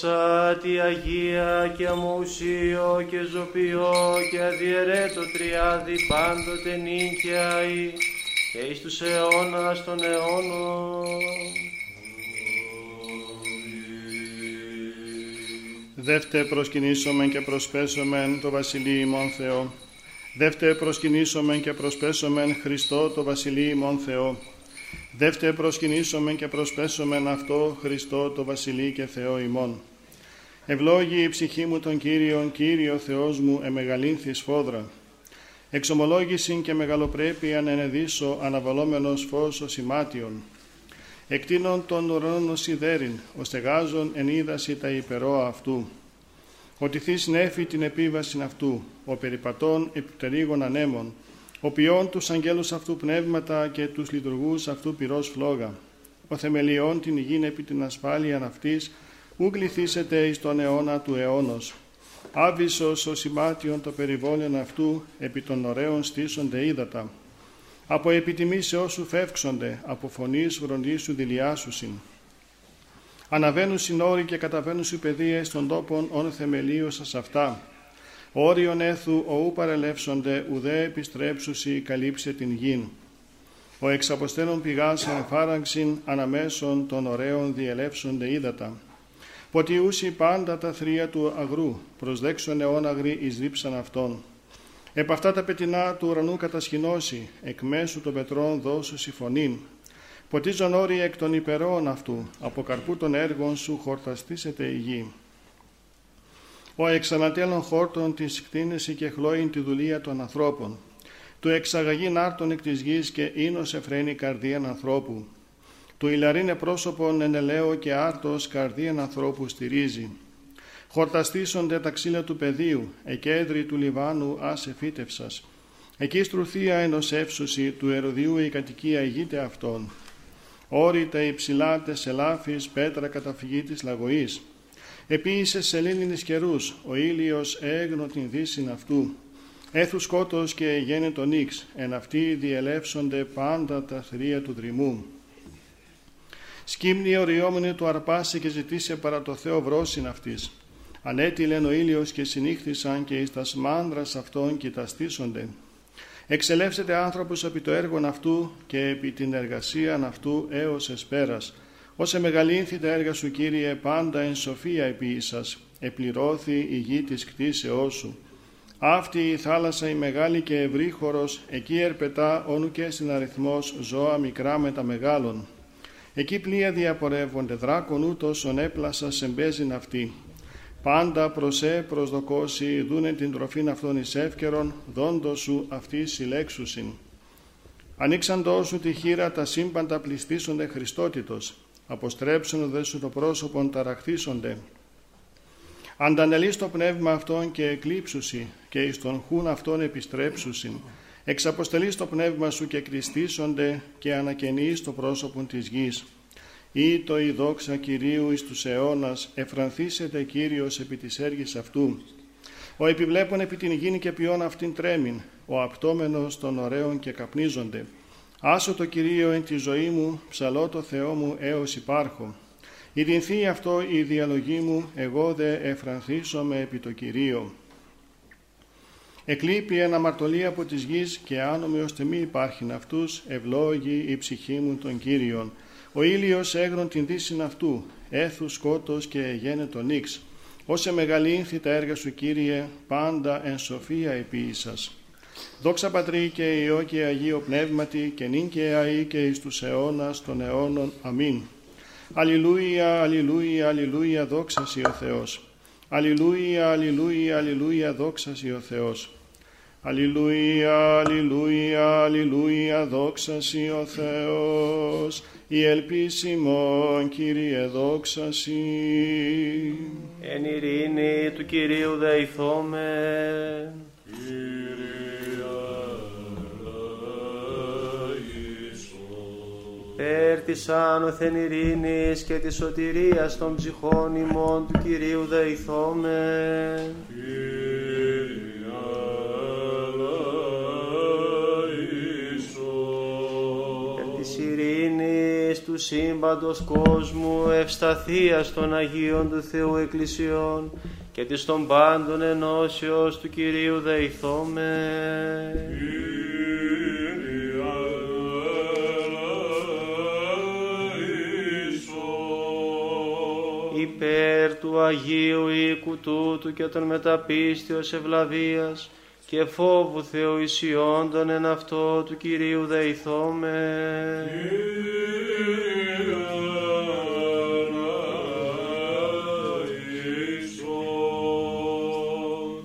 Δόξα τη Αγία και αμουσίο και ζωπιό και αδιαιρέτω τριάδι πάντοτε νίκαια και εις τους αιώνας των αιώνων. Δεύτε προσκυνήσομεν και προσπέσομεν το Βασιλείο ημών Θεό. Δεύτε προσκυνήσομεν και προσπέσομεν Χριστό το Βασιλείο ημών Θεό. Δεύτε προσκυνήσομεν και προσπέσομεν αυτό Χριστό το Βασιλείο και Θεό ημών. Ευλόγη η ψυχή μου τον Κύριον, Κύριο Θεός μου, εμεγαλύνθης φόδρα. Εξομολόγηση και μεγαλοπρέπεια ενεδίσω αναβαλόμενος φως ο σημάτιον. Εκτείνων των ουρανών σιδέριν, ο στεγάζων εν είδαση τα υπερόα αυτού. Ότι θείς νέφη την επίβαση αυτού, ο περιπατών επιπτερίγων ανέμων, ο ποιόν τους αγγέλους αυτού πνεύματα και τους λειτουργούς αυτού πυρός φλόγα. Ο θεμελιών την υγιήν επί την ασφάλεια αυτής, ου γλυθίσετε εις τον αιώνα του αιώνος. Άβυσος ο σημάτιον το περιβόλαιο αυτού, επί των ωραίων στήσονται ύδατα. Από σε όσου φεύξονται, από φωνής βρονίσου δηλιάσουσιν. Αναβαίνουν συνόροι και καταβαίνουν οι παιδείες των τόπων όν θεμελίωσας αυτά. Όριον έθου οού παρελεύσονται, ουδέ επιστρέψουσι καλύψε την γην. Ο εξαποστέλων πηγάς εν φάραγξιν αναμέσων των ωραίων διελεύσονται ύδατα. Ποτιούσι πάντα τα θρία του αγρού, προσδέξον αιών αγροί εις δίψαν αυτών. Επ' αυτά τα πετεινά του ουρανού κατασχηνώσει, εκ μέσου των πετρών δώσου συμφωνήν. Ποτίζον όροι εκ των υπερών αυτού, από καρπού των έργων σου χορταστήσετε η γη. Ο εξανατέλων χόρτων της κτίνεση και χλώην τη δουλεία των ανθρώπων. Του εξαγαγήν άρτων εκ της γης και ίνος εφραίνει καρδίαν ανθρώπου. Του ηλαρίνε πρόσωπον ενελαίο και άρτος καρδίαν ανθρώπου στηρίζει. Χορταστήσονται τα ξύλα του πεδίου, εκέντρη του Λιβάνου άσε φύτευσας. Εκεί στρουθία ενός εύσωση του Εροδίου η κατοικία ηγείται αυτών. Όρητα υψηλά τεσελάφης πέτρα καταφυγή της λαγωής. Επίησε σε λίνινες καιρούς, ο ήλιος έγνω την δύση αυτού. Έθου σκότος και γένε τον ίξ, εν αυτοί διελεύσονται πάντα τα θρία του δρυμού. Σκύμνη οριόμενη του αρπάσει και ζητήσε παρά το Θεό βρόσιν αυτής. Ανέτειλεν ο ήλιος και συνήχθησαν και εις τας μάνδρας αυτών κοιταστήσονται. Εξελεύσετε άνθρωπος επί το έργον αυτού και επί την εργασίαν αυτού έως εσπέρας. Όσε μεγαλύνθη τα έργα σου Κύριε πάντα εν σοφία επί σας, επληρώθη η γη της κτίσεώς σου. Αυτή η θάλασσα η μεγάλη και ευρύχωρος, εκεί ερπετά όνου και στην αριθμός ζώα μικρά με τα μεγάλων. Εκεί πλοία διαπορεύονται, δράκον ούτως ον έπλασα σεμπέζιν αυτή. Πάντα προσέ προσδοκώσει, δούνε την τροφήν αυτών εις εύκαιρον, δόντο σου αυτή συλλέξουσιν. Ανοίξαντός σου τη χείρα τα σύμπαντα πληστήσονται Χριστότητος, αποστρέψουν δε σου το πρόσωπον ταραχθήσονται. Αντανελείς το πνεύμα αυτών και εκλείψουσι και εις τον χούν αυτών επιστρέψουσιν. Εξαποστελείς το πνεύμα σου και κριστήσονται και ανακαινείς το πρόσωπον της γης ή το η δόξα Κυρίου εις τους αιώνας, εφρανθήσετε Κύριος επί της έργης αυτού. Ο επιβλέπων επί την γήνη και ποιόν αυτήν τρέμην, ο απτόμενος των ωραίων και καπνίζονται. Άσο το Κυρίο εν τη ζωή μου, ψαλώ το Θεό μου έως υπάρχω. Ιδινθεί αυτό η διαλογή μου, εγώ δε εφρανθήσομαι επί το Κυρίο. Εκλείπει ένα μαρτωλή από της γης και άνομοι ώστε μη υπάρχειν αυτούς, ευλόγη η ψυχή μου των Κύριων. Ο ήλιος έγρον την δύση αυτού, έθους σκότος και γένε τον νίξ. Όσε μεγαλύνθη τα έργα σου Κύριε, πάντα εν σοφία επίησας. Δόξα Πατρί και Υιό και Αγίο Πνεύματι και νυν και αή και εις τους αιώνας των αιώνων. Αμήν. Αλληλούια, αλληλούια, αλληλούια, δόξα ο Θεός. Αλληλούια, αλληλούια, αλληλούια, δόξα ο Θεός. Αλληλούια, αλληλούια, αλληλούια, δόξα ο Θεός η ελπίσιμον Κύριε δόξα Σοι. Εν ειρήνη του Κυρίου δεηθώμε. Περ Έρτισαν άνωθεν ειρήνης και τη σωτηρίας των ψυχών ημών του Κυρίου δεηθώμε. Εν της ειρήνης του σύμπαντος κόσμου ευσταθίας των Αγίων του Θεού Εκκλησιών και της των πάντων ενώσεως του Κυρίου δεηθώμε. Υπέρ του Αγίου οίκου τούτου και των μεταπίστεως ευλαβίας και φόβου Θεού ισιόντων εν αυτό του Κυρίου δεηθώμε.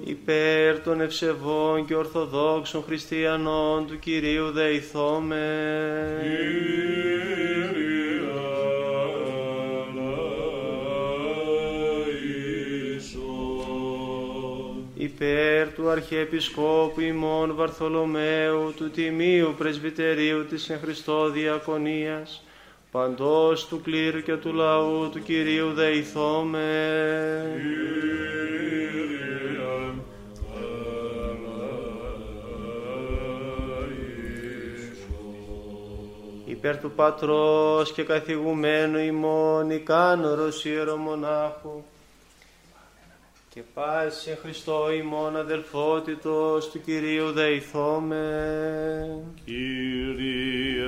Υπέρ των ευσεβών και ορθοδόξων χριστιανών του Κυρίου δεηθώμε. Υπέρ του Αρχιεπισκόπου ημών Βαρθολομαίου του Τιμίου Πρεσβυτερίου της εν Χριστώ Διακονίας παντός του κλήρου και του λαού του Κυρίου δεηθώμε. υπέρ του Πατρός και καθηγουμένου ημών ικάνωρος ιερομονάχου και πάση σε Χριστό ημών αδελφότητος του Κυρίου δεηθώμε. Κύριε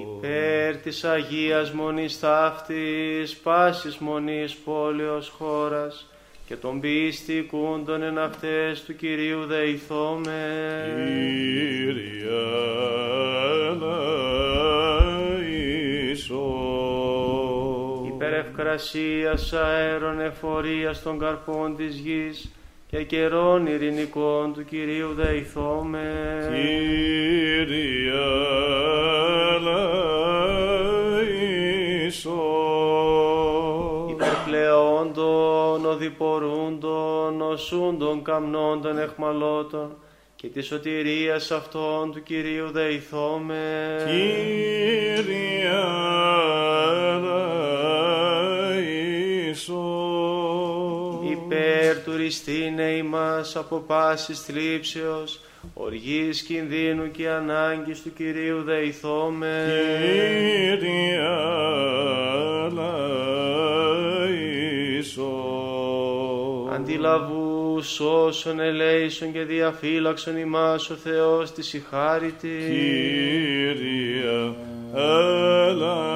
Υπέρ της Αγίας Μονής Ταύτης, πάσης Μονής πόλεως χώρας, και των πιστικούντων εν αυτές του Κυρίου δεηθώμε. Κύριε ευκρασίας αέρων εφορίας των καρπών της γης και καιρών ειρηνικών του Κυρίου δεηθώμε. Κύριε ελέησον. Υπερπλεόντων, οδηπορούντων, νοσούντων, καμνόντων, εχμαλώτων, και της σωτηρίας αυτών του Κυρίου δεηθώμε. Κύριε Χριστίνε ημάς από πάσης θλίψεως, οργής κινδύνου και ανάγκης του Κυρίου δεηθώμε. Κύριε Αντιλαβούς όσων ελέησον και διαφύλαξον ημάς ο Θεός της η Κύριε ελέησον.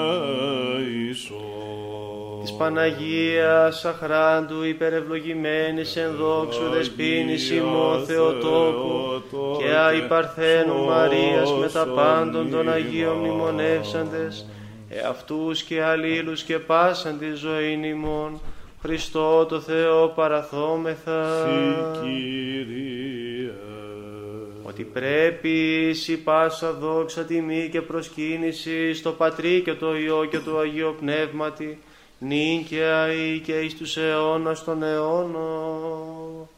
Παναγίας αχράντου υπερευλογημένης εν δόξου δεσπίνης ημών Θεοτόκου και αϊπαρθένου Μαρίας με τα πάντων των Αγίων μνημονεύσαντες εαυτούς και αλλήλους και πάσαν τη ζωή ημών. Χριστό το Θεό παραθόμεθα. Ότι πρέπει η πάσα δόξα τιμή και προσκύνηση στο Πατρί και το Υιό και το Αγίο Πνεύματι νυν και αεί και εις τους αιώνας των αιώνων.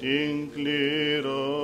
Την κληρώνω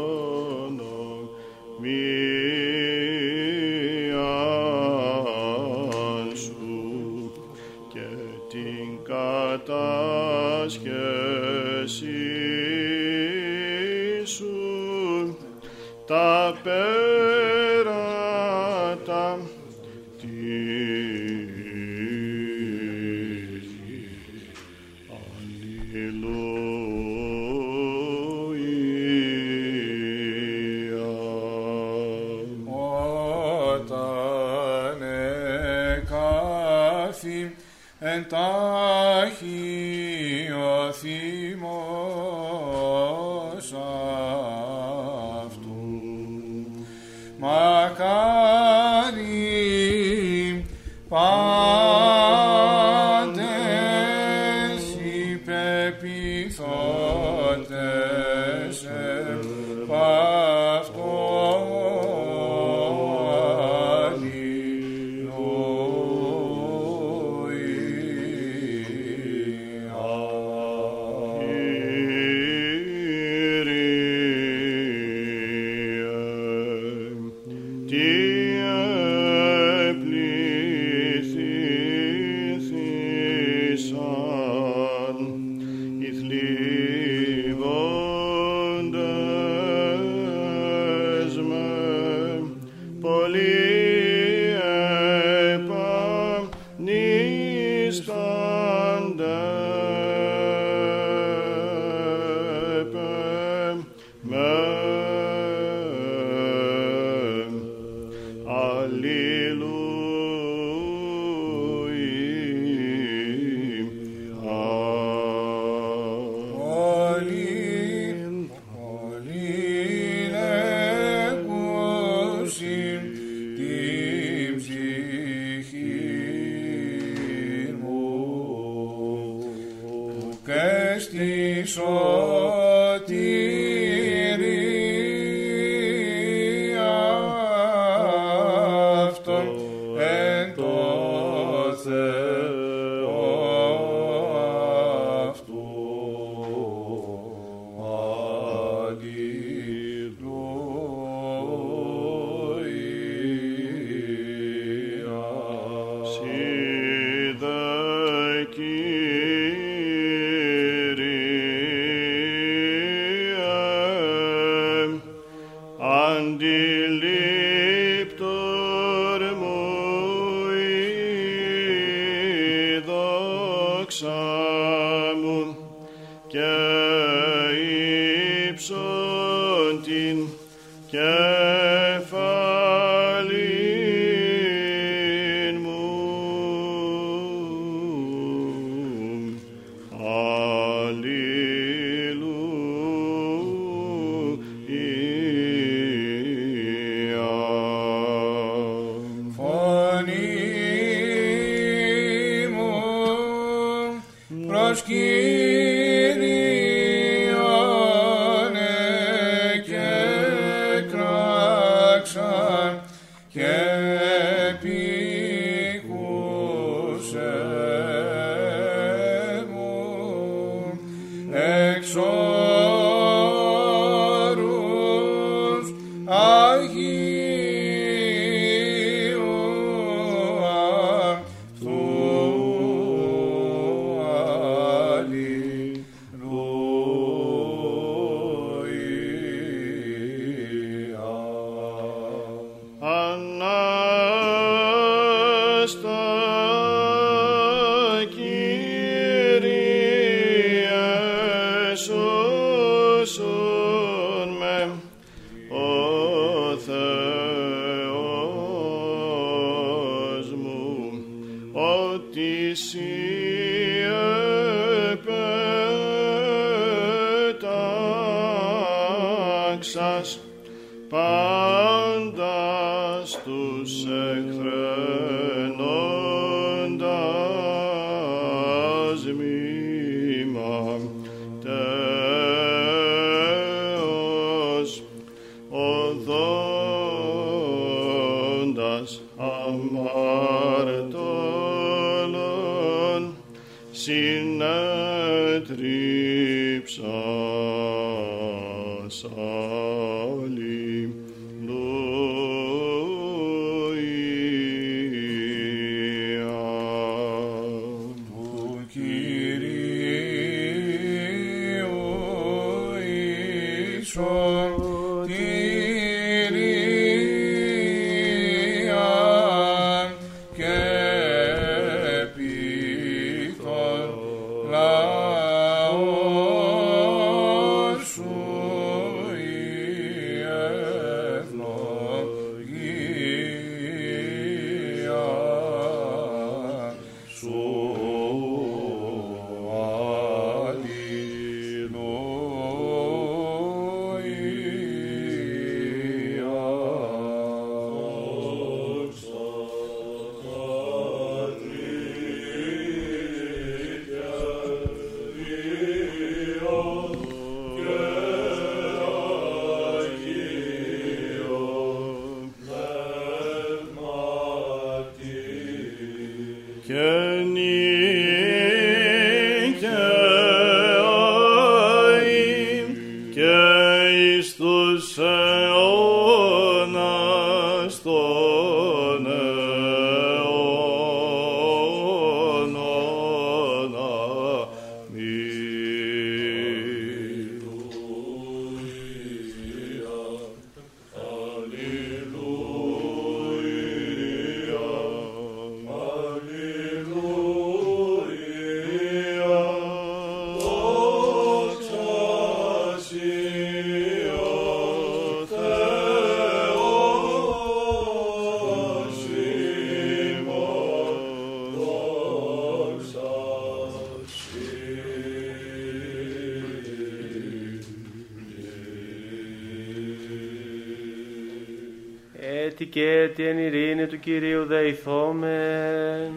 έτη και έτη εν ειρήνη του Κυρίου δεηθόμεν.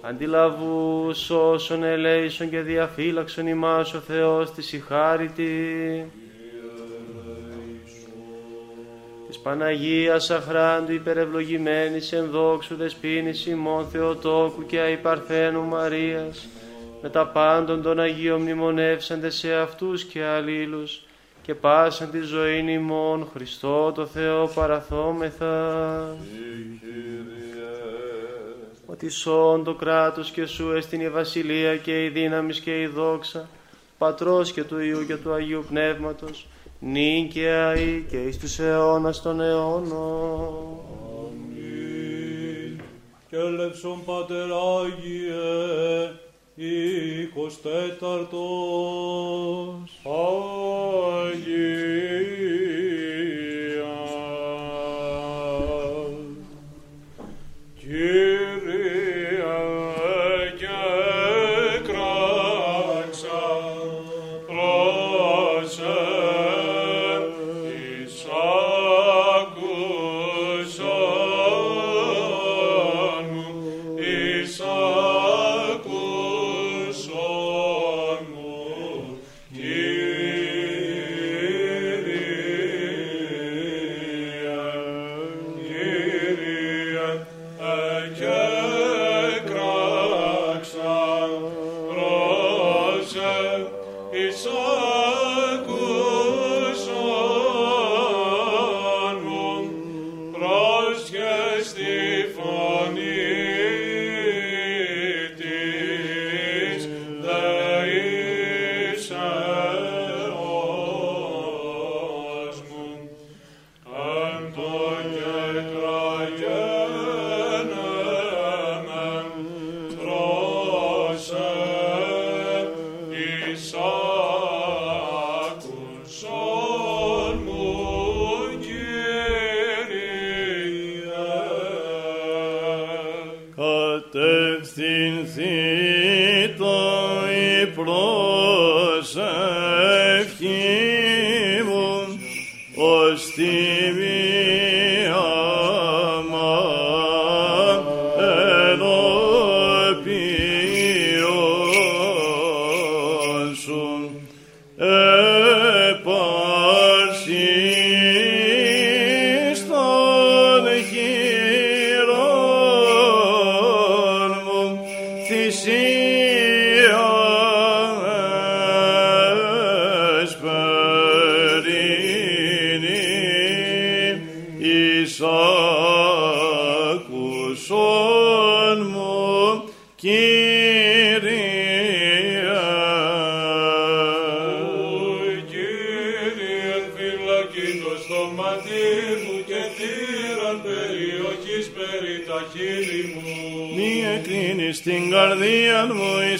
Αντιλαβούς όσων ελέησον και διαφύλαξον ημάς ο Θεός της ηχάρητη. Της Παναγίας αχράντου υπερευλογημένης εν δόξου δεσπίνης ημών Θεοτόκου και αϊπαρθένου Μαρίας, με τα πάντων των Αγίων μνημονεύσαντες σε αυτούς και αλλήλους, και πάσαν τη ζωή ημών Χριστό το Θεό παραθόμεθα. Ότι σών το κράτος και σου εστιν η βασιλεία και η δύναμης και η δόξα, Πατρός και του Υιού και του Αγίου Πνεύματος, νυν και αεί και εις τους αιώνας των αιώνων. και λέψον Πάτερ Άγιε, οίκος τέταρτος. Αγία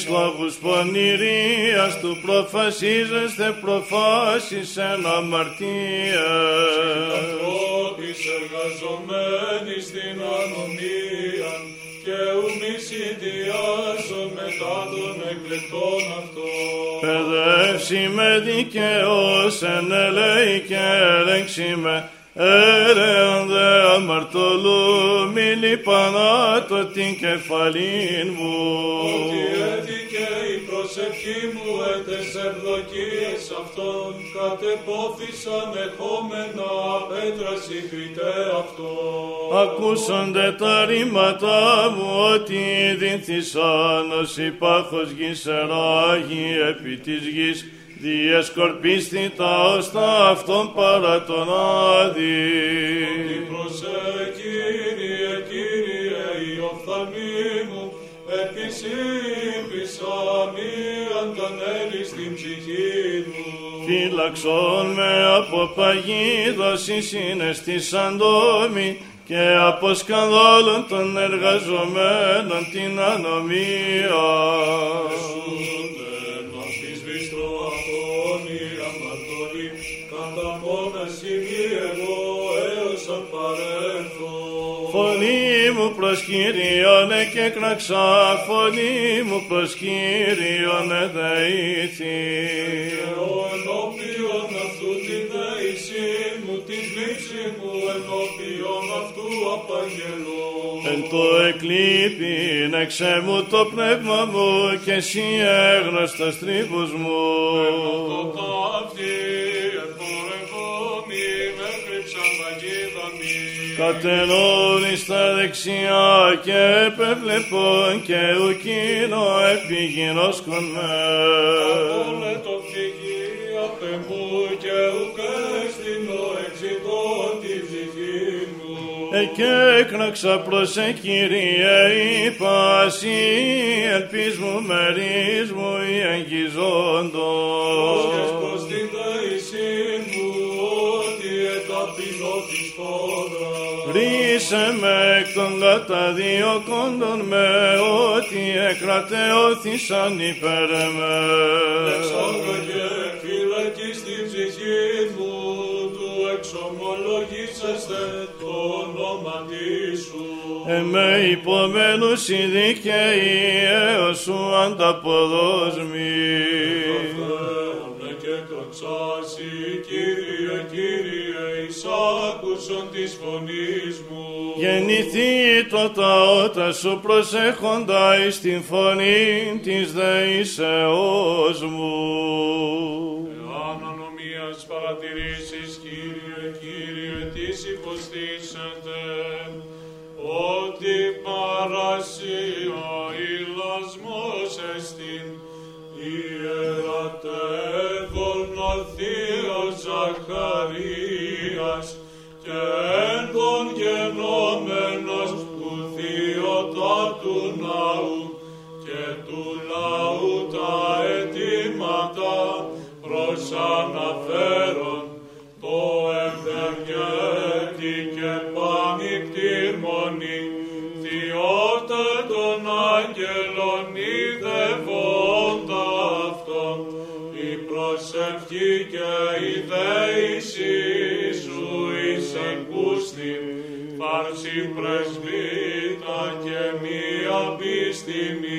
λόγους πονηρίας του προφασίζεστε προφάσεις εν αμαρτίας. Ανθρώπης εργαζομένοι στην ανομία και ουμή συνδυάζω μετά των εκλεκτών αυτών. Παιδεύσει με δικαιός εν ελέη και έλεξη με έρεον δε αμαρτωλού μη λιπανάτο την κεφαλήν μου. Ότι έτυχε η προσευχή μου έτες ευδοκίες αυτών, κατεπόθησαν εχόμενα πέτρα συγκριτέ αυτό. Ακούσονται τα ρήματά μου ότι δίνθησαν ως υπάρχος γης εράγη επί της γης διεσκορπίστη τα ώστα αυτών παρά τον Άδη. Προσέ, μη αντανέλη στην ψυχή μου. Φύλαξον με από παγίδος η συναισθήσαν τόμη και από σκανδόλων των εργαζομένων την ανομία. Σούνται να σβήστρο αυτόν η αμαρτωλή, κατά μόναση μη εγώ έως αν παρέλθω. Φωνή μου προς Κύριον εκέκραξα, φωνή μου προς Κύριον εδεήθη. Ο ενώπιον αυτού την δέηση μου, την πλήξη μου ενώπιον αυτού απαγγελώ. Εν το εκλείπειν εξέ μου το πνεύμα μου και εσύ έγνωστος τρίβους μου. Το ταύτη εμπορευόμη μέχρι ψαλμαγίδα μη. Κατενών εις τα δεξιά και επεβλεπών και ουκίνο επιγινώσκον με. Όλε το φυγή απ' εμού και ουκέστηνο εξητώ τη ψυχή μου. Εκέκραξα προς ε, Κύριε είπα εσύ ελπίς μου μερίς μου ή Πρόσχες εγγυζόντος. προς την δέησή μου ότι εταπεινώ της χώρα. Ρίσε με εκ των καταδιωκόντων με ότι εκρατεώθησαν υπέρ με. Εξάγαγε φυλακή στην ψυχή μου, του εξομολογήσαστε το όνομα σου. Εμέ υπομένους οι δίκαιοι έως σου ανταποδόσμοι. Φέρνε και κροξάσει, Κύριε, Κύριε, εις άκουσον της φωνής μου. Γεννηθεί το ταότα σου προσέχοντα εις την φωνή της δεήσεώς μου. Εάν ανομίας παρατηρήσεις, Κύριε, Κύριε, τις υποστήσετε, ότι παρασία ηλασμός εστιν, ιερατεύων ο Θείος Ζαχαρίας, και έγκον γενόμενος του Θείοτάτου ναού, πρεσβύτα και μία πίστημη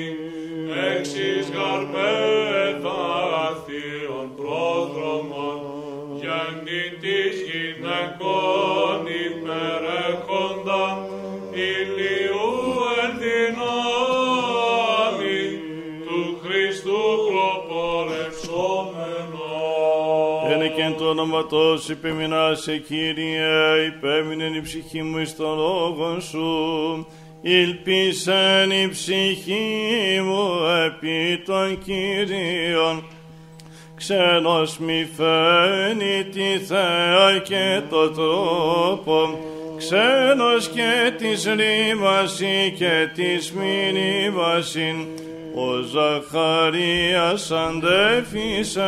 και εν το όνομα τόσου υπεμεινάσαι Κύριε, υπέμεινεν η ψυχή μου εις τον λόγον σου. Ήλπισεν η ψυχή μου επί των Κύριων. Ξένος μη φαίνει τη θέα και το τρόπο, ξένος και της ρήμαση και της μηνύμασιν, ο Ζαχαρίας αντέφησεν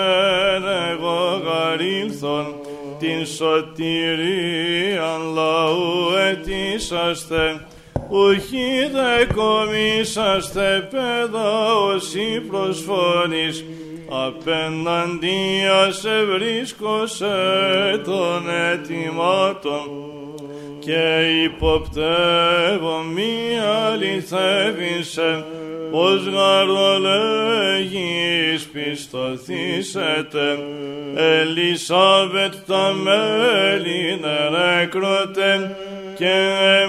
εγώ γαρήλθον, την σωτηρίαν λαού ετήσαστε, ουχή δε κομίσαστε παιδά όσοι προσφώνεις, απέναντία σε βρίσκωσε των αιτημάτων και υποπτεύω μη αληθεύησε πως γαρολέγεις πιστοθήσετε Ελισάβετ τα μέλη νεκρότε και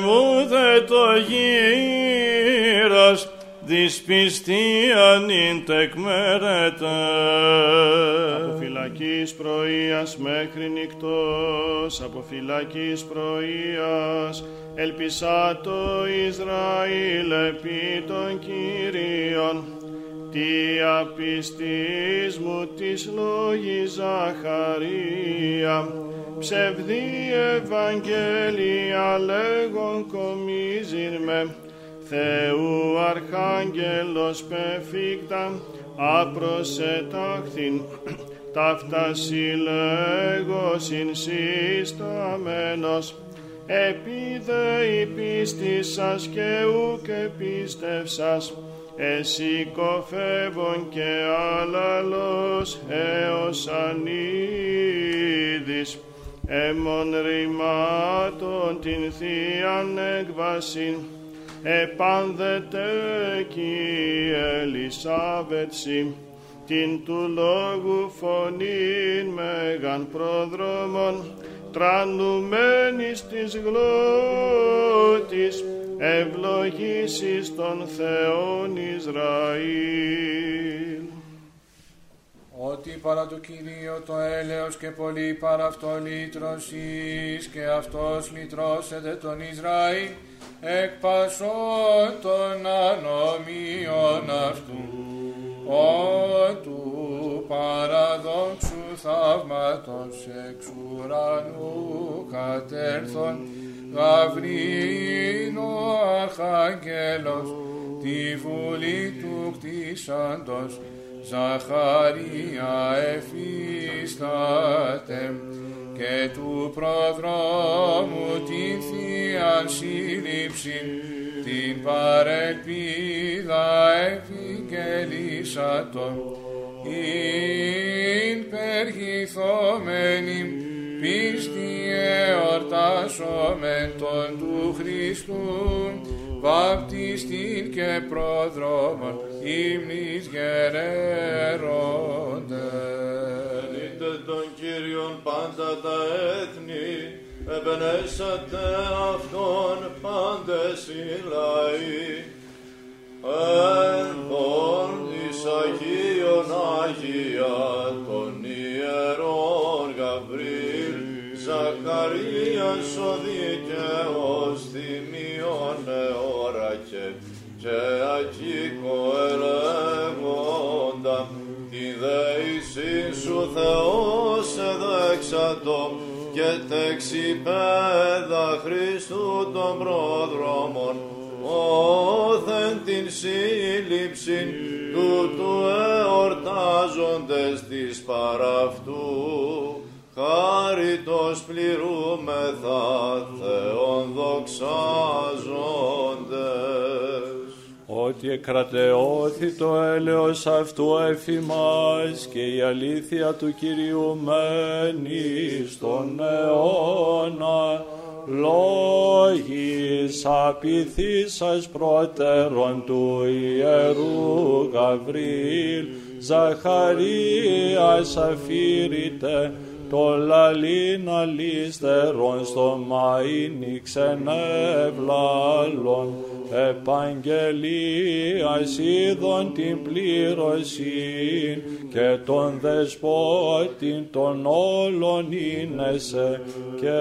μούδε το γύρας δυσπιστίαν ειν τεκμέρεται. Από φυλακής πρωίας μέχρι νυχτός, από φυλακής πρωίας, ελπισά το Ισραήλ επί των Κυρίων, τι απιστής μου της λόγης Ζαχαρία, ψευδή Ευαγγέλια λέγον κομίζειν με, Θεού Αρχάγγελος πεφύκτα, απροσετάχθην, ταύτα συλλέγωσιν συσταμένος, επίδε η πίστη σας και ουκ επίστευσας, εσύ κοφεύων και άλλαλος έως ανίδης, έμον ρημάτων την Θείαν έκβασιν, επάνδεται κι Ελισάβετση, την του λόγου φωνήν μέγαν πρόδρομον, τρανουμένης της γλώτης, ευλογήσεις των Θεών Ισραήλ. Ότι παρά το Κυρίο το έλεος και πολύ παρά αυτό λύτρωσης και αυτός λυτρώσεται τον Ισραήλ εκ πασών των ανομίων αυτού ότου παραδόξου θαύματος εξ ουρανού κατέρθον Γαβρίνο Αρχάγγελος τη βουλή του κτίσαντος Ζαχαρία εφίσταται και του προδρόμου την Θείαν σύλληψη την παρελπίδα ευηγγελίσατο ειν περχηθόμενη πίστη εορτάσομεν τον του Χριστού βαπτιστήν και προδρόμων ύμνης γερέροντες. Ενείτε τον Κύριον πάντα τα έθνη, επενέσατε Αυτόν πάντες οι λαοί. Ενθόν εις Αγίον Αγία των ιερών Γαβρίλ, Ζαχαρίας ο δίκαιος θυμίων εώρακε και ακίκο ελεύοντα τη δέησή σου Θεός εδέξατο και τεξιπέδα Χριστού των πρόδρομων όθεν την σύλληψη τούτου εορτάζοντες της παραυτού χάριτος πληρούμεθα Θεόν δοξάζοντες. Ότι εκρατεώθη το έλεος αυτού εφημάς και η αλήθεια του Κυρίου μένει στον αιώνα. Λόγης απειθήσας πρότερον του Ιερού Γαβρίλ. Ζαχαρίας αφήρητε το λαλήν αλίστερον στο μαΐνι ξενευλάλων επαγγελίας είδων την πλήρωση και τον δεσπότην των όλων ίνεσε και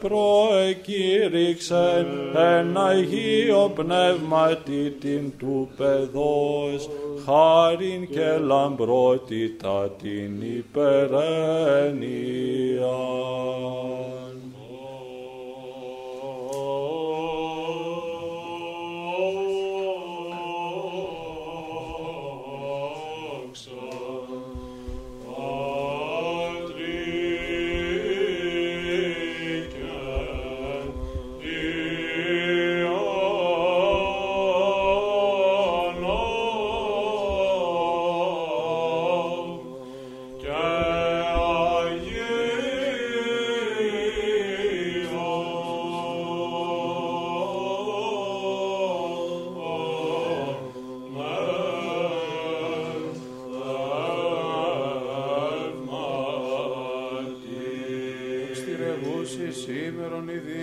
προεκήρυξε εν Αγίο Πνεύματι την του παιδός χάριν και λαμπρότητα την υπερένεια.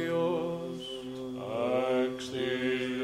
Υιός, αξίζει.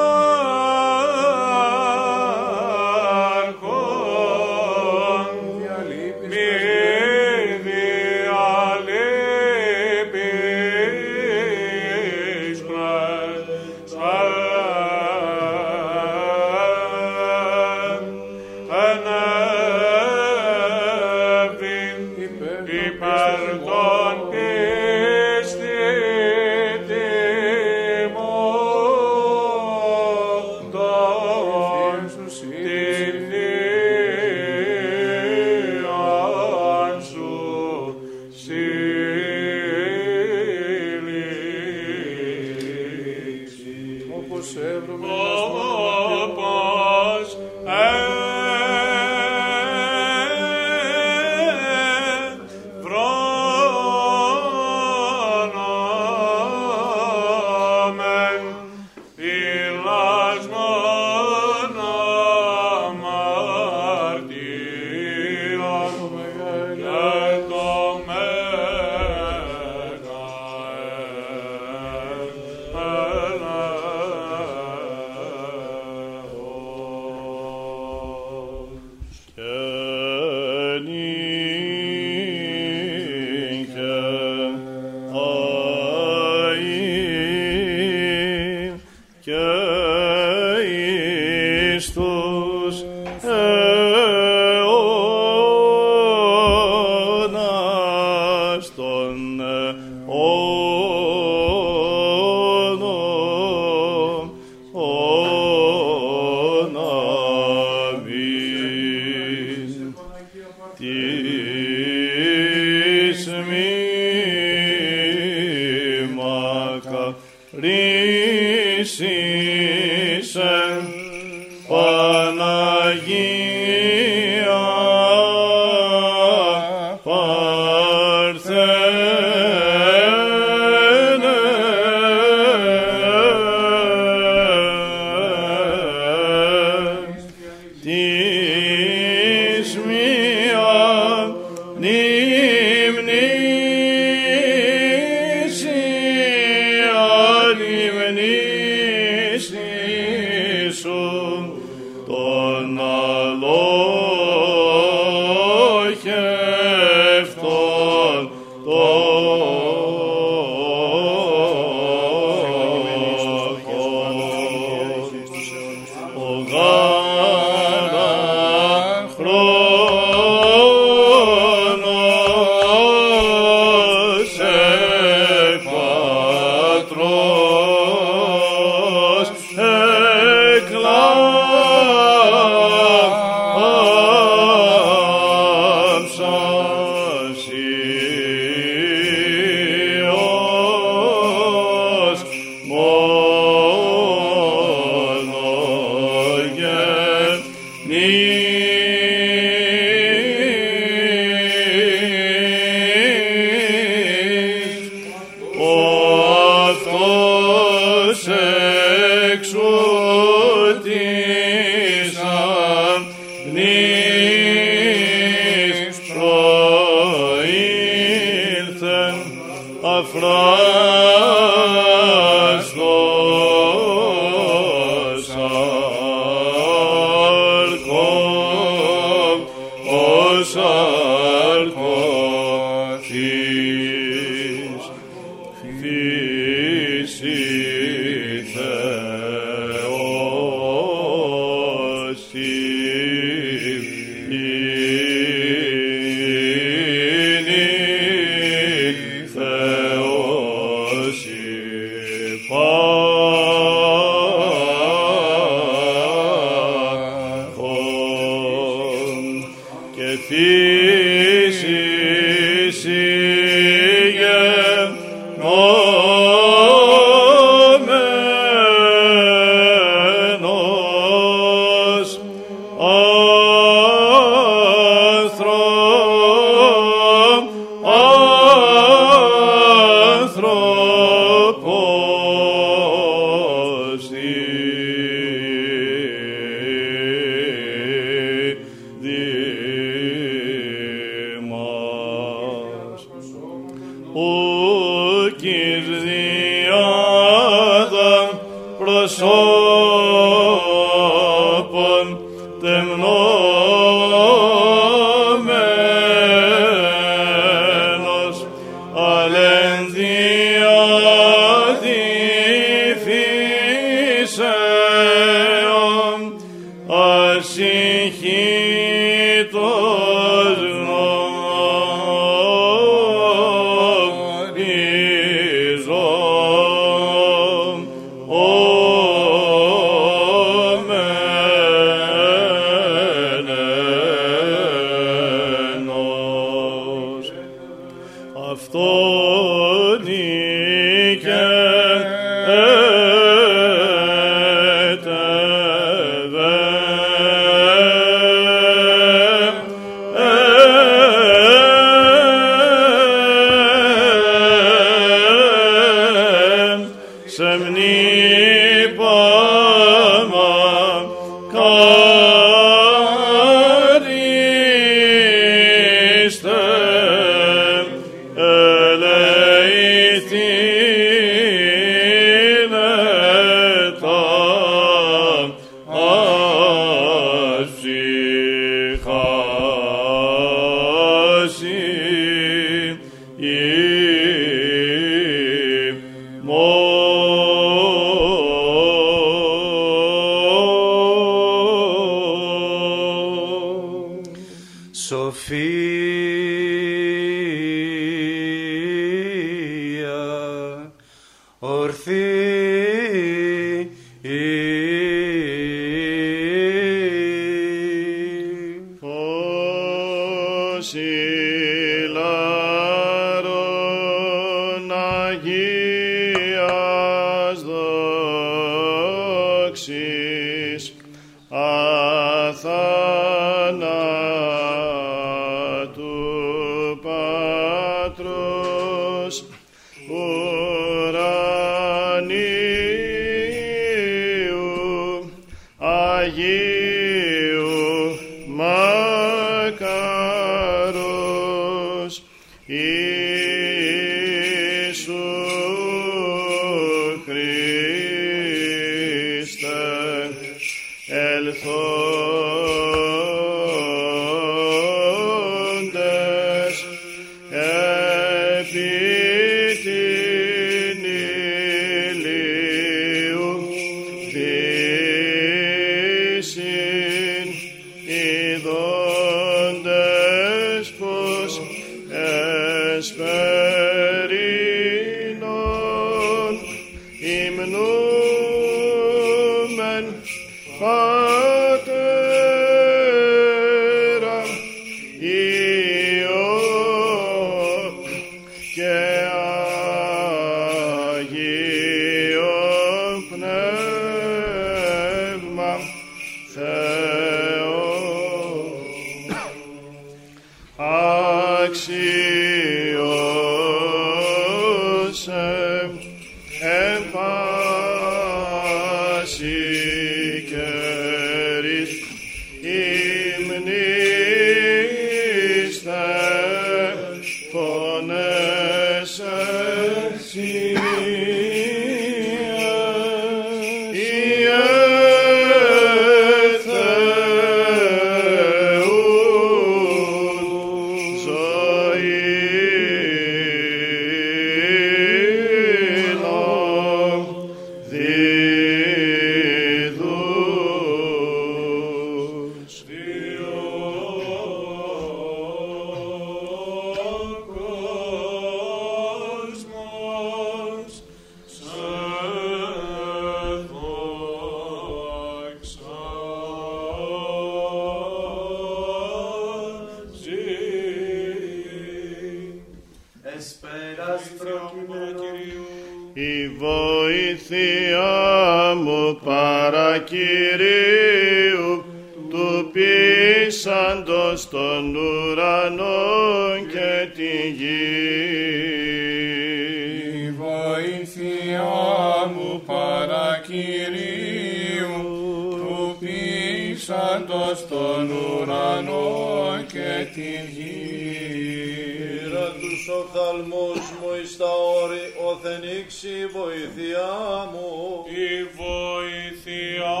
Οφθαλμούς μου εις τα όρη, όθεν ήξη η βοήθειά μου. η βοήθειά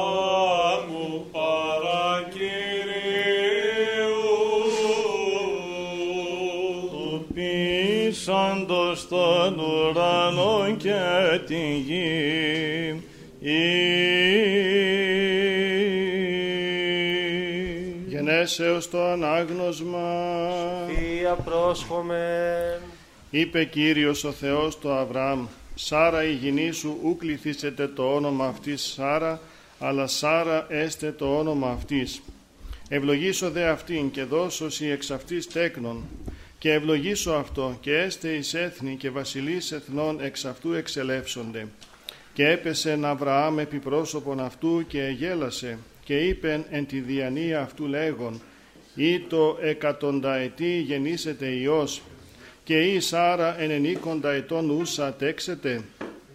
μου παρακυρίου του πείσαντος των ουρανών και τη γη. Γενέσεως το ανάγνωσμα. Θεία πρόσχομεν Είπε Κύριος ο Θεός το Αβραάμ, Σάρα η γυνή σου ου κληθήσετε το όνομα αυτής Σάρα, αλλά Σάρα έστε το όνομα αυτής. Ευλογήσω δε αυτήν και δώσω σοι εξ αυτής τέκνον, και ευλογήσω αυτό και έστε εις έθνη και βασιλείς εθνών εξ αυτού εξελεύσονται. Και έπεσε Αβραάμ επί πρόσωπον αυτού και εγέλασε και είπεν εν τη διανία αυτού λέγον «Ή το εκατονταετή γεννήσετε Υιός και η Σάρα ενενήκοντα ετών ούσα τέξετε.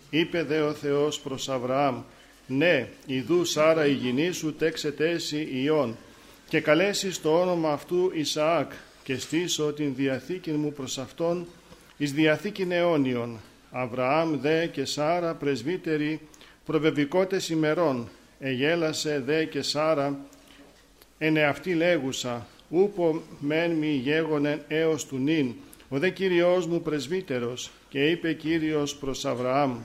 Είπε δε ο Θεός προς Αβραάμ «Ναι, ιδού Σάρα η γυνή σου τέξετε εσύ Υιόν και καλέσεις το όνομα αυτού Ισαάκ και στήσω την διαθήκη μου προς αυτόν εις διαθήκην αιώνιον. Αβραάμ δε και Σάρα πρεσβύτεροι προβεβικότες ημερών. Εγέλασε δε και Σάρα εν αυτή λέγουσα, ούπο μεν μη γέγονεν έως του νυν, ο δε Κύριος μου πρεσβύτερος, και είπε Κύριος προς Αβραάμ,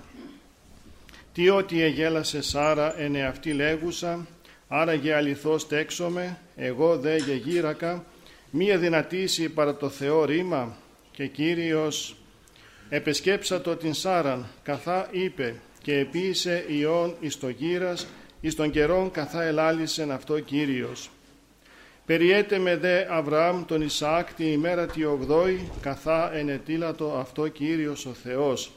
τι ότι εγέλασε Σάρα εν αυτή λέγουσα, άραγε αληθώς τέξομαι, εγώ δε γεγύρακα, μία δυνατήσει παρά το Θεό ρήμα, και Κύριος επεσκέψατο την Σάραν, καθά είπε, και επίησε ιών εις το γύρας, εις των καιρών καθά ελάλησεν αυτό Κύριος. Περιέτε με δε Αβραάμ τον Ισαάκ τη ημέρα τη ογδόη, καθά ενετήλατο αυτό Κύριος ο Θεός.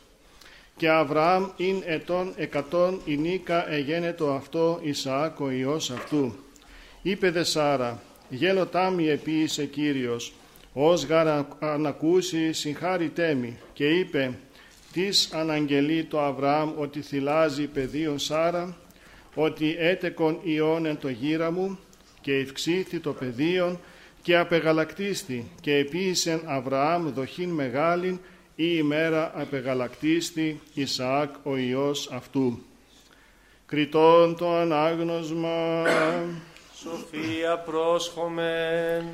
Και Αβραάμ ειν ετών εκατόν ηνίκα εγένετο αυτό Ισαάκ ο Υιός αυτού. Είπε δε Σάρα, γέλο τάμι επίησε Κύριος, ως γαρα ανακούσει συγχάρητέ μη. Και είπε, τις αναγγελεί το Αβραάμ ότι θυλάζει πεδίον Σάρα, ότι έτεκον ιών εν το γύρα μου, και ευξήθη το πεδίον και απεγαλακτίστη και επίησεν Αβραάμ δοχήν μεγάλην η ημέρα απεγαλακτίστη Ισαάκ ο Υιός αυτού. Κριτών το ανάγνωσμα. Σοφία πρόσχομεν.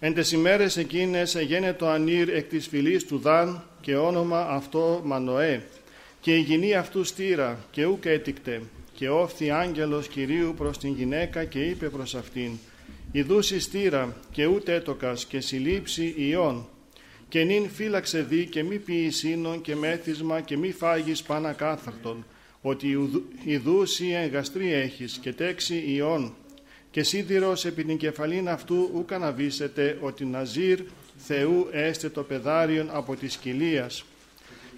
Εν τες ημέρες εκείνες εγένε το ανήρ εκ της φυλής του Δαν και όνομα αυτό Μανοέ και η γυνή αυτού στήρα και ούκ έτικτε και όφθη άγγελος Κυρίου προς την γυναίκα και είπε προς αυτήν «Ιδούσι στήρα και ούτε έτοκας και συλλήψη ιών. Και νυν φύλαξε δι και μη ποιησίνων και μέθισμα και μη φάγεις πάνα κάθαρτον ότι ιδούσι εγγαστρή έχεις και τέξι ιών. Και σίδηρος επί την κεφαλήν αυτού ούκα να βήσετε ότι Ναζίρ Θεού έστε το πεδάριον από της κοιλίας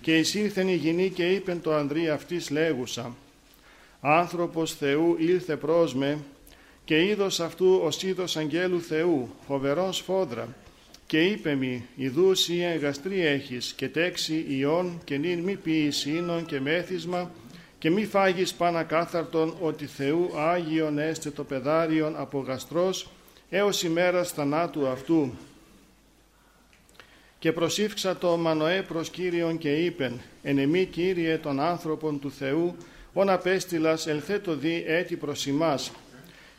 και εισήλθεν η γυνή και είπεν το ανδρή αυτής λέγουσα άνθρωπος Θεού ήλθε προς με και είδος αυτού ως είδος αγγέλου Θεού, φοβερός φόδρα, και είπε μη, ιδούς ή εγαστρή έχεις και τέξη ιών και νυν μη ποιείς ίνων και μέθισμα και μη φάγεις πανακάθαρτον ότι Θεού Άγιον έστε το πεδάριον από γαστρός έως ημέρας θανάτου αυτού. Και προσήφξα το Μανοέ προς Κύριον και είπεν, «Ενεμή Κύριε των άνθρωπων του Θεού, ον απέστειλας ελθέτω δι έτη προς ημάς,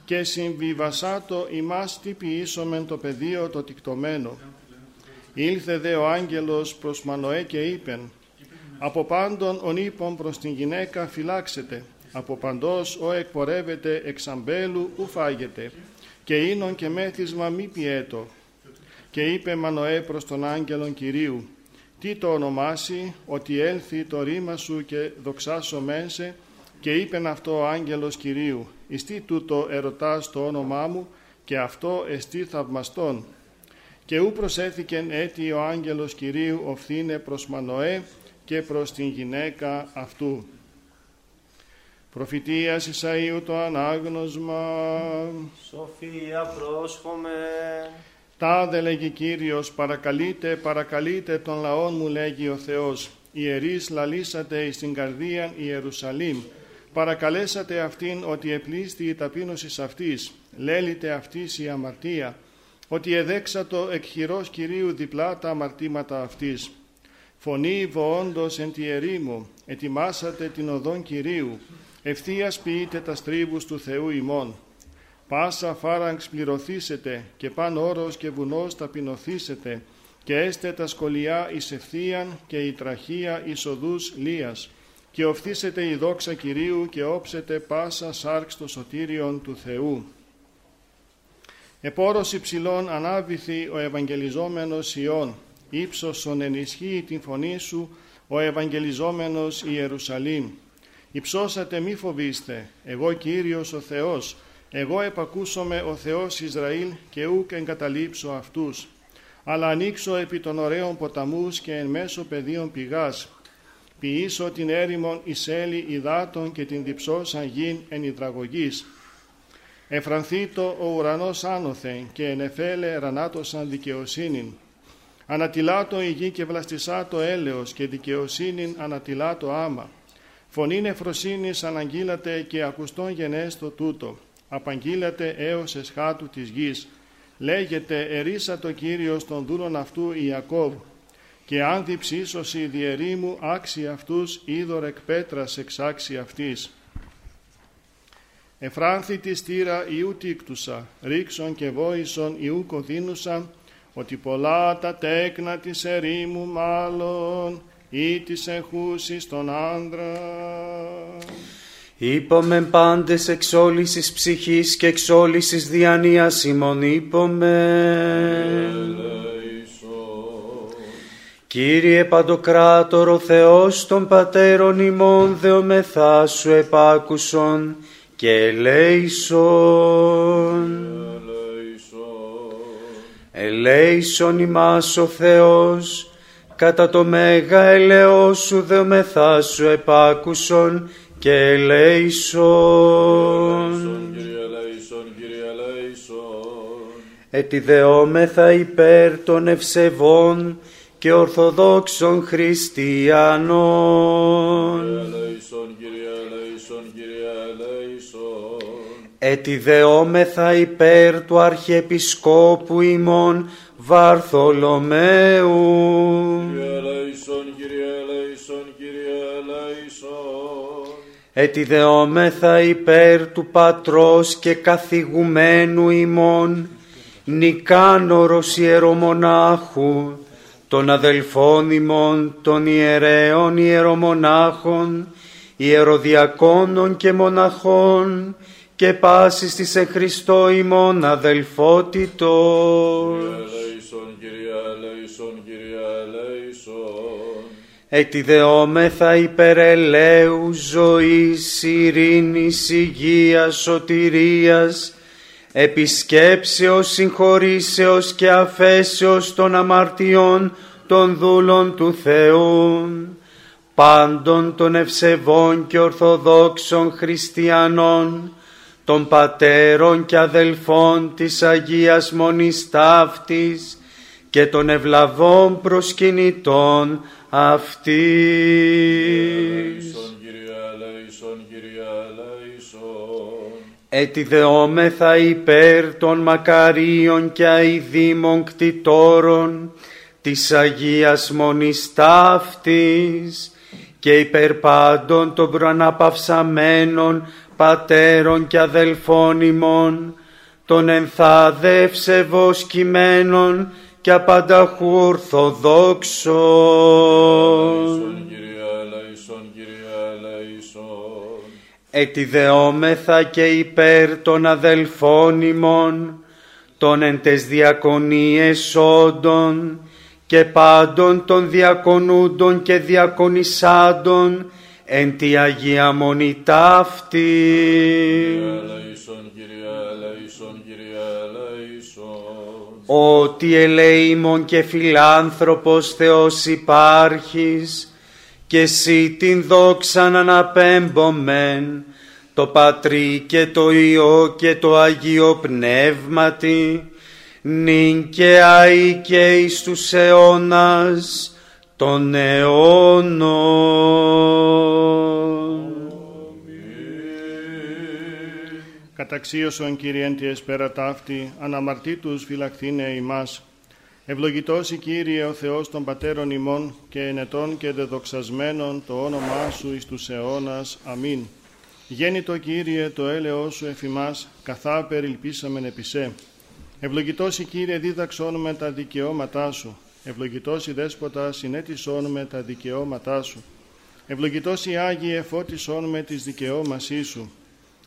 και συμβιβασάτο ημάς τι ποιήσομεν το πεδίο το τικτωμένο. Ήλθε δε ο άγγελος προς Μανοέ και είπεν, «Από πάντων ον είπων προς την γυναίκα φυλάξετε, από παντός ο εκπορεύεται εξαμπέλου ου φάγεται, και ίνον και μέθισμα μη πιέτο, και είπε Μανοέ προς τον άγγελον Κυρίου, τι το ονομάσει, ότι έλθει το ρήμα σου και δοξάσω μένσε, και είπεν αυτό ο άγγελος Κυρίου, «Ιστί τούτο ερωτάς το όνομά μου και αυτό εστί θαυμαστόν». Και ού προσέθηκεν έτη ο άγγελος Κυρίου οφθήνε προς Μανοέ και προς την γυναίκα αυτού. Προφητείας Ισαΐου το ανάγνωσμα. Σοφία πρόσχομαι. Τάδε λέγει Κύριος, παρακαλείτε, παρακαλείτε τον λαόν μου λέγει ο Θεός. Ιερείς λαλήσατε εις την καρδίαν Ιερουσαλήμ. Παρακαλέσατε αυτήν ότι επλήστη η ταπείνωσης αυτής. Λέλειτε αυτής η αμαρτία. Ότι εδέξατο εκ χειρός Κυρίου διπλά τα αμαρτήματα αυτής. Φωνή βοόντος εν τη ερήμου, ετοιμάσατε την οδόν Κυρίου. Ευθείας ποιείτε τα στρίβους του Θεού ημών. Πάσα φάραγξ πληρωθήσετε και παν όρος και βουνός ταπεινωθήσετε και έστε τα σκολιά εις ευθείαν και η τραχία εις οδούς λίας και οφθήσετε η δόξα Κυρίου και όψετε πάσα σάρξ το σωτήριον του Θεού. Επόρος υψηλών ανάβηθη ο Ευαγγελιζόμενος Ιών, ύψωσον ενισχύει την φωνή σου ο Ευαγγελιζόμενος Ιερουσαλήμ. Υψώσατε μη φοβήστε, εγώ Κύριος ο Θεός, εγώ επακούσομαι ο Θεός Ισραήλ και ούκ εγκαταλείψω αυτούς. Αλλά ανοίξω επί των ωραίων ποταμούς και εν μέσω πεδίων πηγάς. Ποιήσω την έρημον εις έλη υδάτων και την διψώσαν γην εν υδραγωγής. Εφρανθήτω ο ουρανός άνωθεν και ενεφέλε ρανάτωσαν δικαιοσύνην. Ανατιλάτω η γη και βλαστισάτο έλεος και δικαιοσύνην ανατιλάτω άμα. Φωνήν εφροσύνης αναγγείλατε και ακουστών γενέστο τούτο. Απαγγείλατε έως εσχάτου της γης. Λέγεται ερίσα το Κύριος των δούλων αυτού Ιακώβ. Και αν διψήσωση διερήμου άξι αυτούς είδωρ εκ πέτρας εξάξι αυτής. Εφράνθη τη στήρα Ιού τίκτουσα, ρίξον και βόησον Ιού κοδίνουσα, ότι πολλά τα τέκνα της ερήμου μάλλον ή της εχούσης τον άντρα. Είπαμε πάντες εξόλυσης ψυχής και εξόλυσης διανοίας ημών είπαμε. Κύριε Παντοκράτορο Θεός των Πατέρων ημών δεομεθά σου επάκουσον και ελέησον. Ελέησον ημάς ο Θεός, κατά το μέγα ελαιό σου δεομεθά σου επάκουσον και ελέησον. Ετιδεόμεθα υπέρ των ευσεβών και ορθοδόξων χριστιανών. Ετιδεόμεθα υπέρ του Αρχιεπισκόπου ημών Βαρθολομαίου. Ετιδεόμεθα υπέρ του Πατρός και καθηγουμένου ημών Νικάνορος Ιερομονάχου των αδελφών ημών των ιερέων ιερομονάχων ιεροδιακόνων και μοναχών και πάσης της εν Χριστώ ημών αδελφότητος. Ετιδεόμεθα υπερελαίου ζωής, ειρήνης, υγείας, σωτηρίας, επισκέψεως, συγχωρήσεως και αφέσεως των αμαρτιών των δούλων του Θεού, πάντων των ευσεβών και ορθοδόξων χριστιανών, των πατέρων και αδελφών της Αγίας Μονής Ταύτης και των ευλαβών προσκυνητών αυτής. Ετιδεόμεθα υπέρ των μακαρίων και αηδήμων κτητόρων της Αγίας Μονής Ταύτης και υπέρ πάντων των προαναπαυσαμένων πατέρων και αδελφών ημών, των ενθάδευσεβος κειμένων και απανταχού ορθοδόξων. Ελέησον, Κύριε, ελέησον, Κύριε, ελέησον. Ετιδεόμεθα και υπέρ των αδελφών ημών, των εν τες διακονίες όντων και πάντων των διακονούντων και διακονισάντων εν τη Αγία Μονή ταύτη. Ελέησον, Κύριε, ελέησον, Κύριε, ελέησον. ότι ελεήμων και φιλάνθρωπος Θεός υπάρχεις και εσύ την δόξαν αναπέμπομεν το Πατρί και το Υιό και το Αγίο Πνεύματι νυν και αεί και εις τους αιώνας των αιώνων. Καταξίωσον Κύριε τη εσπέρα ταύτη, αναμαρτήτους φυλαχθήνε ημάς. Ευλογητός η Κύριε ο Θεός των Πατέρων ημών και ενετών και δεδοξασμένων το όνομά Σου εις τους αιώνας. Αμήν. Γέννητο Κύριε το έλεος Σου εφημάς, καθά περιλπίσαμεν επισέ. Ευλογητός η Κύριε δίδαξόν με τα δικαιώματά Σου. Ευλογητός η Δέσποτα συνέτησόν με τα δικαιώματά Σου. Ευλογητός η Άγιε φώτισόν με τις δικαιώμασή Σου.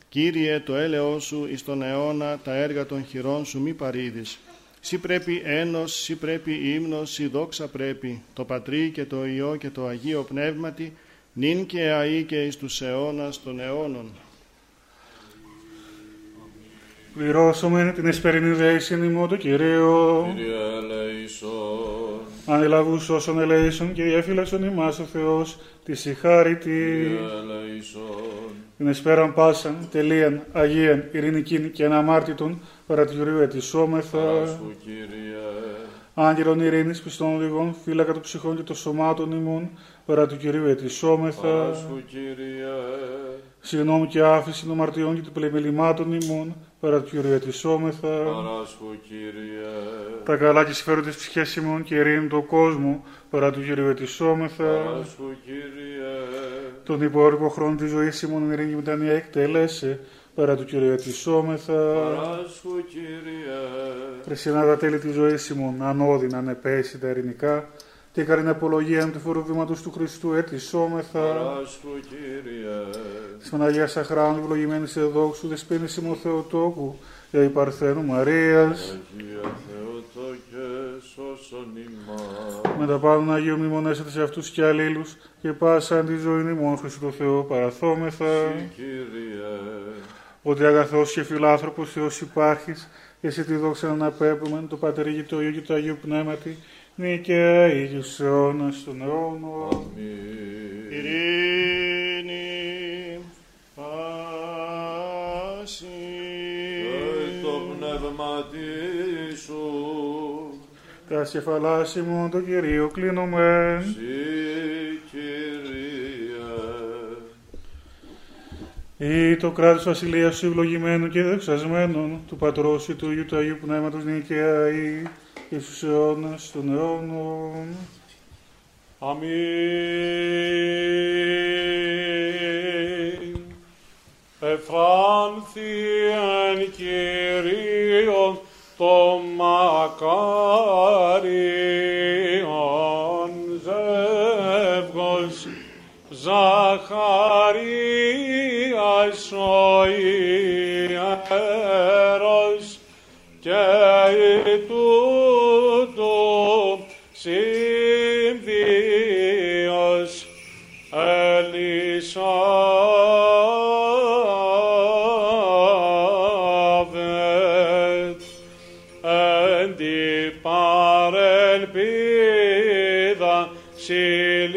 Κύριε, το έλεος σου εις τον αιώνα τα έργα των χειρών σου μη παρήδεις. Σύ πρέπει ένος, σύ πρέπει ύμνος, σύ δόξα πρέπει, το Πατρί και το Υιό και το Αγίο Πνεύματι, νυν και αεί και εις τους αιώνας των αιώνων. Πληρώσουμε την εσπερινή δέησιν ημών του Κυρίου. Κύριε, ελέησον. Ανελαβούς όσων ελέησον και διέφυλαξον ημάς ο Θεός, της συγχάρητη. Κύριε, ελέησον. Την εσπέραν πάσαν, τελείαν, αγίαν, ειρηνικήν και αναμάρτητον, παρά του Κυρίου ετησόμεθα. Παράσχου, Κύριε. Άγγελον ειρήνης πιστών λιγών, φύλακα των ψυχών και των σωμάτων ημών, παρά του Κυρίου ετησόμεθα. Παράσχου, Κύριε. Συγγνώμη και άφηση των μαρτιών και των πλημελημάτων ημών, παρά του Κυρίου ετησόμεθα. Παράσχου, Κύριε. Τα καλά και συμφέροντες ψυχές ημών και ειρήνη τον κόσμο, παρά του Κυρίου ετησόμεθα. Παράσχου, Κύριε. Τον υπόλοιπο χρόνο της ζωής ημών ειρήνη και μετανία εκτέλεσε, παρά του Κυρίου ετησόμεθα. Παράσχου, Κύριε. Χριστιανά τα τέλη της ζωής ημών, ανώδυνα, ανεπέσει τα ειρηνικά, και καρήν απολογία του φοροδήματος του Χριστού ετησόμεθα. Παράσχου, Κύριε. Της Παναγίας Αχράνου, ευλογημένης εδόξου, δεσπίνης ημών Θεοτόκου, για η Παρθένου Μαρίας. Αγία Θεοτόκε, σώσον ημάς. Με τα πάνω Αγίου μνημονέσατε σε αυτούς και αλλήλους και πάσαν τη ζωή ημών Χριστού το Θεό παραθόμεθα. Συ, Κύριε. Ότι αγαθός και φιλάνθρωπος Θεός υπάρχεις και σε τη δόξα να αναπέμπουμε το Πατέρ και το Υιό και το Αγίου Πνεύματι νίκαια Ήγιος αιώνας των αιώνων. Αμήν. Ειρήνη, πάση. Και το πνεύμα σου. Τα κεφαλάς ημών το Κυρίο κλείνομεν. Συ, Κύριε. Ή το κράτος βασιλείας σου ευλογημένου και δεξασμένων του Πατρός και του Υιού του Αγίου Πνεύματος νίκαια ή και στους αιώνας των αιώνων. Αμήν. Εφράνθη εν Κυρίον το μακάριον ζεύγος Ζαχαρίας ο ιερός και τούτου συμβίος Ελισάβετ. Εν τη παρελπίδα συλλήψη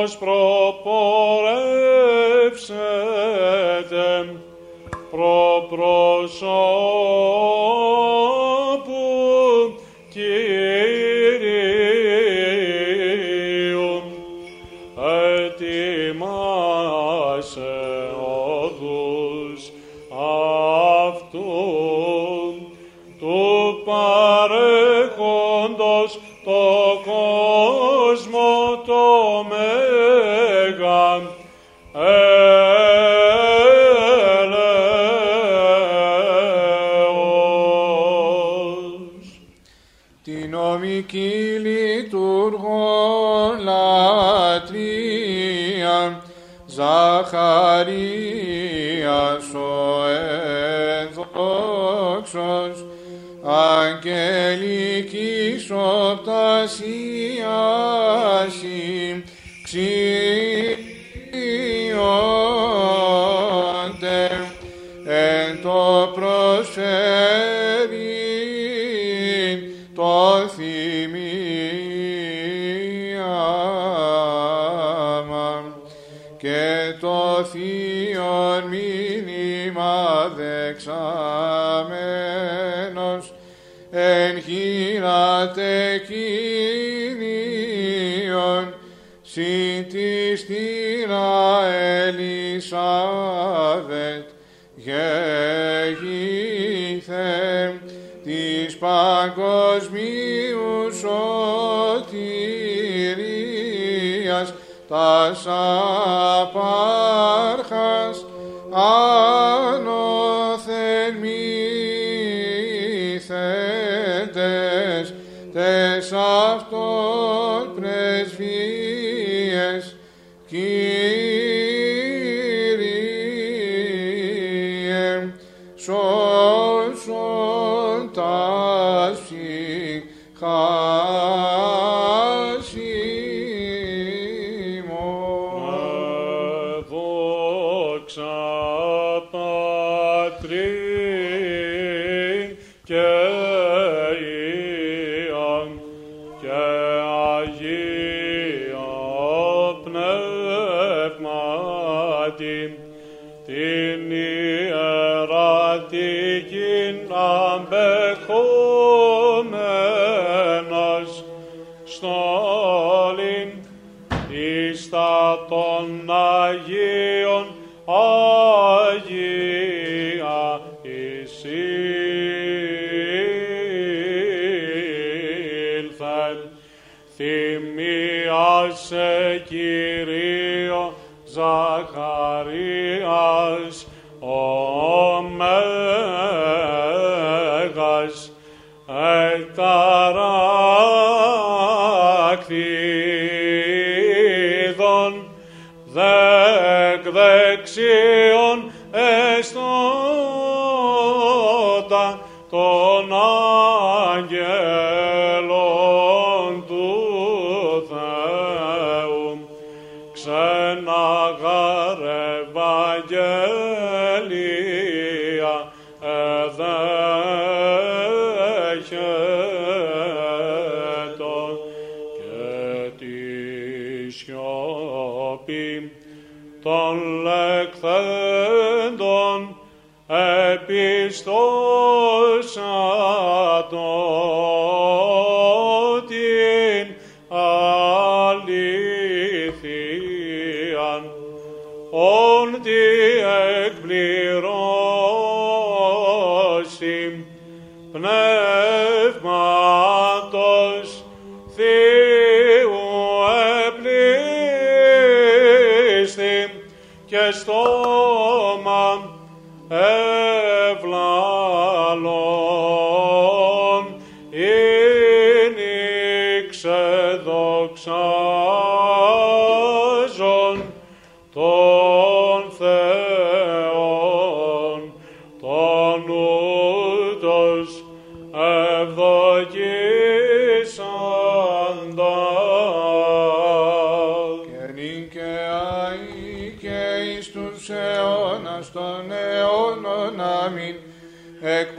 Χριστός προπορεύσετε Μαρίας ο ενδόξος αγγελικής οπτασίας ξύρι Krishna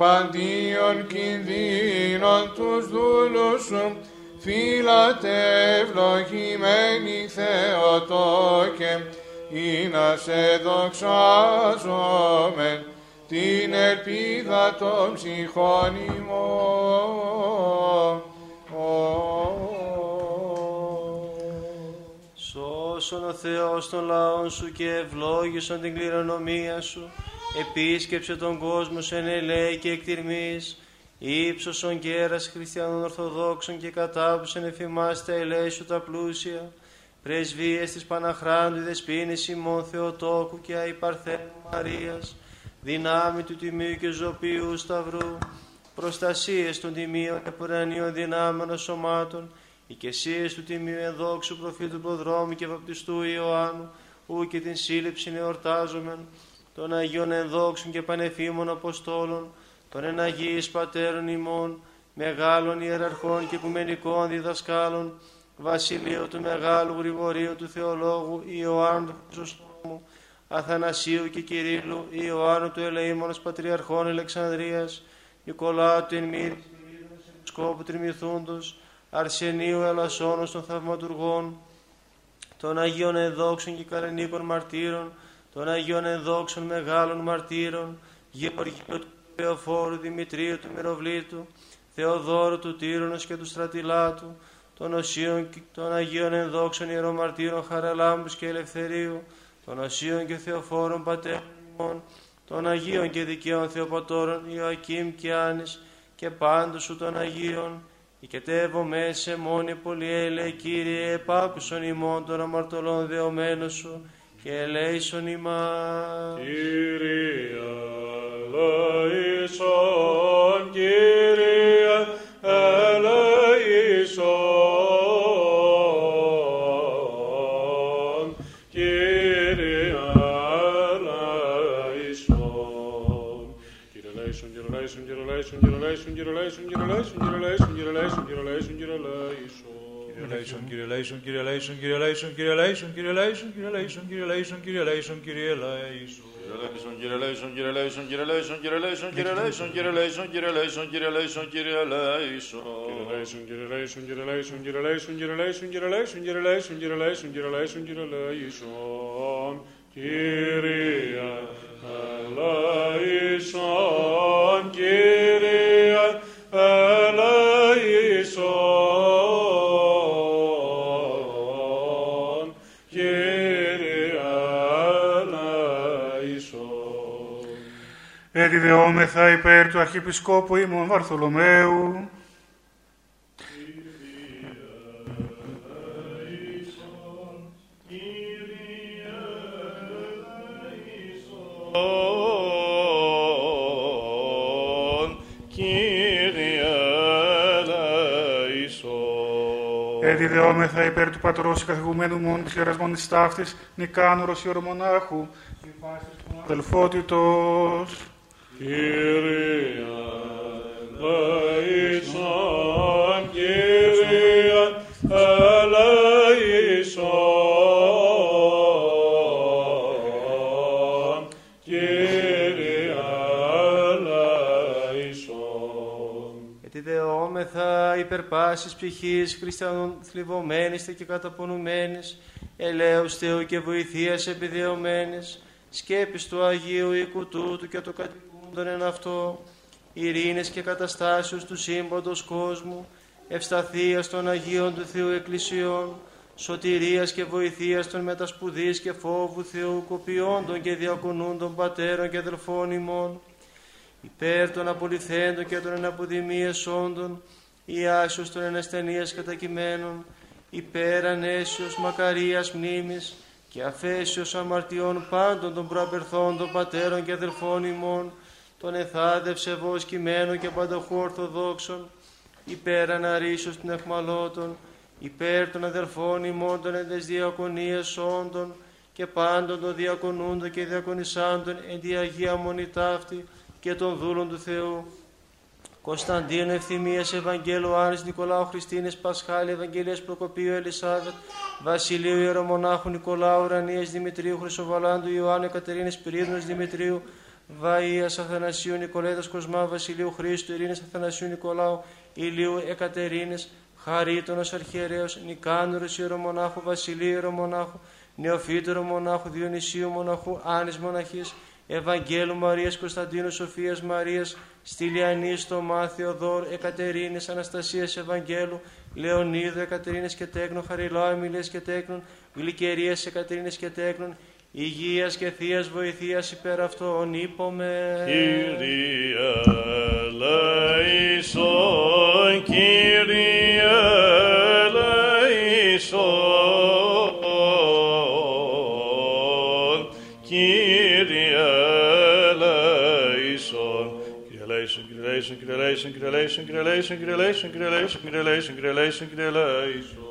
εκ παντίων κινδύνων τους δούλους σου φύλατε ευλογημένοι Θεοτόκε ή να σε δοξάζομεν την ελπίδα των ψυχών ημών. Σώσον ο Θεός των λαών σου και ευλόγησον την κληρονομία σου. Επίσκεψε τον κόσμο σε ελέη και εκτιρμής. Ήψωσον κέρας χριστιανών Ορθοδόξων και κατάπουσεν εφημάς τα ελέη σου τα πλούσια. Πρεσβείες της Παναχράντου, η Δεσποίνης ημών Θεοτόκου και Αϊπαρθένου Μαρίας. Δυνάμει του Τιμίου και Ζωπίου Σταυρού. Προστασίες των Τιμίων και Πουρανίων δυνάμεων σωμάτων. Οικεσίες του Τιμίου Ενδόξου Προφήτου Προδρόμου και Βαπτιστού Ιωάννου, ου και την σύλληψη εορτάζομεν, των Αγίων Ενδόξων και Πανεφήμων Αποστόλων, των εναγίης Πατέρων ημών, μεγάλων ιεραρχών και οικουμενικών διδασκάλων, Βασιλείου του Μεγάλου Γρηγορίου του Θεολόγου Ιωάννου του Χρυσοστόμου, Αθανασίου και Κυρίλου, Ιωάννου του Ελεήμονος Πατριαρχών Αλεξανδρίας, Νικολάου του Ενμύρη, Σκόπου Τριμηθούντος, Αρσενίου Ελασσόνος των Θαυματουργών, των Αγίων Ενδόξων και Καρενίκων Μαρτύρων, των Αγίων Ενδόξων Μεγάλων Μαρτύρων, Γεωργίου του Θεοφόρου, Δημητρίου του Μυροβλήτου, Θεοδόρου του Τύρονος και του Στρατιλάτου, των Οσίων και των Αγίων Ενδόξων Ιερομαρτύρων Χαραλάμπους και Ελευθερίου, των Οσίων και Θεοφόρων Πατέρων ημών, των Αγίων και Δικαίων Θεοπατώρων Ιωακήμ και Άνης και πάντως σου των Αγίων, Οικετεύω μέσε μόνοι πολυέλε, Κύριε, επάκουσον ημών των αμαρτωλών δεωμένων σου και ελέησον ημάς. Κύριε, ελέησον, Κύριε, ελέησον, Κύριε, ελέησον. Κύριε, ελέησον, Κύριε, ελέησον, Κύριε, ελέησον, Κύριε, ελέησον, Κύριε, ελέησον, Κύριε, ελέησον, Κύριε, ελέησον, Κύριε, ελέησον, Κύριε, ελέησον, Κύριε, ελέησον. Κύριε Λέισον, Κύριε Λέισον, Κύριε Λέισον, Κύριε Λέισον, Κύριε Λέισον, Κύριε Λέισον, Κύριε Λέισον, Κύριε Λέισον, Κύριε Λέισον, Κύριε Λέισον. Κύριε Λέησον, Κύριε Λέησον, Κύριε Λέησον, Κύριε Λέησον, Κύριε Λέησον, Κύριε Λέησον, Κύριε Λέησον, Κύριε Λέησον, Κύριε Λέησον. Κύριε Λέισον, Κύριε Λέισον, Κύριε Λέισον, Κύριε Λέισον, Κύριε Λέισον, Κύριε Λέισον, Κύριε Λέισον, Κύριε Λέισον, Κύριε Λέισον. Κύριε Λέισον, Ιδεόμεθα υπέρ του Αρχιεπισκόπου ημών Βαρθολομαίου, Εδιδεόμεθα υπέρ του πατρός καθηγουμένου μόνου της ιεράς μόνης Νικάνου Ρωσιορομονάχου, υπάστης του αδελφότητος. Κύριε Λέησον, Κύριε Λέησον. Ετιδεόμεθα υπερπάσης ψυχής χριστιανών θλιβωμένης και καταπονουμένης, ελέους Θεού και βοηθείας επιδεωμένης, σκέπης του Αγίου οίκου τούτου και το κατοικούντον εν αυτό, ειρήνες και καταστάσεως του σύμπαντος κόσμου, ευσταθίας των Αγίων του Θεού Εκκλησιών, σωτηρίας και βοηθείας των μετασπουδής και φόβου Θεού κοπιόντων και διακονούντων πατέρων και αδελφών ημών, υπέρ των απολυθέντων και των εναποδημίες όντων, η άσιος των ενασθενείας κατακειμένων, υπέρ ανέσιος μακαρίας μνήμης και αφέσιος αμαρτιών πάντων των προαπερθόντων πατέρων και αδελφών ημών, των εθάδευσε βος κειμένων και πανταχού ορθοδόξων, υπέρ αναρρήσεως των εχμαλώτων, υπέρ των αδελφών ημών των εντες διακονίες όντων και πάντων των διακονούντων και διακονισάντων εν τη Αγία Μονή ταύτη και των δούλων του Θεού. Κωνσταντίνο Ευθυμίας Ευαγγέλου Άνης Νικολάου Χριστίνης Πασχάλη Ευαγγελίας Προκοπίου Ελισάβετ Βασιλείου Ιερομονάχου Νικολάου Ρανίας Δημητρίου Χρυσοβαλάντου Ιωάννου Κατερίνης Πυρίδνος Δημητρίου Βαΐας Αθανασίου Νικολέτας Κοσμά Βασιλείου Χρήστου Ειρήνης Αθανασίου Νικολάου Ηλίου Εκατερίνης Χαρίτονος Αρχιερέως Νικάνωρος Ιερομονάχου Βασιλείου Ιερομονάχου Νεοφύτωρο Μονάχου Διονυσίου Μοναχού Άνης Μοναχής Ευαγγέλου Μαρίας Κωνσταντίνου Σοφίας Μαρίας Στυλιανής στο Μάθιο Δόρ Εκατερίνης Αναστασίας Ευαγγέλου Λεωνίδου Εκατερίνης και Τέκνων Χαριλάου Εμιλίας και Τέκνων Γλυκερίας Εκατερίνης και Τέκνων Υγείας και Θείας Βοηθείας υπέρ αυτών είπαμε Κύριε Λέησον, Κύριε Λέησον, Κύριε Λέησον. Κύριε Λέησον, Κύριε Λέησον, Κύριε Λέησον, Κύριε Λέησον, Κύριε Λέησον, Κύριε Λέησον, Κύριε Λέησον, Κύριε Λέησον, Κύριε Λέησον, Κύριε Λέησον.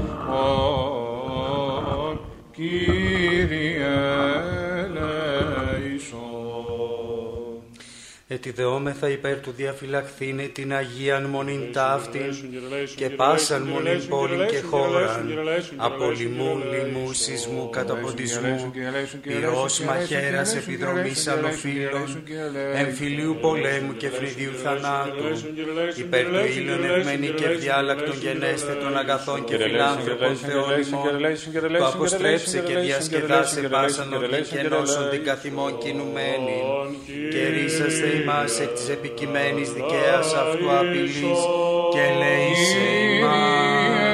Ετιδεόμεθα υπέρ του διαφυλαχθήνε την Αγίαν μονήν ταύτην και πάσαν μονήν πόλην και χώραν, από λοιμού, λοιμού, σεισμού, καταποντισμού, πυρός μαχαίρας επιδρομής ανοφύλων, εμφυλίου πολέμου και φρυδίου θανάτου, υπέρ του ήλιον ευμένη και διάλακτον γενέστε των αγαθών και φιλάνθρωπων θεών ημών, το αποστρέψε και διασκεδάσε πάσαν οργή και νόσον την καθημών κινουμένη, και ρίσαστε ημάς εκ της επικειμένης δικαίας αυτού απειλής και λέει σε ημάς.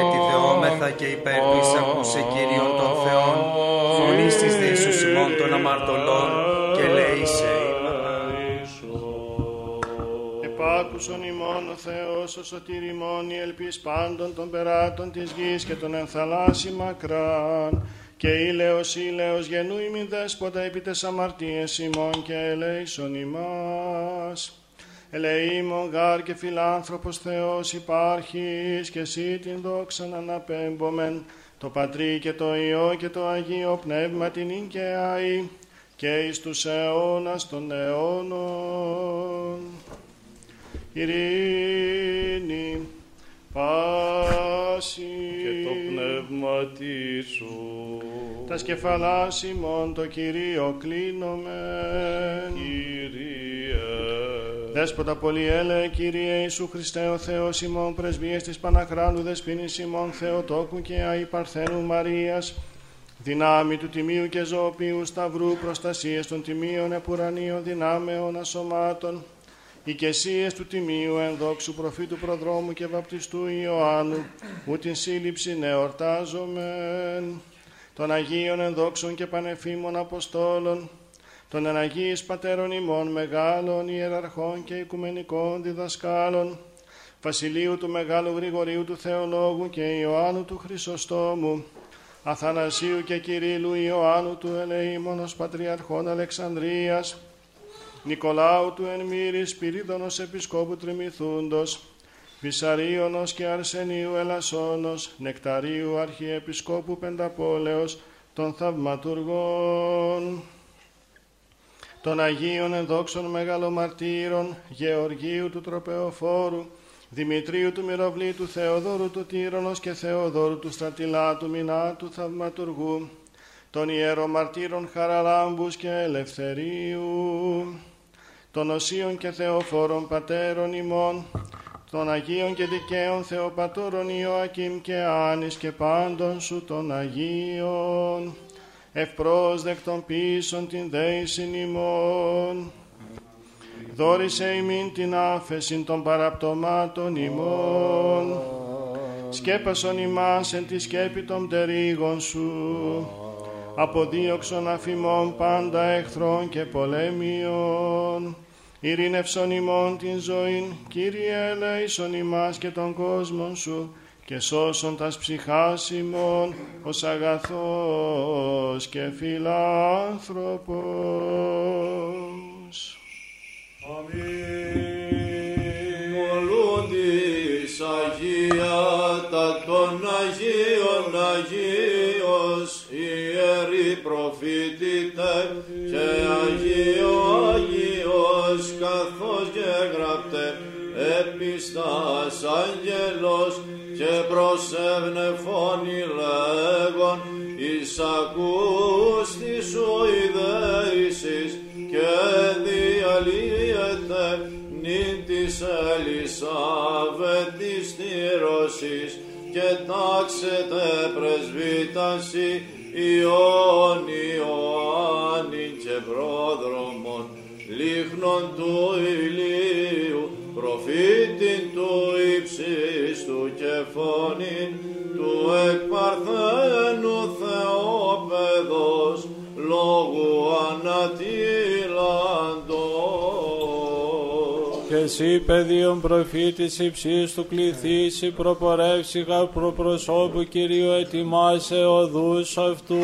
Ετιδεόμεθα και υπέρ του εισακούσε Κύριον των Θεών, φωνής της δείσους ημών των αμαρτωλών και λέει σε ημάς. Επάκουσον ημών ο Θεός ο σωτήρ ημών η ελπίς πάντων των περάτων της γης και των ενθαλάσσι μακράν και ήλαιος ήλαιος γενού ημιν δέσποτα επί τες αμαρτίες ημών και ελέησον ημάς. Ελεήμων γάρ και φιλάνθρωπος Θεός υπάρχεις και εσύ την δόξαν αναπέμπομεν το Πατρί και το Υιό και το Αγίο Πνεύμα την ίν και αΐ και εις τους αιώνας των αιώνων. Ειρήνη, πάσης Και το πνεύμα της σου. τα σκεφαλάς ημών το Κυρίο κλείνομεν. Κύριε. Δέσποτα πολυέλε, Κύριε Ιησού Χριστέ ο Θεός ημών, πρεσβείες της Παναχράντου Δεσποίνης ημών, Θεοτόκου και Αϊ Παρθένου Μαρίας, δυνάμει του Τιμίου και Ζωοποιού Σταυρού, προστασίες των Τιμίων επουρανίων δυνάμεων ασωμάτων, οικεσίες του Τιμίου ενδόξου προφήτου προδρόμου και βαπτιστού Ιωάννου, που την σύλληψη εορτάζομεν, των Αγίων ενδόξων και πανεφήμων Αποστόλων, των εναγίης πατέρων ημών μεγάλων ιεραρχών και οικουμενικών διδασκάλων, Βασιλείου του Μεγάλου Γρηγορίου του Θεολόγου και Ιωάννου του Χρυσοστόμου, Αθανασίου και Κυρίλου Ιωάννου του Ελεήμονος Πατριαρχών Αλεξανδρίας, Νικολάου του Ενμύρη Σπυρίδωνος Επισκόπου Τριμηθούντος, Βυσαρίωνος και Αρσενίου Ελασσόνος, Νεκταρίου Αρχιεπισκόπου Πενταπόλεως, των Θαυματουργών, των Αγίων Ενδόξων Μεγαλομαρτύρων, Γεωργίου του Τροπεοφόρου, Δημητρίου του Μυροβλήτου, Θεοδόρου του Τύρονος και Θεοδόρου του Στρατιλάτου Μινάτου Θαυματουργού, των Ιερομαρτύρων Χαραλάμπους και Ελευθερίου, των Οσίων και Θεοφόρων Πατέρων ημών, των Αγίων και Δικαίων Θεοπατώρων Ιωακήμ και Άνης και πάντων σου των Αγίων, ευπρόσδεκτον πίσων την δέησιν ημών, δόρισε ημίν την άφεσιν των παραπτωμάτων ημών, σκέπασον ημάς εν τη σκέπη των πτερίγων σου, αποδίωξον αφημών πάντα εχθρών και πολέμιων, ειρήνευσον ημών την ζωήν, Κύριε ελέησον ημάς και τον κόσμο σου, και σώσον τας ψυχάς ημών ως αγαθός και φιλάνθρωπος. Μολούντις Αγία τα των Αγίων Αγίος ιερή προφήτητε και Αγίο Αγίος καθώς και γραπτε επιστάς αγγελός και προσεύνε φωνή λέγον εις ακούστη σου ιδέησης και διαλύεται νυν της Ελισάβετης στήρωσης και τάξετε πρεσβύταση Ιών Ιωάννη και πρόδρομον λίχνων του ηλίου προφήτην του ύψιστου και φωνήν του εκπαρθένου Θεόπεδος λόγου ανατήλαντος. Και εσύ, παιδίον προφήτης υψής του κληθήσει, προπορεύσιγα προπροσώπου Κυρίου ετοιμάσε οδούς αυτού.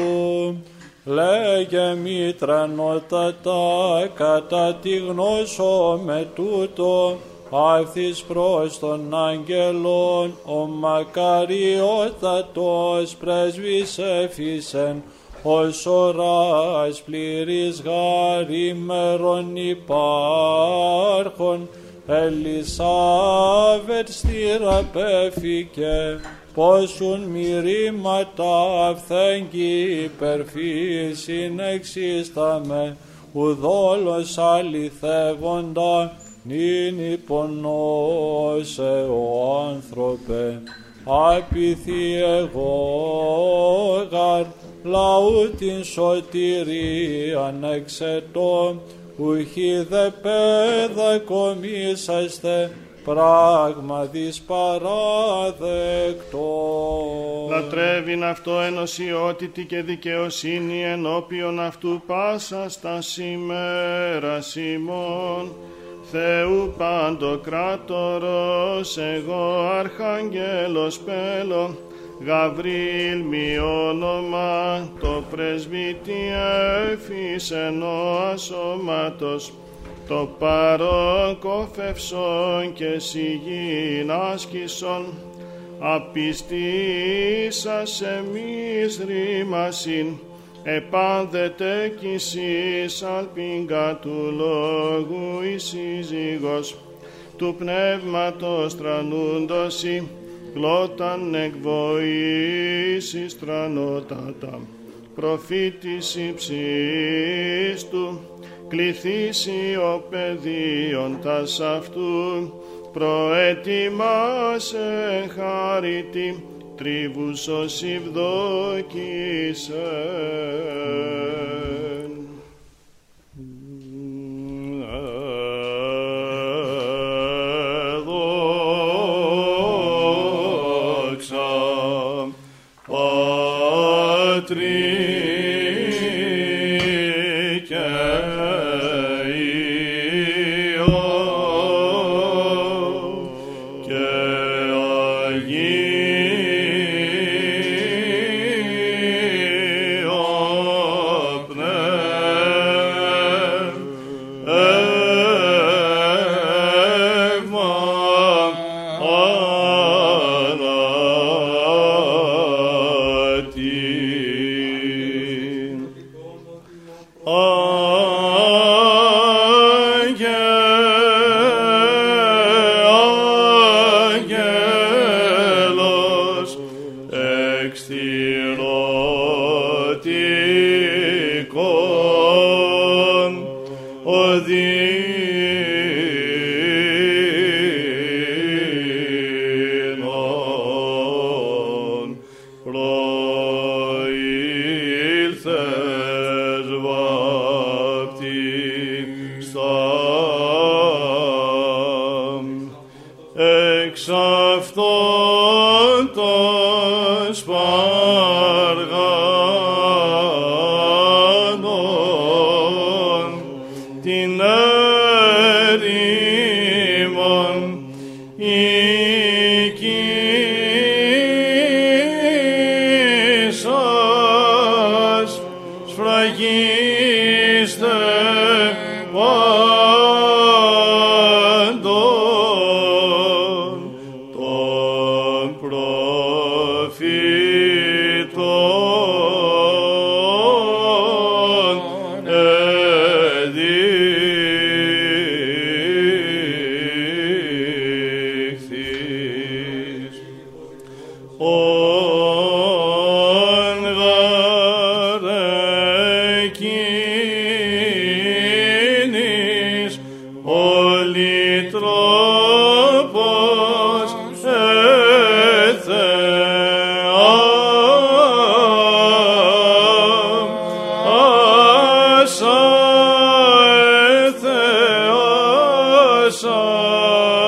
Λέγε μη τρανότατα κατά τη γνώσο με τούτο, άφθης προς τον αγγελόν, ο μακαριότατος πρέσβης έφυσεν, ως ώρας πλήρης γαρήμερον υπάρχων, Ελισάβετ στηραπέφηκε, πόσουν μυρήματα αυθέγγι υπερφύσιν εξίσταμε, ουδόλος αληθεύοντα, νυν υπονόσε ο άνθρωπε, απειθή εγώ γαρ, λαού την σωτηρίαν εξετώ, ουχή δε πέδα κομίσαστε, πράγμα δις παράδεκτο. Λατρεύειν αυτό ενωσιότητη και δικαιοσύνη ενώπιον αυτού πάσα στα σήμερα ημών. Θεού παντοκράτορος εγώ αρχαγγέλος πέλο Γαβρίλ μη όνομα το πρεσβύτη έφυσεν ο ασώματος το παρόν κοφευσόν και σιγήν άσκησον απιστήσας εμείς ρήμασιν επάνδετε κι εσείς αλπίγκα του λόγου η σύζυγος. Του πνεύματος τρανούντοσι γλώταν εκβοήσεις τρανότατα. Προφήτης υψής του κληθήσει ο παιδίον τας αυτού προετοιμάσε χάρητη τρίβουσος ευδοκίσεν. Δόξα Senhor.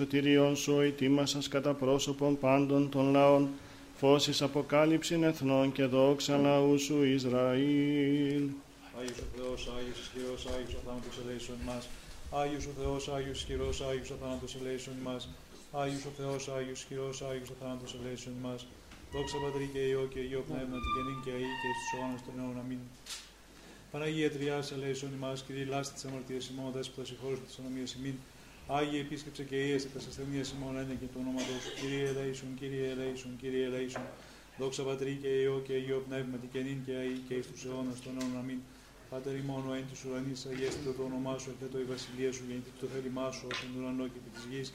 Οφθαλμή μου το σωτηριόν σου ετοίμασας κατά πρόσωπον πάντων των λαών φώσεις αποκάλυψην εθνών και δόξα λαού σου Ισραήλ. Άγιος ο Θεός, Άγιος ισχυρός, Άγιος αθάνατος ελέησον ημάς. Άγιος ο Θεός, Άγιος ισχυρός, Άγιος αθάνατος ελέησον ημάς. Άγιος ο Θεός, Άγιος ισχυρός, Άγιος αθάνατος ελέησον ημάς. Δόξα Πατρί και Υιό και Υιό Πνεύμα την καινήν και αή και στους αιώνας των αιώνων. Αμήν. Παναγία Τριάς ελέησον ημάς, Κύριε λάστη της αμαρτίας ημών, δέσποτα συγχώρος της ανομίας ημίν. Άγιε επίσκεψε και ίεσε τα ασθενείας ημών ένα και το όνομα του. Κύριε ελέησον, Κύριε ελέησον, Κύριε ελέησον. Δόξα Πατρί και Υιό και Υιό Πνεύμα την καινήν και αή και στους αιώνας των αιώνων. Αμήν. Πάτερ ημών, ο εν της ουρανής, αγιέστητο το όνομά σου, και το η βασιλεία σου, γεννηθεί το θέλημά σου, από τον ουρανό και της γης.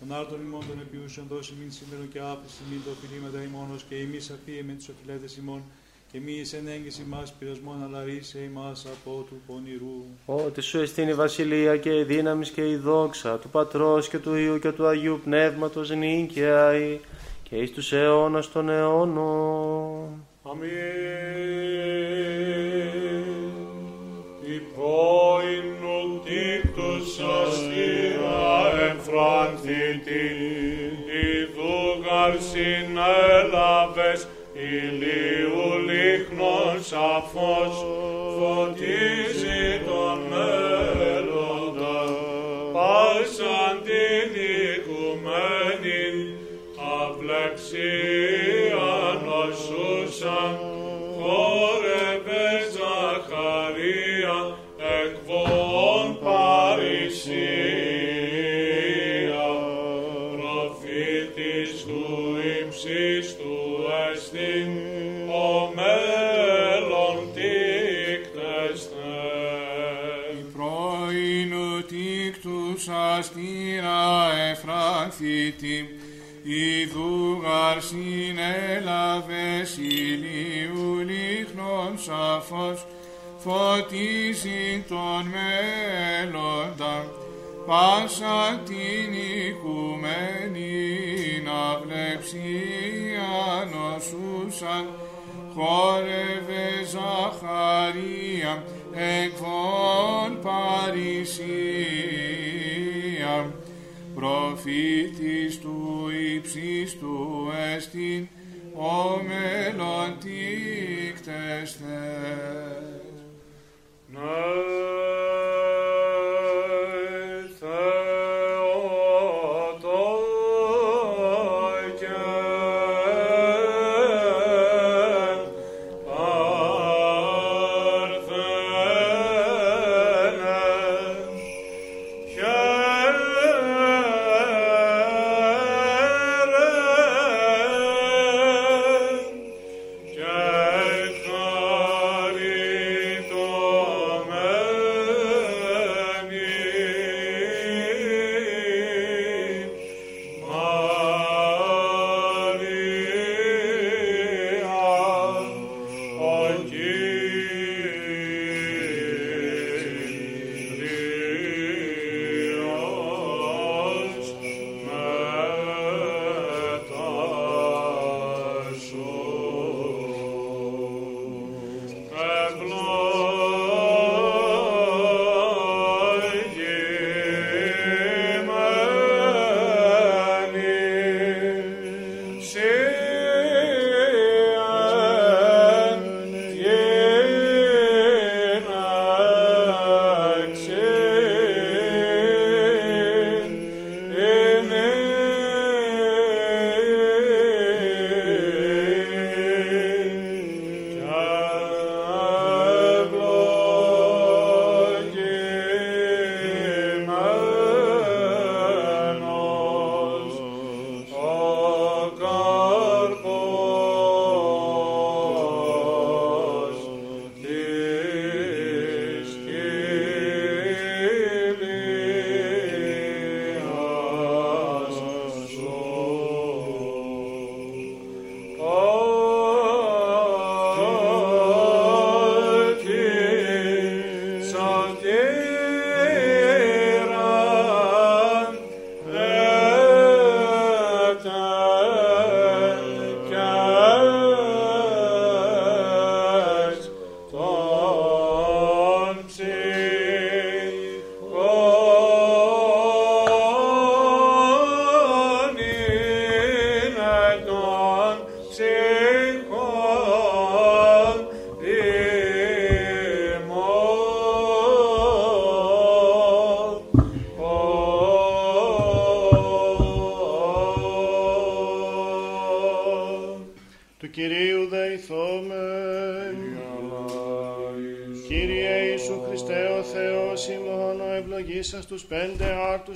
Τον άρτον ημών των επιούσεων δώσει μην σήμερα και άφηση μην το φιλήματα ημώνος και εμείς αφίε με τους οφειλέτες ημών και μη εις εν έγκυση μας πειρασμόν αλλά ρίσε ημάς από του πονηρού. Ότι σου εστίν η βασιλεία και η δύναμη και η δόξα του Πατρός και του Υιού και του Αγίου Πνεύματος νυν και αεί και εις τους αιώνας των αιώνων. Αμήν. Η πρώην οτίκτος αστήρα εμφράνθητη, η δούγαρ συνέλαβες, ηλίου λίχνος σαφώς, φωτίζει τον μέλλοντα, πάσαν την οικουμένην, αυλεξία νοσούσαν, χόρευε εστίν, ο μέλλον τίκτεστε. Πρώην τύκτους αστήρα εφράνθητη, Ιδούγαρ συνέλαβες ηλίου λίχνων σαφώς, φωτίζει τον μέλλοντα, πάσα την οικουμένη αυλεψία νοσούσαν, χόρευε Ζαχαρία, εκβών Παρισία, προφήτης του ύψιστου εστίν, ο μέλλον τίκτεστε.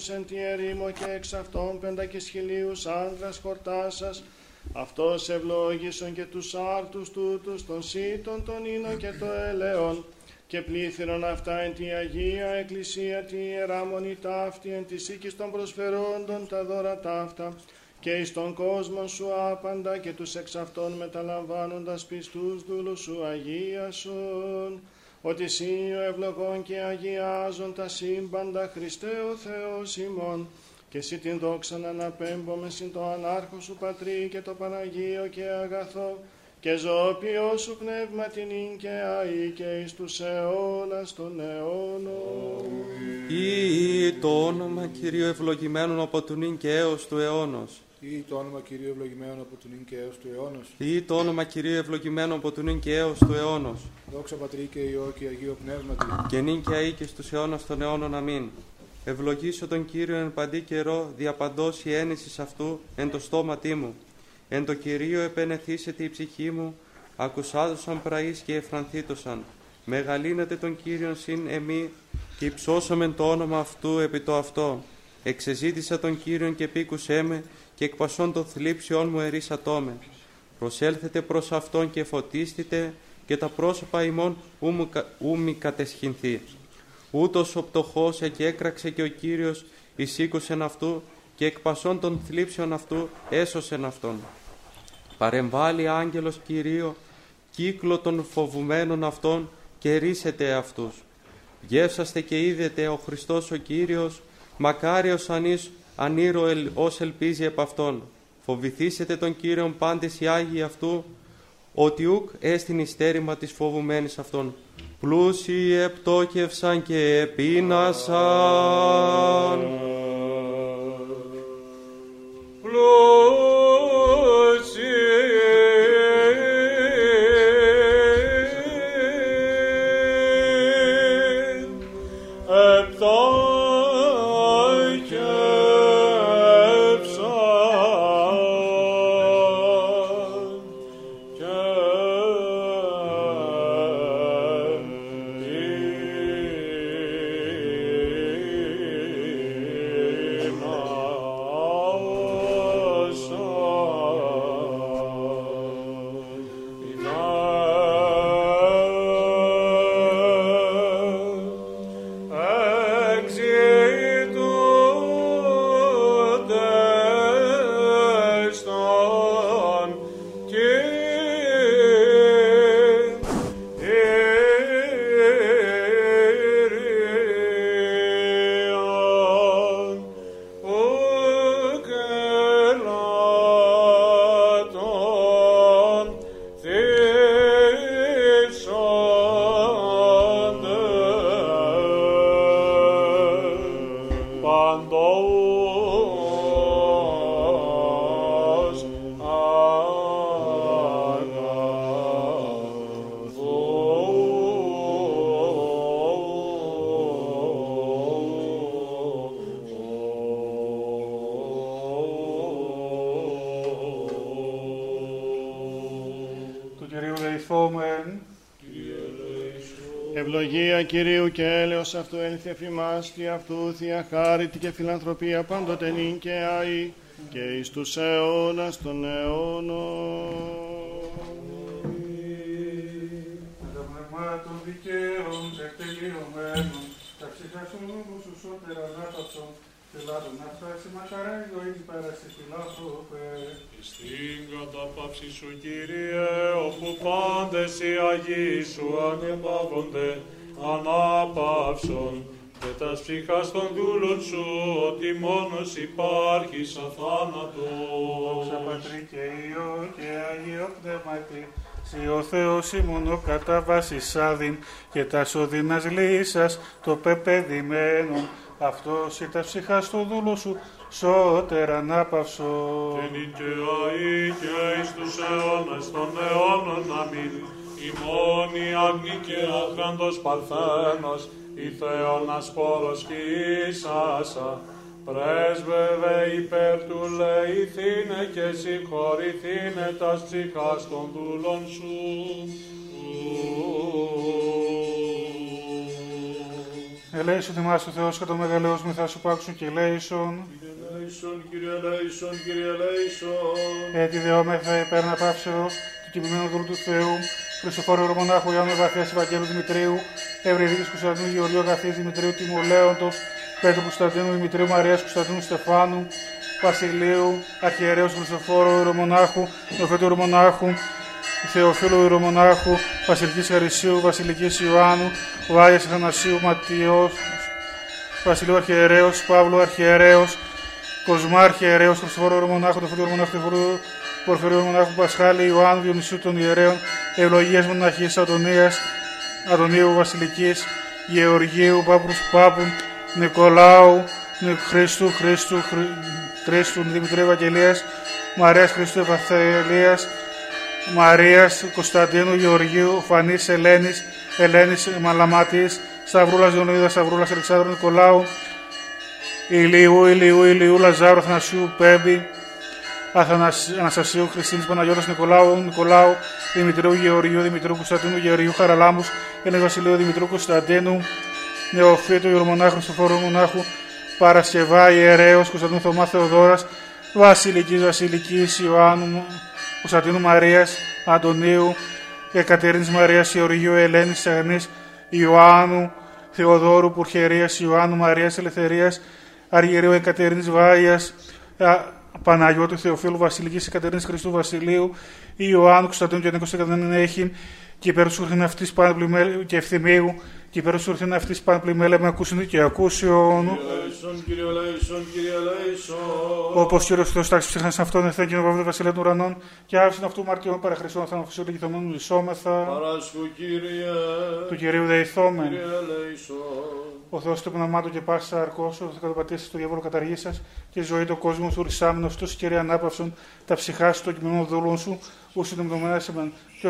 Εν τη ερήμο και εξ αυτών πεντακισχυλίους άντρας χορτάσας, αυτός ευλόγησον και τους άρτους τούτους των σύτων των ίνων και το ελαιών, και πλήθυρον αυτά εν τη Αγία Εκκλησία τη Ιερά Μονή ταύτη εν της οίκης των προσφερόντων τα δώρα ταύτα, και εις τον κόσμο σου άπαντα και τους εξ αυτών μεταλαμβάνοντας πιστούς δούλους σου αγίασον, ότι σύ ο ευλογών και αγιάζων τα σύμπαντα Χριστέ ο Θεός ημών, και εσύ την δόξα να αναπέμπομαι συν το ανάρχο σου Πατρί και το Παναγίο και αγαθό, και ζωοποιό σου πνεύμα την και αή και εις τους αιώνας των αιώνων. Ή το όνομα Κυρίου ευλογημένων από του νυν και έως του αιώνος. Ή το όνομα Κυρίου ευλογημένων από του νυν και έως του αιώνος. Ή το όνομα Κυρίου ευλογημένων από του νυν και έως του αιώνος. Δόξα Πατρί και Υιό και Αγίο Πνεύματι. Και νυν και αή και στους αιώνας των αιώνων. Αμήν. Ευλογήσω τον Κύριο εν παντή καιρό, διαπαντός η έννησης αυτού εν το στόματί μου. Εν το Κυρίο επενεθήσεται η ψυχή μου, ακουσάδωσαν πραείς και εφρανθήτωσαν. Μεγαλύνατε τον Κύριον συν εμή και υψώσαμεν το όνομα αυτού επί το αυτό. Εξεζήτησα τον Κύριον και πήκουσέ με και εκ πασών των θλίψεών μου ερίσατό με. Προσέλθετε προς Αυτόν και φωτίστητε και τα πρόσωπα ημών ου μη κατεσχυνθεί. Ούτως ο πτωχός εκέκραξε και ο Κύριος εισήκουσεν αυτού και εκ πασών των θλίψεων αυτού έσωσεν αυτόν. Παρεμβάλλει άγγελος Κυρίο κύκλο των φοβουμένων αυτών και ρίσετε αυτούς. Γεύσαστε και είδετε ο Χριστός ο Κύριος, μακάριος ανής ανήρο ελ, ως ελπίζει επ' αυτόν. Φοβηθήσετε τον Κύριον πάντες οι Άγιοι αυτού, ότι ουκ έστιν ιστέρημα της φοβουμένης αυτών. Πλούσιοι επτόκευσαν και επίνασαν. Ευλογία αυτού έλθει εφημάς, τι αυτού θεία χάρητη και φιλανθρωπία πάντοτε νυν και αή και εις τους αιώνας των αιώνων. Τα πνευμάτων δικαίων και τελειωμένων, τα ψυχά σου σου σώτερα ανάπαυσον, Ελλάδων να φτάσει μακαρά η ζωή πέρασε φιλάνθρωπε. Στην κατάπαυση σου Κύριε, όπου πάντες οι Αγίοι σου ανεπαύονται, ανάπαυσον, και τα ψυχά των δούλων σου, ότι μόνος υπάρχεις αθάνατος. Δόξα Πατρί και Υιό και Αγίο Πνεύματι, Συ ο Θεός ημών ο κατά βάσης άδειν και τα σωδίνας λύσας το πεπαιδημένον αυτός η τα ψυχά στο δούλο σου σώτερα ανάπαυσο. Και νικαιαή και εις τους αιώνας των αιώνων αμήν, η μόνη άγνη και άχραντος παρθένος, η Θεόνας πόρος και ίσασα, πρέσβευε υπέρ του λεηθήνε και συγχωρηθήνε τας ψυχάς των δούλων σου. Ελέησον θυμάσαι ο Θεός και το μεγαλέος μη θα σου πάξουν και ελέησον. Ελέησον, Κύριε ελέησον, Κύριε ελέησον. Έτσι δεόμεθα υπέρ να πάψεως του κειμένου δούλου του Θεού, Χριστοφόρου Ρωμονάχου Ιωάννου Γαθίας Ευαγγέλου Δημητρίου, Ευρυδίκης Κωνσταντίνου Γεωργίου Αγαθίας Δημητρίου Τιμολέοντος, Πέτρου Κωνσταντίνου Δημητρίου Μαρίας Κωνσταντίνου Στεφάνου, Βασιλείου, Αρχιερέως Χριστοφόρου Ρωμονάχου, Νοφέτου Ρωμονάχου, Θεοφίλου Ρωμονάχου, Βασιλικής Χαρισίου, Βασιλικής Ιωάννου, Βάγιας Αθανασίου Ματιός, Βασιλείου Αρχιερέως, Παύλου Αρχιερέως, Κοσμά Αρχιερέως, Χριστοφόρου Ρωμονάχου, Νοφέτου Ρωμονάχου, Θεοφίλου Πορφυρίου Ρωμονάχου, Πασχάλη, Ιωάννου, Διονυσίου των Ιερέων, Ευλογίας Μοναχής, Αντωνίας, Αντωνίου Βασιλικής, Γεωργίου, Πάπρους Πάπουν, Νικολάου, Νι- Χρήστου, Χρήστου, Χρ- Χρήστου, Δημητρίου Ευαγγελίας, Μαρίας Χριστού Ευαθελίας, Μαρίας Κωνσταντίνου Γεωργίου, Φανής Ελένης, Ελένης Μαλαμάτης, Σταυρούλας Διονύδας, Σταυρούλας Αλεξάνδρου Νικολάου, Ηλίου, Ηλίου, Ηλίου, Λαζάρου, Αθανασίου, Πέμπη, Αθανασ... Αναστασίου, Χριστίνης Παναγιώτας Νικολάου, Νικολάου, Δημητρίου Γεωργίου, Δημητρίου Κωνσταντίνου Γεωργίου, Χαραλάμπους, Ένες Βασιλείου, Δημητρίου Κωνσταντίνου, Νεοφύτου, Ιωρμονάχου, Χριστοφόρου Μονάχου, Παρασκευά, Ιερέως, Κωνσταντίνου Θωμά Θεοδόρας, Βασιλικής, Βασιλικής, Ιωάννου, Κωνσταντίνου Μαρίας, Αντωνίου, Εκατερίνης Μαρίας, Γεωργίου, Ελένης, Αγνής, Ιωάννου, Θεοδόρου, Πουρχερίας, Ιωάννου, Μαρίας, Ελευθερίας, Αργυρίου, Εκατερίνης Βάιας, Α, Παναγιώτου, Θεοφίλου, Βασιλικής, Εκατερίνης Χριστού, Βασιλείου, Ιωάννου, Κωνσταντίνου και Νίκος Εκατερίνη Έχην, και υπερσούρθιν αυτής πάνω πλημέλ και ευθυμίου, και υπερσούρθιν αυτής πάνω πλημέλε με ακούσιν και ακούσιον. Ελέησον, Κύριε ελέησον, Κύριε ελέησον. Όπως κύριο Θεό τάξης ψύχαν σε αυτόν, εθέν και βαβδε βασιλεία των ουρανών, και άφησαν αυτού μαρτυρών παραχρηστών, θα αναφωσίου λογιθωμένου λυσόμεθα. Παράσχου, Κύριε. Του κυρίου δεηθόμεν. Κύριε ελέησον. Ο Θεός του πνευμάτου και πάση αρκός, θα καταπατήσει το διάβολο καταργής σας και ζωή το κόσμο σου ρισάμενος, τους κύριε ανάπαυσον, τα ψυχά σου, το κειμενό δούλων σου, ούσου την πτωμένα σε μεν. Και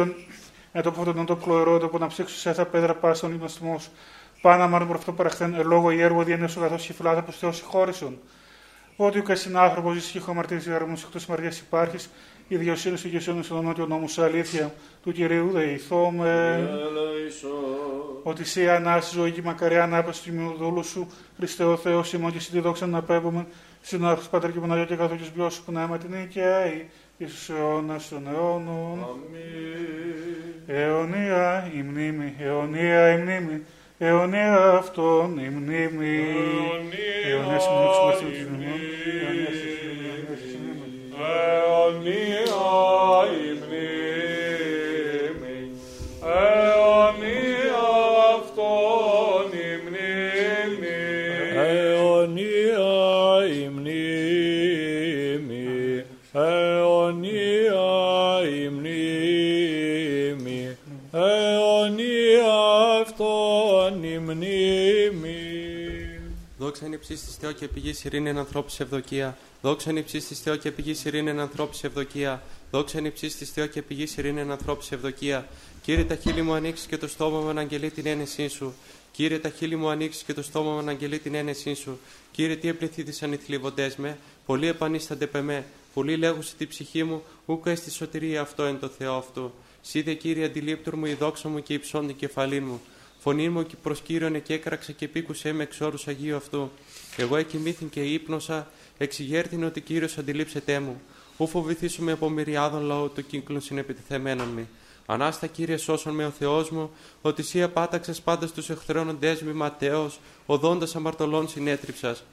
με το που τον το κλωερό, το που να ψήξω σε θα πέδρα πας στον υμναστημό σου. Πάνα μάρουν προ αυτό παραχθέν, ελόγω η έργο διένεσο καθώς και φυλάδα που Θεό συγχώρησον. Ότι ο κασιν άνθρωπος ζει και μαρτύρη γραμμού εκτός μαριά υπάρχεις, η δικαιοσύνη σου και εσύ στον νότιο νόμου σου αλήθεια του κυρίου δεηθώμε. Ελέησον. Ότι σε ανάση ζωή και μακαριά ανάπαση του μειοδούλου σου, Χριστέ ο Θεός, ημών και εσύ τη δόξα να πέμπουμε, στην άρχος Πατέρ και Παναγιώ και καθόλου και σου πνεύμα την οικαίη, εις αιώνας των αιώνων. Αιωνία η μνήμη, αιωνία η μνήμη, αιωνία αυτόν η μνήμη. Αιωνία η μνήμη, αιωνίας η μνήμη, αιωνία η μνήμη, αιωνία αυτόν η μνήμη. αιωνία η μνήμη. Δόξα είναι υψίστη Θεό και πηγή ειρήνη εν ανθρώπους ευδοκία. Δόξα είναι υψίστη Θεό και πηγή ειρήνη εν ανθρώπους ευδοκία. Δόξα είναι υψίστη Θεό και πηγή ειρήνη εν ανθρώπους ευδοκία. Κύριε, τα χείλη μου ανοίξεις και το στόμα μου αναγγελεί την ένεσή σου. Κύριε, τα χείλη μου ανοίξεις και το στόμα μου αναγγελεί την ένεσή σου. Κύριε, τι επληθύθησαν οι θλιβοντές με, πολλοί επανίστανται πεμέ. Πολλοί λέγουν στην ψυχή μου, ούκα εις τη σωτηρία αυτό εν το Θεό αυτού. Σίδε Κύριε, αντιλήπτορ μου η δόξα μου και υψών την κεφαλή μου. Φωνή μου και προς Κύριον και έκραξε και πήκουσε με εξ όρους Αγίου αυτού. Εγώ εκοιμήθην και ύπνοσα, εξηγέρθην ότι Κύριος αντιλήψετέ μου. Ού φοβηθήσουμε από μυριάδων λαού το κύκλο συνεπιτεθεμένων μη. Ανάστα Κύριε σώσον με ο Θεός μου, ότι εσύ απάταξες πάντα στους εχθρών δέσμη ματέως, οδόντας αμαρτωλών συνέτριψας.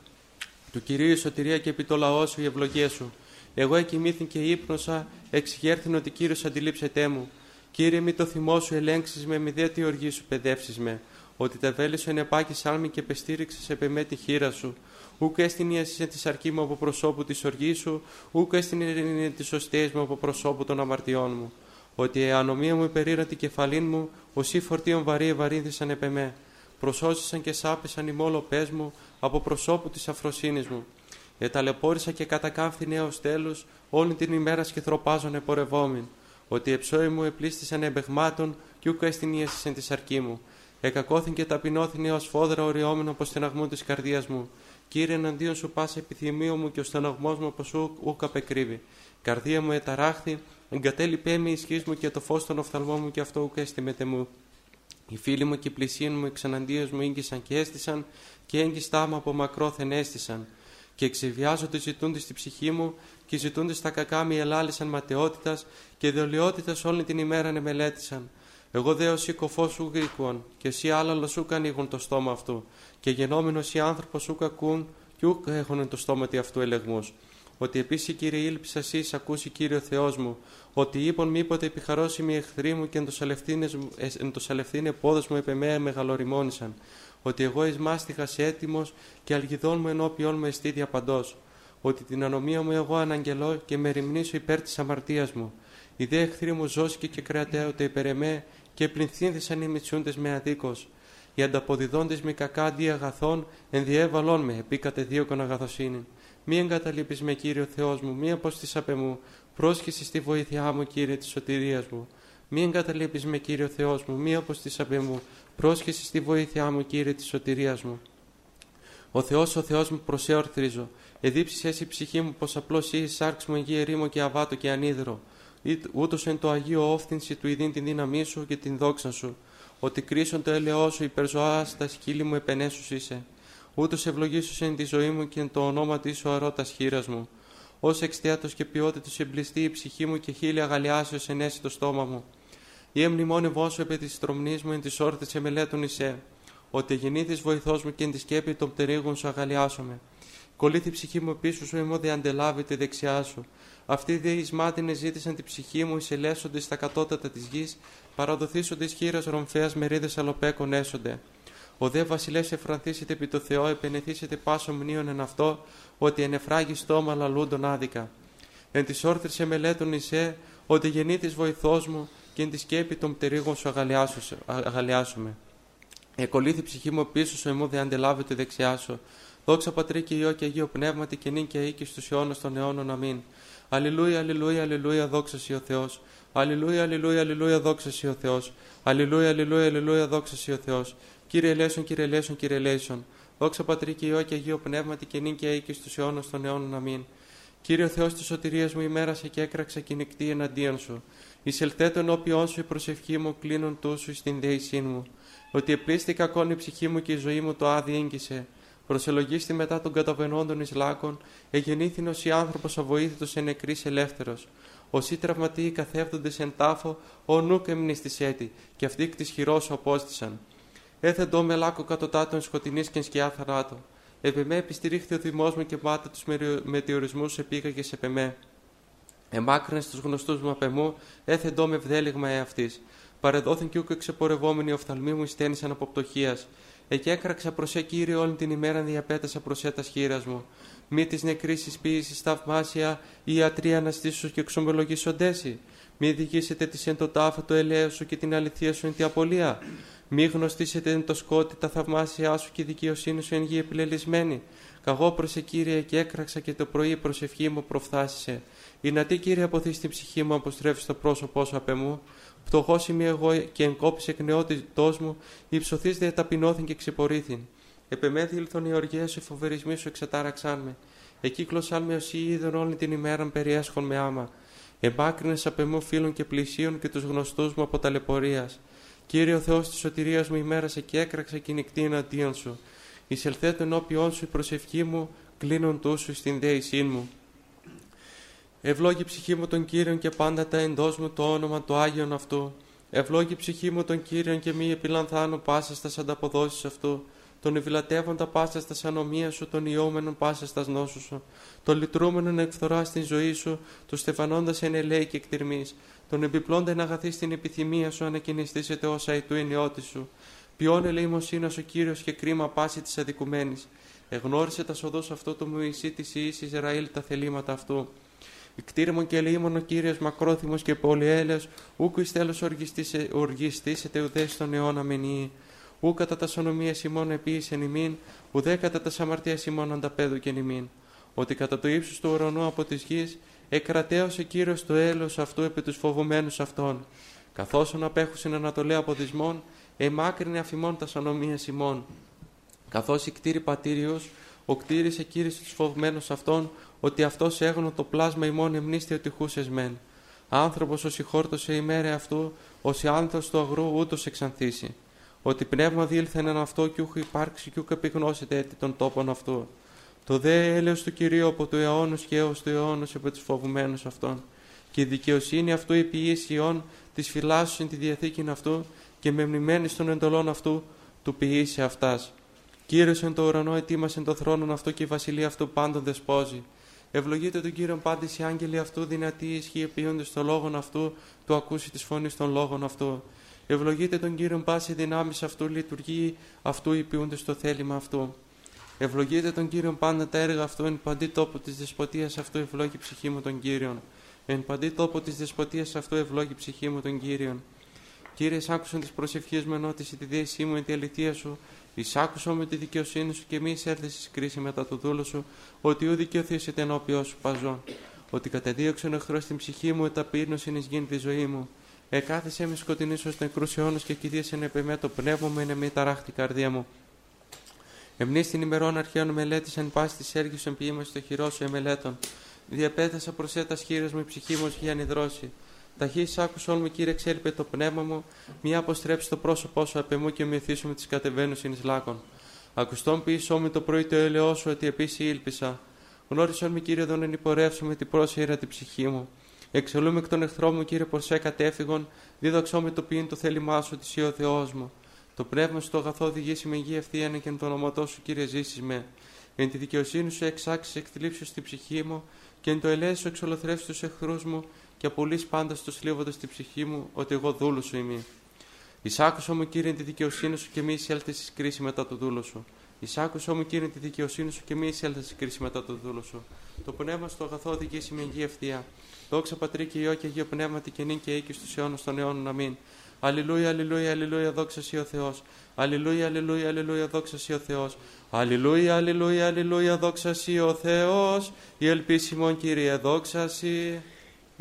Του Κυρίου η σωτηρία και επί το λαό σου η ευλογία σου. Εγώ εκοιμήθην και ύπνοσα, εξηγέρθην ότι Κύριος αντιλήψετέ μου. Κύριε, μη το θυμό σου ελέγξεις με, μη δε τη οργή σου παιδεύσεις με. Ότι τα βέλη σου ενεπάκη σάλμη και πεστήριξες επ' εμέ τη χείρα σου. Ούκ έστειν η ασύσια της αρκή μου από προσώπου της οργής σου, ούκ έστειν η ειρήνη της σωστή μου από προσώπου των αμαρτιών μου. Ότι η ανομία μου υπερήρα την κεφαλήν μου, οσί φορτίων βαρύ ευαρύνθησαν επ' εμέ. Προσώσισαν και σάπησαν οι μόλο πες μου από προσώπου της αφροσύνης μου. Εταλαιπώρησα και κατακάμφθη νέος τέλου, όλη την ημέρα σκυθροπάζων επορευόμην ότι εψόη μου επλήστησαν εμπεγμάτων κι ούκ έστεινίασαν τη αρκή μου. Εκακώθην και ταπεινώθην έως φόδρα οριόμενο από στεναγμού της καρδίας μου. Κύριε, εναντίον σου πάσα επιθυμίο μου και ο στεναγμό μου από σου ούκ απεκρύβει. Καρδία μου εταράχθη, εγκατέλειπέ με ισχύς μου και το φως των οφθαλμών μου και αυτό ούκ έστειμετε μου. Οι φίλοι μου και οι πλησίοι μου εξαναντίως μου ήγγισαν και έστησαν, και έγκυστά μου από μακρόθεν έστησαν. Και εξεβιάζονται ζητούνται στη ψυχή μου, και ζητούνται στα κακά μη ελάλησαν ματαιότητας, και δολιότητα όλη την ημέρα με μελέτησαν. Εγώ δε ως κοφό σου γρήκουον, και εσύ άλλα σου ανοίγουν το στόμα αυτού, και γενόμενος οι άνθρωπος σου κακούν, και ούκ έχουν το στόμα αυτού ελεγμούς. Ότι επίσης κύριε ήλπισα εσύ ακούσει κύριο Θεός μου, ότι είπον μήποτε επιχαρώσιμοι εχθροί μου και εν το σαλευθύνε πόδο μου επεμέα μεγαλοριμόνησαν. Ότι εγώ ει μάστιχα έτοιμος και αλγιδών μου ενώπιον μου εστί διαπαντό. Ότι την ανομία μου εγώ αναγγελώ και με ρημνήσω υπέρ της αμαρτίας μου. Οι δε εχθροί μου ζώσκε και κρεατέωτε υπέρ εμέ και πληνθύνθησαν οι μητσούντε με αδίκως. Οι ανταποδιδόντες με κακά αντί αγαθών ενδιέβαλόν με, επίκατε δίωκον αγαθοσύνη. Μη εγκαταλείπεις με κύριο Θεός μου, μη αποστήσαπε μου, πρόσχεση στη βοήθειά μου, κύριε της σωτηρίας μου. Μη εγκαταλείπεις με κύριο Θεός μου, μη αποστήσαπε μου, πρόσχεση στη βοήθειά μου, κύριε της σωτηρίας μου. Ο Θεός, ο Θεός μου, προσεορθρίζω. Εδίψεις εσύ η ψυχή μου, πως απλώς ή σάρξ μου εγγύε ρήμο και αβάτο και ανίδρο. Ούτως εν το Αγίο όφθηνση του ειδήν την δύναμή σου και την δόξα σου. Ότι κρίσον το ελαιό σου υπερζωά στα σκύλι μου επενέσους είσαι. Ούτως ευλογήσους εν τη ζωή μου και εν το ονόμα τη ο αρώτας χείρας μου. Ω εξτιάτος και ποιότητος εμπλιστεί η ψυχή μου και χίλια αγαλιάσεως ενέσει το στόμα μου. Ή εμνημόνευό σου επί της τρομνή μου εν της όρθη σε μελέτων ισέ. Ότι γεννήθης βοηθός μου και εν της σκέπη των πτερίγων σου αγαλιάσομαι. Κολλήθη η ψυχή μου πίσω σου, εμώ δε αντελάβει τη δεξιά σου. Αυτοί δε εις ζήτησαν τη ψυχή μου, εισελέσονται στα κατώτατα της γης, παραδοθήσονται εις χείρας ρομφαία μερίδες αλοπέκων έσονται. Ο δε βασιλές εφρανθήσετε επί το Θεό, επενεθήσετε πάσο μνήων εν αυτό, ότι ενεφράγει στόμα λαλούντον άδικα. Εν της όρθρης μελέτων εισέ, ότι γεννήθη βοηθός μου, και εν της σκέπη των πτερίγων σου αγαλιάσουμε. Εκολύθη ψυχή μου πίσω σου, εμού δε αντελάβετε δεξιά σου. Δόξα πατρί και ιό και αγίο πνεύματι και νύν και οίκη στους αιώνα των αιώνων. Αμήν. Αλληλούια, αλληλούια, αλληλούια, δόξα ο Θεός. Αλληλούια, αλληλούια, αλληλούια, δόξα ο Θεός. Αλληλούια, αλληλούια, αλληλούια, δόξα ο Θεός. Κύριε Ελέσον, Κύριε Ελέσον, Κύριε Ελέσον. Δόξα Πατρί και Υιό και Αγίο Πνεύματι και νύν και και στους αιώνας των αιώνων. Αμήν. Κύριε Θεός της σωτηρίας μου ημέρασε και έκραξα και νυχτή εναντίον σου. Εισελθέ τον όπιόν σου η προσευχή μου κλείνουν τούσου στην δέησή μου. Ότι επλήστη κακόν η ψυχή μου και η ζωή μου το άδει έγκυσε. Προσελογίστη μετά των καταβενόντων εις λάκων, εγεννήθην ως η άνθρωπος αβοήθητος εν νεκρής ελεύθερος. Όσοι τραυματίοι καθεύδονται εν τάφο, ο νουκ εμνήστη έτη, και αυτοί εκ της χειρός απόστησαν. Έθεντο με λάκκο κατωτάτων σκοτεινής και σκιά θανάτου. Επεμέ επιστηρίχθη ο θυμός μου και μάτα τους μετεωρισμού επήγαγες σε πεμέ. Εμάκρυνες στου γνωστούς μου απεμού, έθεντο με βδέλιγμα εαυτής. Παρεδόθην κι ούκο εξεπορευόμενοι οφθαλμοί μου στένησαν από πτωχίας. Εκεί έκραξα προς σε κύριο όλη την ημέρα διαπέτασα προς τας χείρας μου. Μη της νεκρή ποιήσης θαυμάσια ή ιατρία να στήσω και εξομολογήσοντέσι. Μη διηγήσετε της εν το τάφο το ελαίο σου και την αληθεία σου εν τη απολία. Μη γνωστήσετε εν το σκότι τα θαυμάσια σου και η δικαιοσύνη σου εν γη επιλελισμένη. Καγώ προσε κύριε και έκραξα και το πρωί προσευχή μου προφθάσισε. Η να τι κύριε αποθείς στην ψυχή μου αποστρέφεις το πρόσωπό σου απ' εμού. Πτωχός είμαι εγώ και εγκόπησε εκ νεότητός μου, υψωθείς δε ταπεινώθην και ξεπορήθην. Επεμέθη ήλθον οι οργές σου, φοβερισμοί σου εξατάραξάν με. Εκύκλωσαν με όσοι είδων όλη την ημέρα περιέσχον με άμα. Εμπάκρινες απ' εμού φίλων και πλησίων και τους γνωστούς μου από ταλαιπωρίας. Κύριε ο Θεός της σωτηρίας μου ημέρασε και έκραξα και νυχτή εναντίον σου. Εισελθέτω ενώπιόν σου η προσευχή μου, κλείνον τούσου στην δέησή μου. Ευλόγη ψυχή μου τον Κύριον και πάντα τα εντός μου το όνομα του Άγιον αυτού. Ευλόγη ψυχή μου τον Κύριον και μη επιλανθάνω πάσα στα ανταποδόσεις αυτού τον ευλατεύοντα πάσα στα ανομία σου, τον ιόμενον πάσα στα νόσους σου, τον λυτρούμενον εκφθορά στην ζωή σου, το στεφανώντας εν ελέη και εκτιρμής, τον επιπλώντα εν αγαθή στην επιθυμία σου, ανακοινιστήσετε όσα η του ενιώτη σου. Ποιόν ελεημοσύνας ο κύριος και κρίμα πάση της αδικουμένης. Εγνώρισε τα σοδός αυτού του Μωυσή της Ιη Ισραήλ τα θελήματα αυτού. Κτήρμον και ελεήμον ο κύριος μακρόθυμος και πολυέλεο, ούκου εις τέλος οργιστήσετε ουδέ στον αιώνα μενή ου κατά τας σωνομία ημών επίησεν ημίν, ουδέ κατά τας σαμαρτία ημών ανταπέδου και ημίν. Ότι κατά το ύψος του ουρανού από της γης, εκρατέωσε κύριος το έλος αυτού επί τους φοβουμένους αυτών. Καθώς απέχουσιν ανατολέ από δυσμών, εμάκρυνε αφημών τας σωνομία ημών. Καθώς η κτήρη πατήριο, ο κτήρης εκείρισε τους φοβμένου αυτών, ότι αυτός έγνω το πλάσμα ημών εμνίστη ότι χούσες Άνθρωπος όσοι χόρτωσε ημέρα αυτού, όσοι άνθρωπο του αγρού ούτως εξανθήσει. ότι πνεύμα διήλθεν εν αυτό κι ούχ υπάρξει κι ούχ επιγνώσετε έτη των τόπων αυτού. Το δε έλεος του Κυρίου από του αιώνος και έως του αιώνος από τους φοβουμένους αυτών. Και η δικαιοσύνη αυτού η ποιήση ιών της φυλάσσου τη διαθήκη αυτού και με μνημένης των εντολών αυτού του ποιήσει αυτάς. Κύριος εν το ουρανό ετοίμασε το θρόνο αυτό και η βασιλεία αυτού πάντων δεσπόζει. Ευλογείτε τον Κύριον πάντη οι άγγελοι αυτού, δυνατοί ισχύει ποιούνται στο λόγον αυτού, του ακούσει της φωνής των λόγων αυτού. Ευλογείτε τον Κύριον πάση δυνάμεις αυτού, λειτουργεί αυτού, υπηούνται στο θέλημα αυτού. Ευλογείτε τον Κύριον πάντα τα έργα αυτού, εν παντή τόπο της δεσποτείας αυτού, ευλόγη ψυχή μου τον Κύριον. Εν παντή τόπο της δεσποτείας αυτού, ευλόγη ψυχή μου τον Κύριον. Κύριε, άκουσαν τις προσευχέ μου ενώτηση τη δέσή μου εν τη αληθεία σου, Εισάκουσο με τη δικαιοσύνη σου και μη εισέλθεις κρίση μετά το δούλο σου, ότι ού δικαιωθήσετε ενώπιός σου παζών. Ότι κατεδίωξε ο εχθρός στην ψυχή μου, εταπείνωση εις γίνει τη ζωή μου. Εκάθισε με σκοτεινής ως νεκρούς αιώνου και κηδίασε επεμέ το πνεύμα μου, είναι μη ταράχτη καρδία μου. Εμνή την ημερών αρχαίων μελέτη, εν πάση της έργης εν ποιήμα στο χειρό σου εμελέτων. Διαπέτασα προσέτα χείρε μου, η ψυχή μου για νηδρώσει. Ταχύς άκουσον μου, κύριε, εξέλιπε το πνεύμα μου, μία αποστρέψει το πρόσωπό σου απ' εμού και μυθίσου με τις κατεβαίνουσιν λάκων. Ακουστόν πίσω μου το πρωί το έλεό σου, ότι επίσης ήλπισα. Γνώρισον με, κύριε, δον ενυπορεύσω με την πρόσχερα τη ψυχή μου. Εξελούμε εκ των εχθρών μου, κύριε, προ κατέφυγον, δίδαξό με το ποιήν το θέλημά σου, τη ο Θεός μου. Το πνεύμα σου το αγαθό οδηγήσει με υγεία ευθεία και εν το όνοματό σου, κύριε, ζήσεις με. Εν τη δικαιοσύνη σου εξάξεις εκθλίψεις στην ψυχή μου και εν το ελέσου εξολοθρεύσει τους εχθρούς μου και απολύς πάντα στο σλίβοντα στην ψυχή μου ότι εγώ δούλου σου είμαι. Εισάκουσα μου κύριε τη δικαιοσύνη σου και μη εισέλθε στη κρίση μετά το δούλο σου. Εισάκουσα μου κύριε τη δικαιοσύνη σου και μη εισέλθε στη κρίση μετά το δούλο σου. Το πνεύμα στο αγαθό οδηγήσει με εγγύη ευθεία. Δόξα πατρί και ιό και αγίο πνεύματι και νύν και οίκη στους αιώνε των αιώνων. Αμήν. Αλληλούια, αλληλούια, αλληλούια, δόξα σοι ο Θεός. Αλληλούια, αλληλούια, αλληλούια, δόξα σοι ο Θεός. Αλληλούια, αλληλούια, αλληλούια, δόξα σοι ο Θεός. Η ελπίσιμον κύριε, δόξα σοι.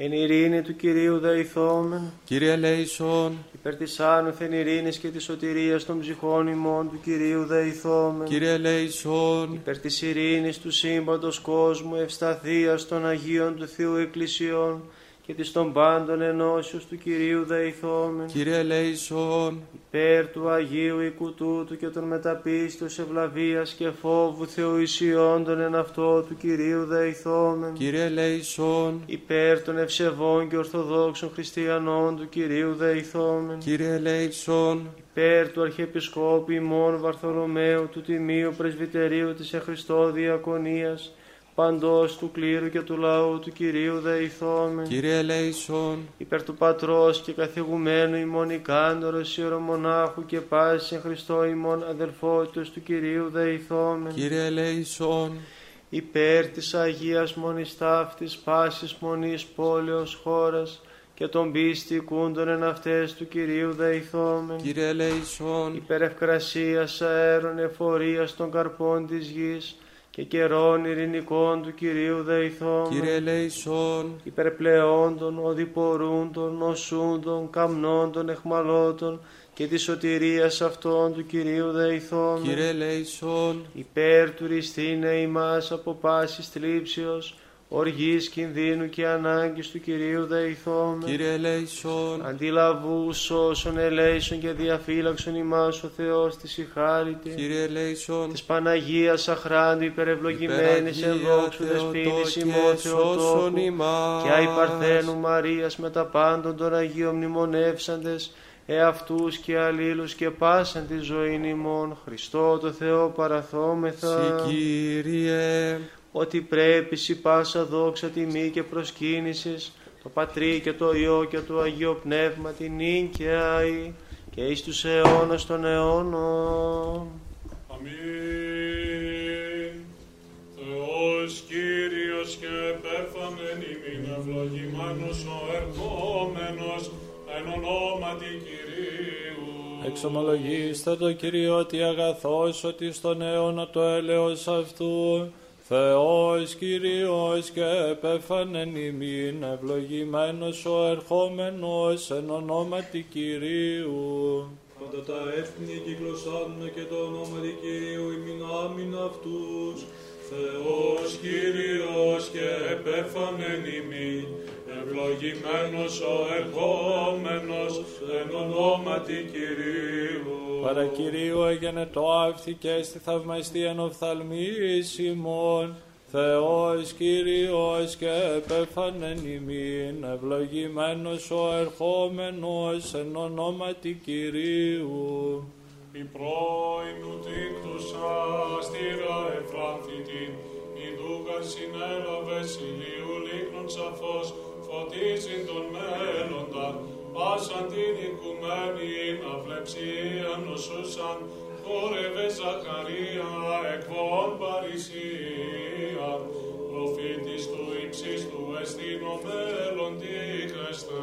Εν ειρήνη του Κυρίου δεηθόμεν. Κύριε Λέισον. Υπέρ της άνωθεν ειρήνης και της σωτηρίας των ψυχών ημών του Κυρίου δεηθόμεν. Κύριε Λέισον. Υπέρ της ειρήνης του σύμπαντος κόσμου ευσταθίας των Αγίων του Θεού Εκκλησιών και της των πάντων ενώσεως του Κυρίου δεηθόμεν. Κύριε Λέισον. Υπέρ του Αγίου οικού τούτου και των μεταπίστως ευλαβίας και φόβου Θεού ισιόντων εν αυτό του Κυρίου δεηθόμεν. Κύριε Λέισον. Υπέρ των ευσεβών και ορθοδόξων χριστιανών του Κυρίου δεηθόμεν. Κύριε Λέισον. Υπέρ του Αρχιεπισκόπου ημών Βαρθολομαίου του Τιμίου Πρεσβυτερίου της Εχριστό Διακονίας παντός του κλήρου και του λαού του Κυρίου δεηθώμε. Κύριε Λέισον. Υπέρ του Πατρός και καθηγουμένου ημών ικάντορος ιερομονάχου και πάσης εν Χριστώ ημών αδελφότητος του Κυρίου δεηθώμε. Κύριε Λέισον. Υπέρ της Αγίας Μονής Ταύτης πάσης μονής πόλεως χώρας και των πίστη κούντων εν αυτές του Κυρίου δεηθώμεν. Κύριε Λέισον. Υπέρ ευκρασίας αέρων εφορίας των καρπών της γης και καιρών ειρηνικών του Κυρίου δεηθώμε. Κύριε Λέισον. Υπερπλεόντων, οδηπορούντων, νοσούντων, καμνόντων, εχμαλώτων και της σωτηρίας αυτών του Κυρίου δεηθώμε. Κύριε Λέισον. Υπέρ του ρηστήνε ημάς από πάσης θλίψεως, οργής κινδύνου και ανάγκης του Κυρίου δεηθώμε. Κύριε ελέησον. Αντιλαβού όσων ελέησον και διαφύλαξον ημάς ο Θεός της ηχάρητη. Κύριε ελέησον. Της Παναγίας αχράντου υπερευλογημένης εν δόξου δεσπίνης ημών Θεοτόκου και αϊ Παρθένου Μαρίας με τα πάντων των Αγίων μνημονεύσαντες εαυτούς και αλλήλους και πάσαν τη ζωή ημών Χριστό το Θεό παραθόμεθα. Συ Κύριε ότι πρέπει σι πάσα δόξα τιμή και προσκύνησης το Πατρί και το Υιό και το Αγίο Πνεύμα την νυν και αη και εις τους αιώνας των αιώνων. Αμήν. Θεός Κύριος και επέφαμεν ημίν ευλογημένος ο ερχόμενος εν ονόματι Κυρίου. Εξομολογήστε το Κύριο ότι αγαθός ότι στον αιώνα το έλεος αυτού Θεός Κύριος και επέφανεν ημίν ευλογημένος ο ερχόμενος εν ονόματι Κυρίου. Πάντα τα έθνη κυκλωσάνε και το όνομα Κυρίου ημίν άμυν αυτούς. Θεός Κύριος και επέφανεν ημίν ευλογημένος ο ερχόμενος εν ονόματι Κυρίου. Παρακυρίου έγινε το άφθη και στη θαυμαστίαν οφθαλμής ημών. Θεός Κύριος και επέφανεν ημίν, ευλογημένος ο ερχόμενος εν ονόματι Κυρίου. Η πρώην του τίκτουσα στήρα εφράνθητη, η δούγα συνέλαβες ηλίου λίχνων σαφώς, φωτίζει τον μέλλοντα, πάσαν την οικουμένη να βλεψία νοσούσαν, χόρευε Ζαχαρία εκβών Παρισία, προφήτης του ύψιστου εστίνο μέλλοντι Χριστέ.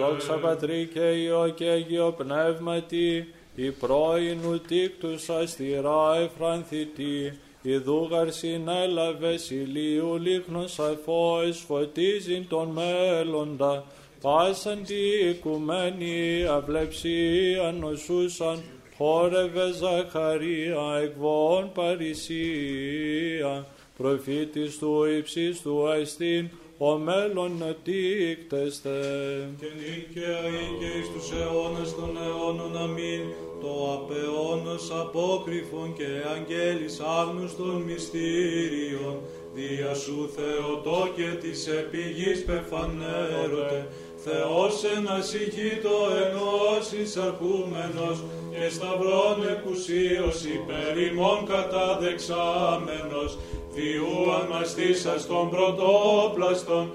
Δόξα Πατρί και Υιό και Αγίο Πνεύματι, η πρώην ουτίκτους αστηρά εφρανθητή, η δούγαρ συνέλαβε ηλίου λίχνος σαφώς φωτίζει τον μέλλοντα, πάσαν τη οικουμένη αυλεψία νοσούσαν, χόρευε Ζαχαρία εκβών Παρισία, προφήτης του ύψιστου εστίν, ο μέλλον τίκτεστε. Και νίκαια και εις τους αιώνας των αιώνων αμήν, το απεώνος απόκριφων και αγγέλης άγνωστων μυστήριων, δια σου Θεοτό και της επιγής πεφανέρωτε, Θεός ένας το ενώσεις αρκούμενος και σταυρών εκουσίως υπέρ ημών καταδεξάμενος, Θεού αναστήσας των πρωτόπλαστων,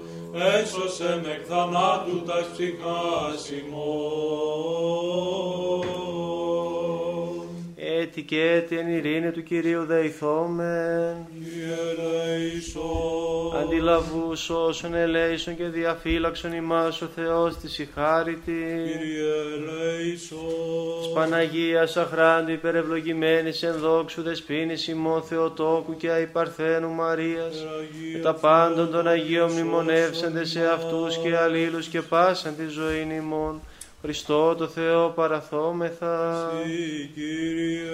έσωσεν εκ θανάτου τας ψυχάς ημών. Έτη και έτη εν ειρήνη του Κυρίου δεηθόμεν. Ιερέησον. Αντιλαβούς όσων ελέησον και διαφύλαξον ημάς ο Θεός της η χάριτη. Ιερέησον. Της Παναγίας αχράντου υπερευλογημένης εν δόξου δεσπίνης ημών Θεοτόκου και αϊπαρθένου Μαρίας και τα πάντων των Αγίων μνημονεύσαντε σε αυτούς και αλλήλους και πάσαν τη ζωή ημών. Χριστό το Θεό παραθόμεθα. Συ, Κύριε.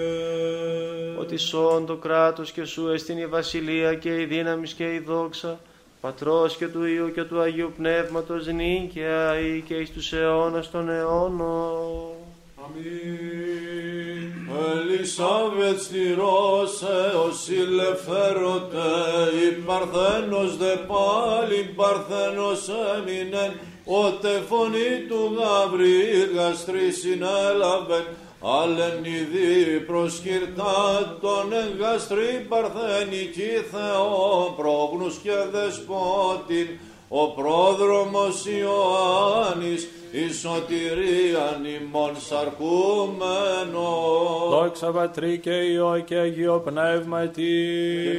ότι σών το κράτος και σου εστιν η βασιλεία και η δύναμη και η δόξα, Πατρός και του Υιού και του Αγίου Πνεύματος νίκαια ή και εις τους αιώνας των αιώνων. Αμήν. Ελισάβετ στηρός έως ηλεφέρωτε, η Παρθένος δε πάλι Παρθένος έμεινεν, ότε φωνή του Γαβριήλ γαστρή συνέλαβεν, Άλλεν ειδή προσκυρτά τον εγκαστρή παρθενική Θεό πρόγνους και δεσπότην, ο πρόδρομος Ιωάννης, η σωτηρίαν ημών σαρκούμενο. Δόξα Πατρί και Υιό και Αγίο Πνεύματι.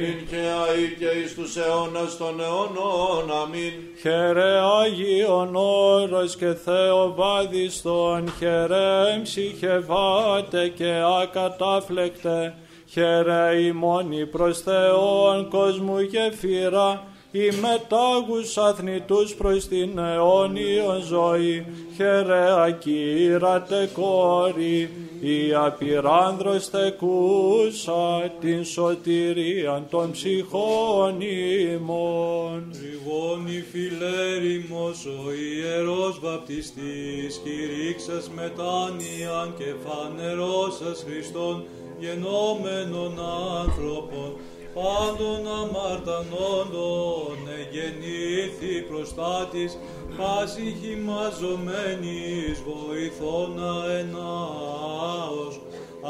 Νυν και αεί και εις τους αιώνας των αιώνων. Αμήν. Χαιρέ Άγιον όρος και Θεοβάδιστον, χαιρέ ψυχεβάτε και ακατάφλεκτε, χαιρέ ημώνη προς Θεόν κόσμου γεφύρα, η μετάγους αθνητούς προς την αιώνιον ζωή, χαιρέ ακύρατε κόρη, η απειράνδρος τεκούσα την σωτηρία των ψυχών ημών. Τριγώνη φιλέρημος ο ιερός βαπτιστής, κηρύξας μετάνοιαν και φανερώσας Χριστόν, γενόμενων άνθρωπων, πάντων αμαρτανόντων εγεννήθη προστάτης, πάση χυμαζομένης βοηθώνα ενάος.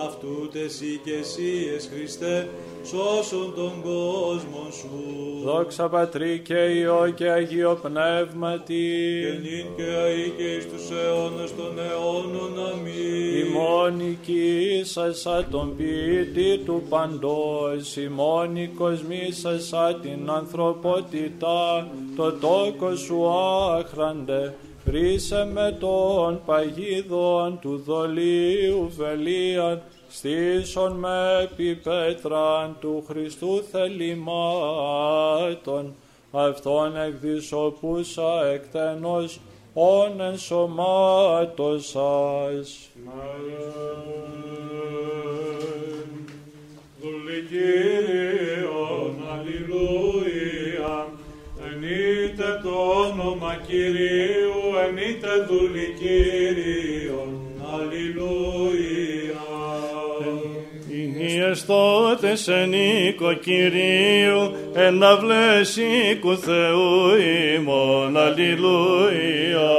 Αυτού τεσί και εσύ ες Χριστέ, σώσον τον κόσμο σου. Δόξα Πατρί και Υιό και Αγίο Πνεύματι. Και νυν και αεί και εις τους αιώνας των αιώνων. Αμήν. ημών οικήσασα τον ποιητή του παντός, ημών οικοσμήσασα την ανθρωπότητα, το τόκο σου άχραντε, Χρήσε με τον παγίδων του δολίου βελίαν, στήσον με επί πέτραν του Χριστού θελημάτων, αυτόν εκδισοπούσα εκτενός, όν ενσωμάτωσας. Δουλικύριον, αλληλούια, ενείτε το όνομα Κυρίου, ενείτε δουλικύριον, αλληλούια. Εστότες εν οίκο Κυρίου, εν αυλές οίκου Θεού ημών, αλληλούια.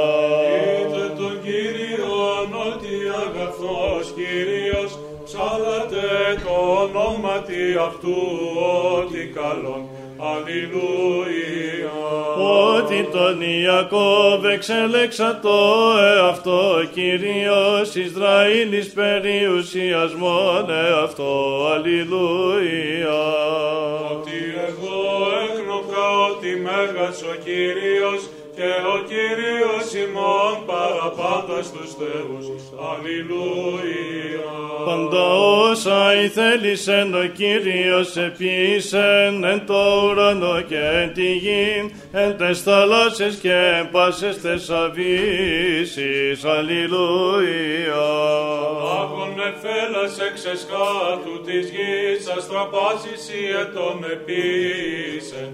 Είτε τον Κύριον ότι αγαθός Κύριος, ψάλατε το ονόματι αυτού ότι καλόν. Αλληλούια. Ότι τον Ιακώβ εξέλεξα το εαυτό Κύριος Ισραήλης περιουσιασμόν εαυτό. Αλληλούια. Ότι εγώ έγνωκα ότι μέγας ο Κύριος και ο Κύριος ημών παραπάντα στους θεούς. Αλληλούια. Πάντα όσα ηθέλησεν ο Κύριος επίησεν εν το ουρανό και εν τη γη, εν τες θαλάσσες και εν πάσες τες αβύσεις. Αλληλούια. Άχον εφέλας εξ εσχάτου της γης, αστραπάσεις η ετών επίησεν.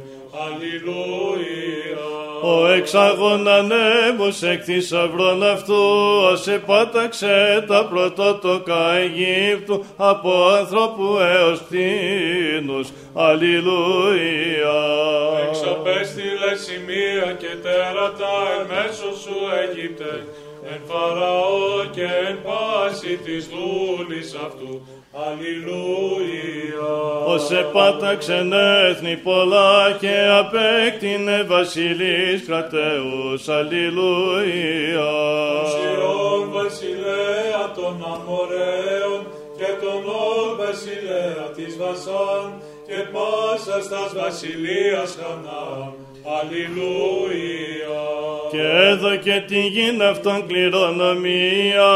Αλληλούια. Ο εξάγων ανέμους εκ θησαυρών αυτού, ως επάταξε τα πρωτότοκα Αιγύπτου, από ανθρώπου έως κτήνους. Αλληλούια. Εξαπέστειλε σημεία και τέρατα εν μέσω σου Αίγυπτε, εν Φαραώ και εν πάση της δούλης αυτού. Αλληλούια. Ως επάταξεν έθνη πολλά και απέκτηνε βασιλείς κρατέους. Αλληλούια. Σιών βασιλέα των Αμοραίων και τον Όρ βασιλέα της Βασάν και πάσα στας βασιλείας Χανάν. Αλληλούια. Και έδωκε την γην αυτόν κληρονομία,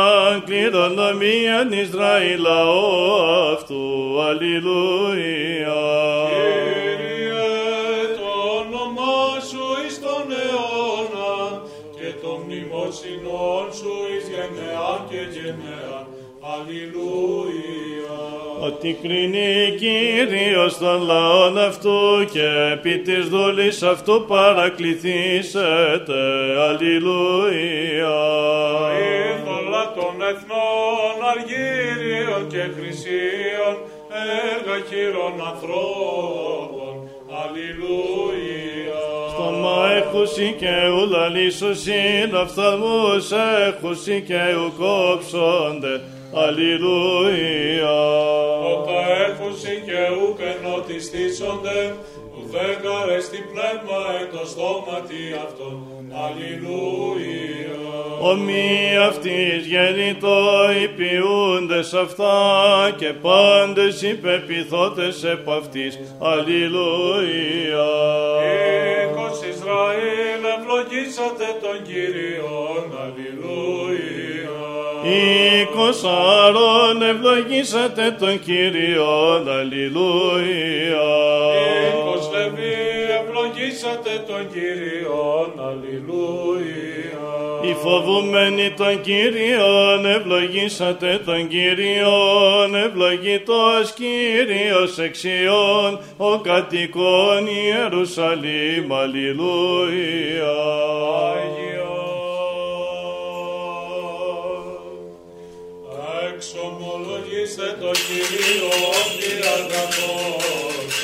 κληρονομία Ισραήλ λαό αυτού. Αλληλούια. Κύριε, το όνομά σου εις τον αιώνα και το μνημόσυνόν σου εις γενεάν και γενεάν. Αλληλούια. Ότι κρίνει Κύριος των λαών αυτού και επί της δούλης αυτού παρακληθήσετε. Αλληλούια. Ήρθολα των εθνών αργύριων και χρυσίων έργα χείρων ανθρώπων. Αλληλούια. Στόμα έχουσι και ουλαλίσουσιν, οφθαλμούς έχουσι και ουκόψονται. Αλληλούια. Όταν έχουσι και ουκ ενωτιστήσονται, ουδέγαρε στην πνεύμα εν το στόματι αυτών. Αλληλούια. Ομοί αυτής γεννητό υπηούντες αυτά και πάντες υπεπιθώτες επ' αυτής. Αλληλούια. Οίκος Ισραήλ ευλογήσατε τον Κύριον. Αλληλούια. Οίκος Άρων ευλογήσατε τον Κύριον. Αλληλούια. Οίκος Λεβί ευλογήσατε τον Κύριον. Αλληλούια. Οι φοβούμενοι τον Κύριον ευλογήσατε τον Κύριον, ευλογητός Κύριος εξιών, ο κατοικών Ιερουσαλήμ, αλληλούια. Εξομολογήστε το Κύριο ότι αγαθός,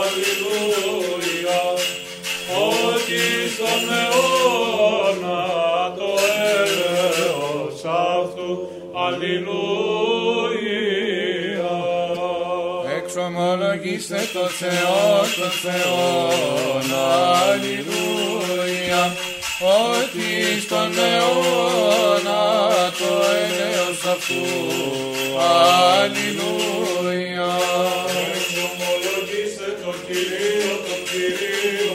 αλληλούια, ότι στον αιώνα το έλεος αυτού, αλληλούια. Εξομολογήστε το Θεό, το Θεό, αλληλούια, ότι στον αιώνα το έλεος αυτού, αλληλούια. Εξομολογήστε το Κύριο, το Κύριο,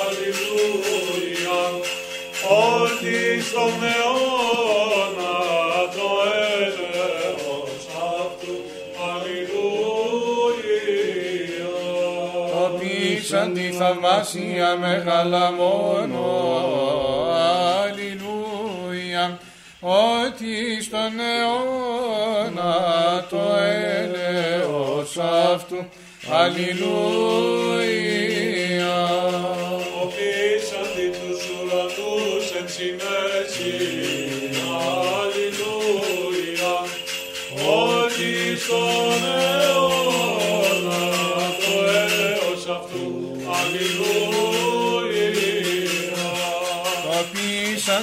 αλληλούια, ότι στον αιώνα Πείσαν τη θαυμάσια μεγάλα μόνο, αλληλούια, ότι στον αιώνα το έλεος αυτού, αλληλούια. Οφείσαντι τους ουρανούς εν συνέση, αλληλούια, ότι στον σαν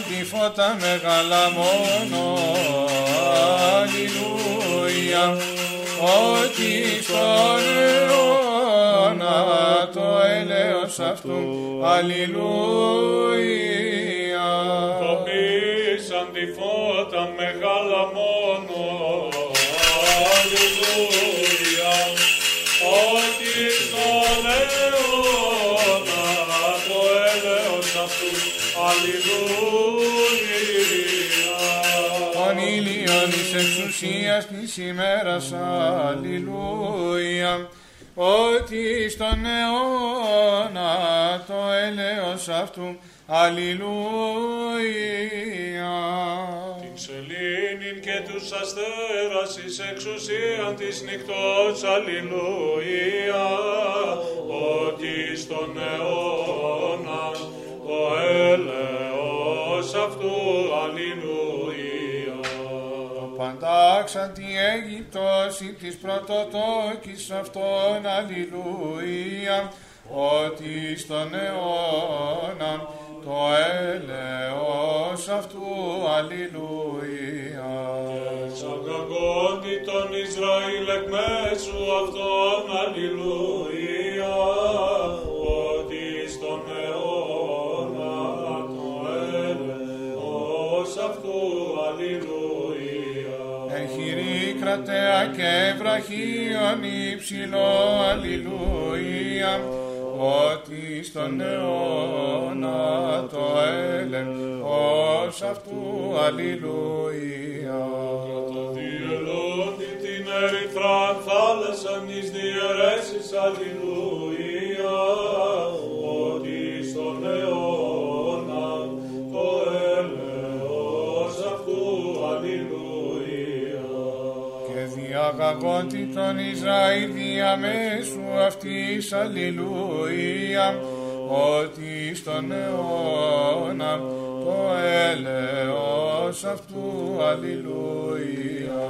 τη φώτα μεγάλα μόνο, αλληλούια, ότι στον αιώνα το έλεος αυτού, αλληλούια. Κοπήσαν τη φώτα μεγάλα μόνο, αλληλούια, ότι στον αιώνα αλληλούια. Τον ήλιον της εξουσίας της ημέρας, αλληλούια, ότι στον αιώνα το έλεος αυτού, αλληλούια. Την σελήνην και τους αστέρας εις εξουσίαν της νυχτός, αλληλούια, ότι στον αιώνα το έλεος αυτού, αλληλούια. Παντάξαν τη Αίγυπτος ή της πρωτοτόκης αυτών, αλληλούια, ότι στον αιώνα το έλεος αυτού, αλληλούια. Σαγαγόντι τον Ισραήλ εκ μέσου αυτών, αλληλούια, ότι στον αιώνα κρατέα και βραχίων υψηλό, αλληλούια, ότι στον αιώνα το έλεος αυτού, αλληλούια. Διελώνει την ερυθράν θάλασσαν εις διαιρέσεις, αλληλούια, ότι στον αιώνα και διαγαγόντι τον Ισραήλ διαμέσου αυτής αλληλούια. Ότι στον αιώνα το έλεος αυτού αλληλούια.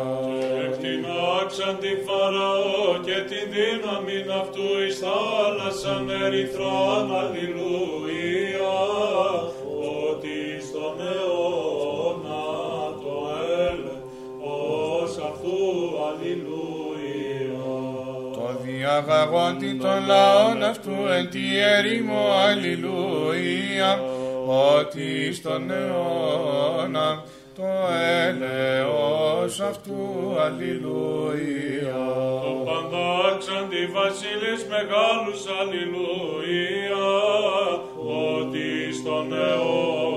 Εκτινάξαν τη Φαραώ και την δύναμη αυτού εις θάλασσαν ερυθράν, αλληλούια, το διαγαγόντι των λαών αυτού εν τη ερήμο αλληλούια ότι στον αιώνα το έλεος αυτού αλληλούια. Το παντάξαν τη βασίλης μεγάλους, αλληλούια, ότι στον αιώνα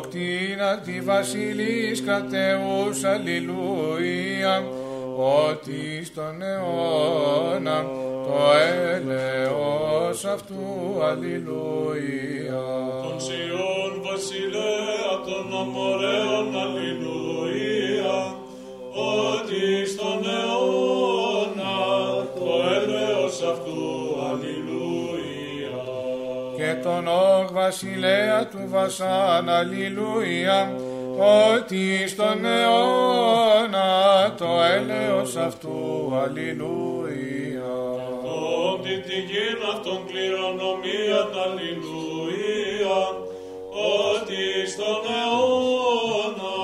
και αποκτήνα τη βασιλής κατεούς αλληλούια ότι στον αιώνα το έλεος αυτού αλληλούια. Τον Σιών βασιλέα των αμοραίων, αλληλούια, ότι στον αιώνα τον Όγ βασιλέα του Βασάν αλληλούια ότι στον αιώνα το έλεος αυτού αλληλούια. Ότι τη γην αυτών κληρονομίαν, αλληλούια, ότι στον αιώνα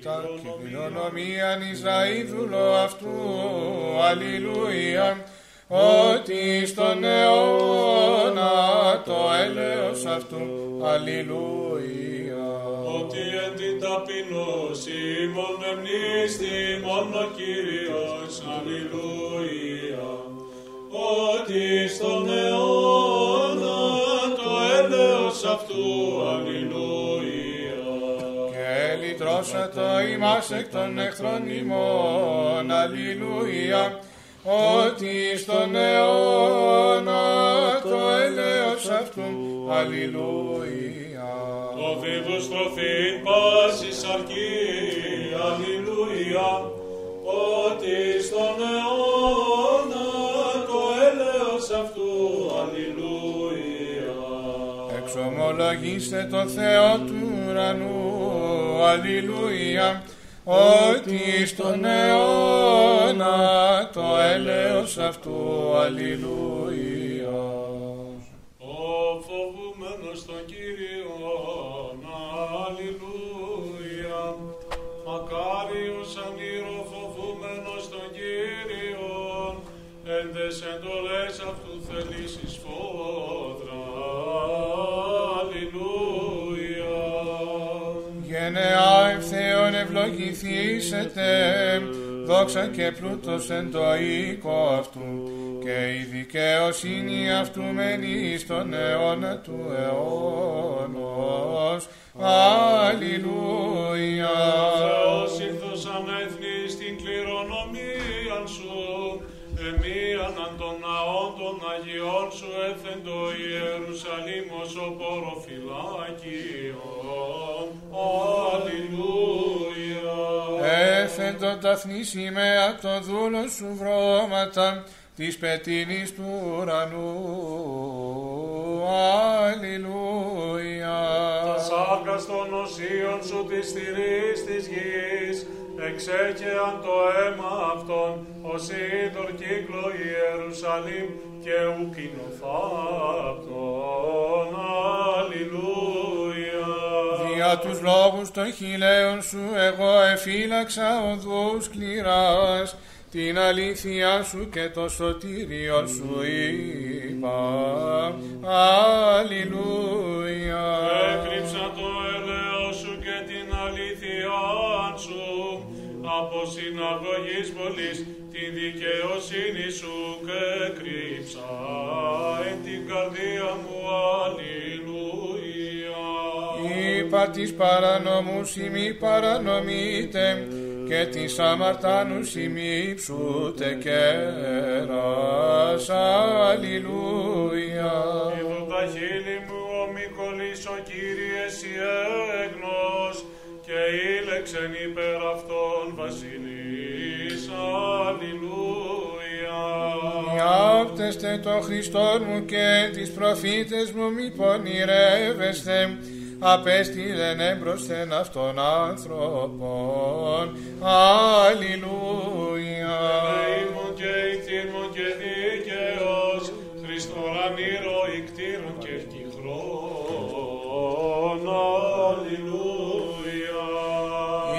εν τη τάκη κληρονομίαν Ισραήλ αυτού αλληλούια ότι στον αιώνα το έλεος αυτού αλληλούια Ότι εν την ταπεινώση μόνο εμνίστη μόνο Κύριος, αλληλούια. Ότι στον αιώνα και λυτρώσατο ημάς εκ των εχθρών ημών. Αλληλούια ότι στον αιώνα το έλεος αυτού. Αλληλούια. Το βίβους τροφήν πάσης αρκεί, αλληλούια, ότι στον αιώνα το έλεος αυτού, αλληλούια. Εξομολογήστε το Θεό του ουρανού, αλληλούια, ότι στον αιώνα το έλεος αυτού, αλληλούια. Ο φοβούμενος τον Κύριον, αλληλούια. Μακάριος ανήρω φοβούμενος τον Κύριον, εν τες εντολές αυτού θελήσεις φόδρα, Γενεά ευθέων ευλογηθήσετε, δόξα και πλούτος εν το οίκο αυτού, και η δικαιοσύνη αυτού μένει στον αιώνα του αιώνος. Αλληλούια. Θεός ήρθος ανέθνη στην κληρονομία σου, εμίαν αν των ναών των Αγιών σου έθεν το Ιερουσαλήμ ως ο ποροφυλάκιον. Αλληλούια. Έθεν το ταθνή σημαία το δούλο σου βρώματα της πετίνης του ουρανού. Αλληλούια. Τα σάρκα των οσίων σου της θηρής της γης, εξέκαιαν το αίμα αυτών, ως είδωρ κύκλο Ιερουσαλήμ και ουκινοθάπτων. Αλληλούια. Δια τους λόγους των χιλέων σου εγώ εφύλαξα οδούς σκληράς, την αλήθεια σου και το σωτήριο σου είπα. Αλληλούια. Έκρυψα το έλεος σου και την αλήθεια σου, από συναγωγής πολλής τη δικαιοσύνη σου και κρύψα εν την καρδία μου. Αλληλούια. Είπα της παρανομούς ημί παρανομείτε και της αμαρτάνους ημί ψούτε κέρας. Αλληλούια. Είδω τα χείλη μου ο Μικολής ο Κύριες η έγνος και ήλεξεν υπέρ αυτών βασιλείς. Αλληλούια. Ιάπτεστε το Χριστόν μου και τις προφήτες μου μη πονηρεύεστε απέστειλεν έμπροσθεν αυτών άνθρωπων. Αλληλούια. Ελεήμων και ηθήρμων και δίκαιος, Χριστόραν ήρωη κτήρων και ευκυχρών. Αλληλούια.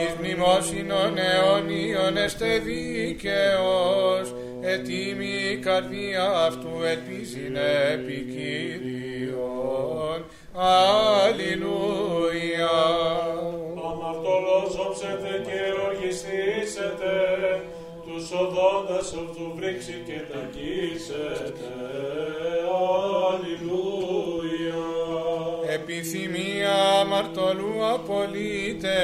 Εις μνημόσυνον αιωνίων εστε δίκαιος, ετοίμη η καρδία αυτού ελπίζειν επί Κύριον. Αλληλούια. Αμαρτωλός όψετε και οργιστήσετε, τους οδόντας αυτού βρήξει και τακίσετε. Αλληλούια. Επιθυμία αμαρτωλού απολύτε,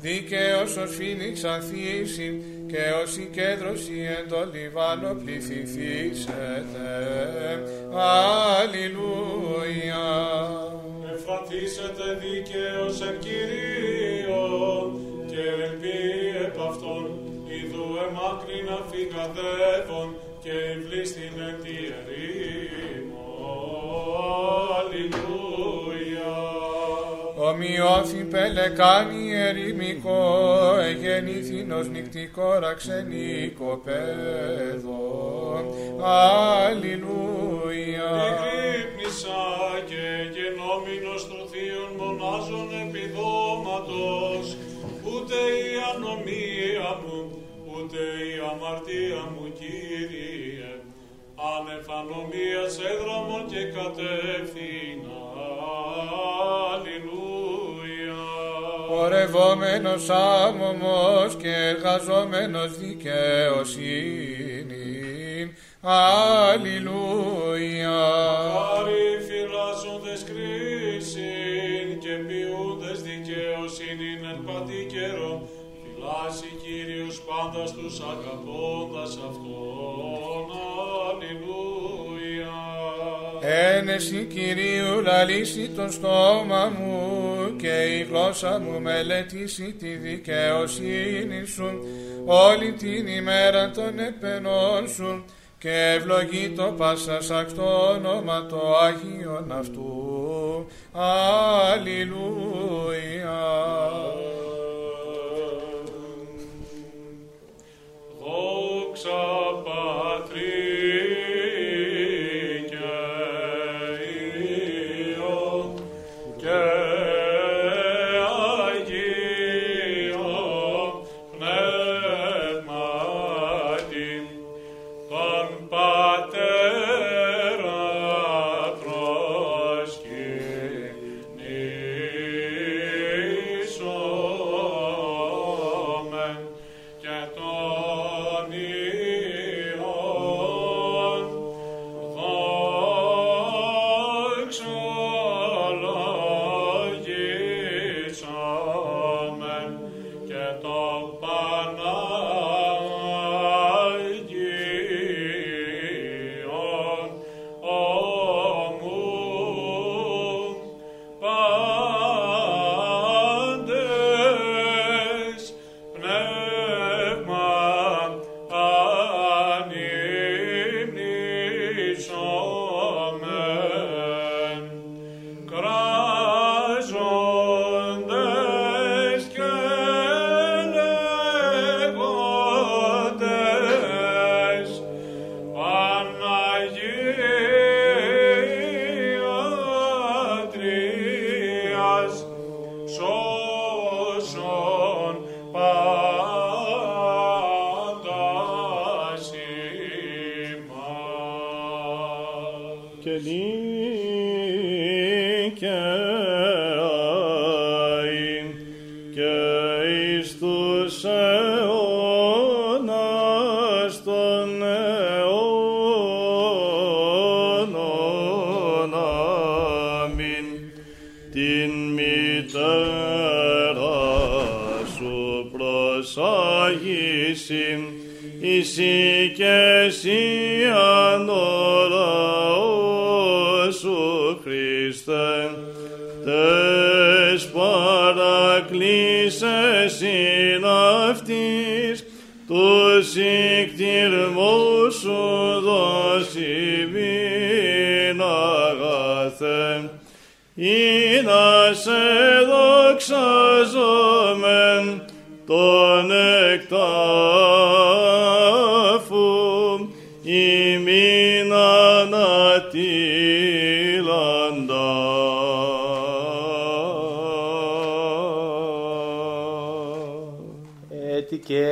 δίκαιος ως φίλης ανθίσει και ως η κέντρωση εν το Λιβάνο πληθυθήσετε. Αλληλούια. Εφραθήσετε δίκαιος εν Κυρίω και ελπί επ' αυτόν, ιδού εμάκρυν αφηγαδεύων και ευλίστην εν τη ερήμο. Αλληλούια. Ομοιώθη πελεκάνη ερημικό, εγεννήθηνος νυχτικό ραξενικό παιδό. Αλληλούια. Εγρύπνησα και γενόμενος του θείων μονάζων επιδόματος, ούτε η ανομία μου, ούτε η αμαρτία μου, Κύριε, ανεφανομίας έδραμον και κατεύθυνα. Πορευόμενος άμωμος και εργαζόμενος δικαιοσύνη. Αλληλούια. Μακάρι φυλάσσοντες κρίσιν και ποιούντες δικαιοσύνην εν πατή καιρό, φυλάσσει Κύριος πάντας τους αγαπώντας Αυτόν. Αλληλούια. Ένεση Κυρίου λαλήσει το στόμα μου και η γλώσσα μου μελετήσει τη δικαιοσύνη σου όλη την ημέρα των επενών σου και ευλογεί το πάσας αυτό όνομα το Άγιον αυτού. Αλληλούια. Δόξα Πατρί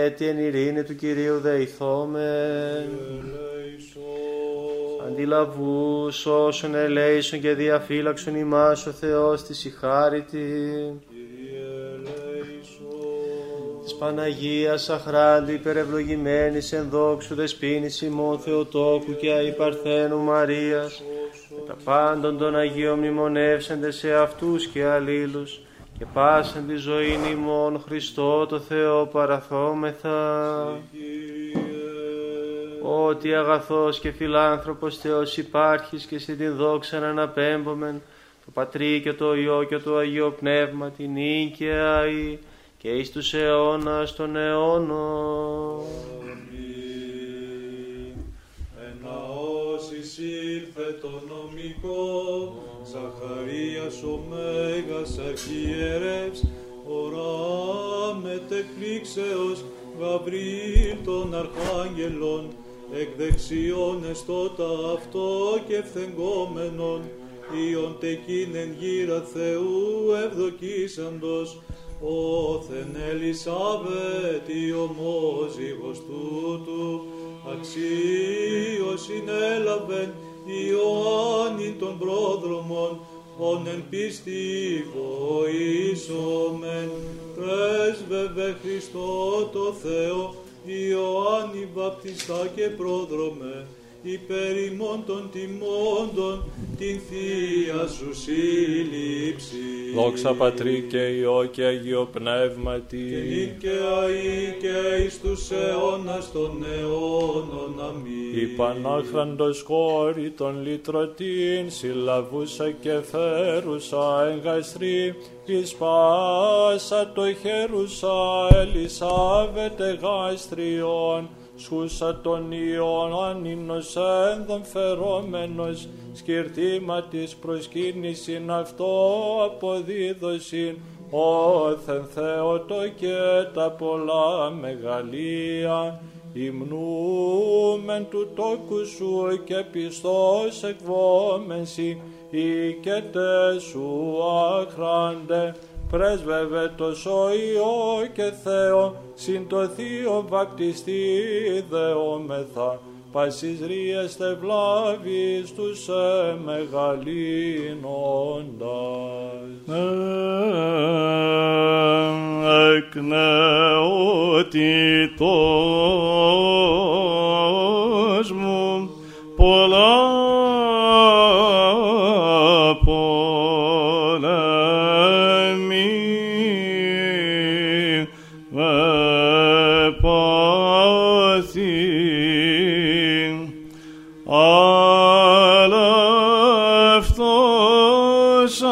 Έτι και έτι εν ειρήνη του Κυρίου δεηθόμεν. Αντιλαβούς όσων ελέησον και διαφύλαξον ημάς ο Θεός της η χάριτη. Της Παναγίας αχράντου υπερευλογημένης εν δόξου δεσπίνης ημών Θεοτόκου και αϊπαρθένου Μαρίας με τα πάντων των Αγίων μνημονεύσεντες σε αυτούς και αλλήλους και πάσαν τη ζωή ημών Χριστό το Θεό παραθόμεθα ότι αγαθός και φιλάνθρωπος Θεός υπάρχεις και σε την δόξα να αναπέμπομεν το Πατρί και το Υιό και το Αγίο Πνεύμα την νίκαια ή και εις τους αιώνας των αιώνων. Εναός εισήλθε το νομικό, Ζαχαρίας ο Μέγας Αρχιερεύς, ορά μετεκπλήξεως Γαβρίλ των Αρχάγγελων, εκ δεξιών εστώτα αυτό και φθεγγόμενον, ιον τεκίνεν γύρα Θεού ευδοκίσαντος, όθεν Ελισάβετ η ομόζυγος τούτου, αξίως συνέλαβεν Ιωάννη των πρόδρομων, ον εν πίστη βοήσομεν, πρέσβευε Χριστό το Θεό, Ιωάννη βαπτιστά και πρόδρομε, υπέρ ημών των τιμώντων, την Θεία σου σύλληψη. Δόξα Πατρί και Υιό και Αγίο Πνεύματι. Και νίκαια ή και εις τους αιώνας των αιώνων. Αμήν. Η Πανάχραντος κόρη των λυτρωτήν, συλλαβούσα και φέρουσα εγκαστρή, εις πάσα το χέρουσα Ελισάβετ εγάστριον, σχούσα των ιών ανήνος ένδον φερόμενος, σκυρτήμα της προσκύνησιν αυτό αποδίδωσιν, όθεν Θεότο και τα πολλά μεγαλεία, υμνούμεν του τόκου σου και πιστός εκβόμενσι, ή και σου άχραντε, πρέσβευε το σοϊό και Θεό, συν το θείο βαπτιστή δεόμεθα, πασις ρίεστε βλάβης τους εμεγαλύνοντας. εκ νεότητος μου πολλά πολέμη αυτός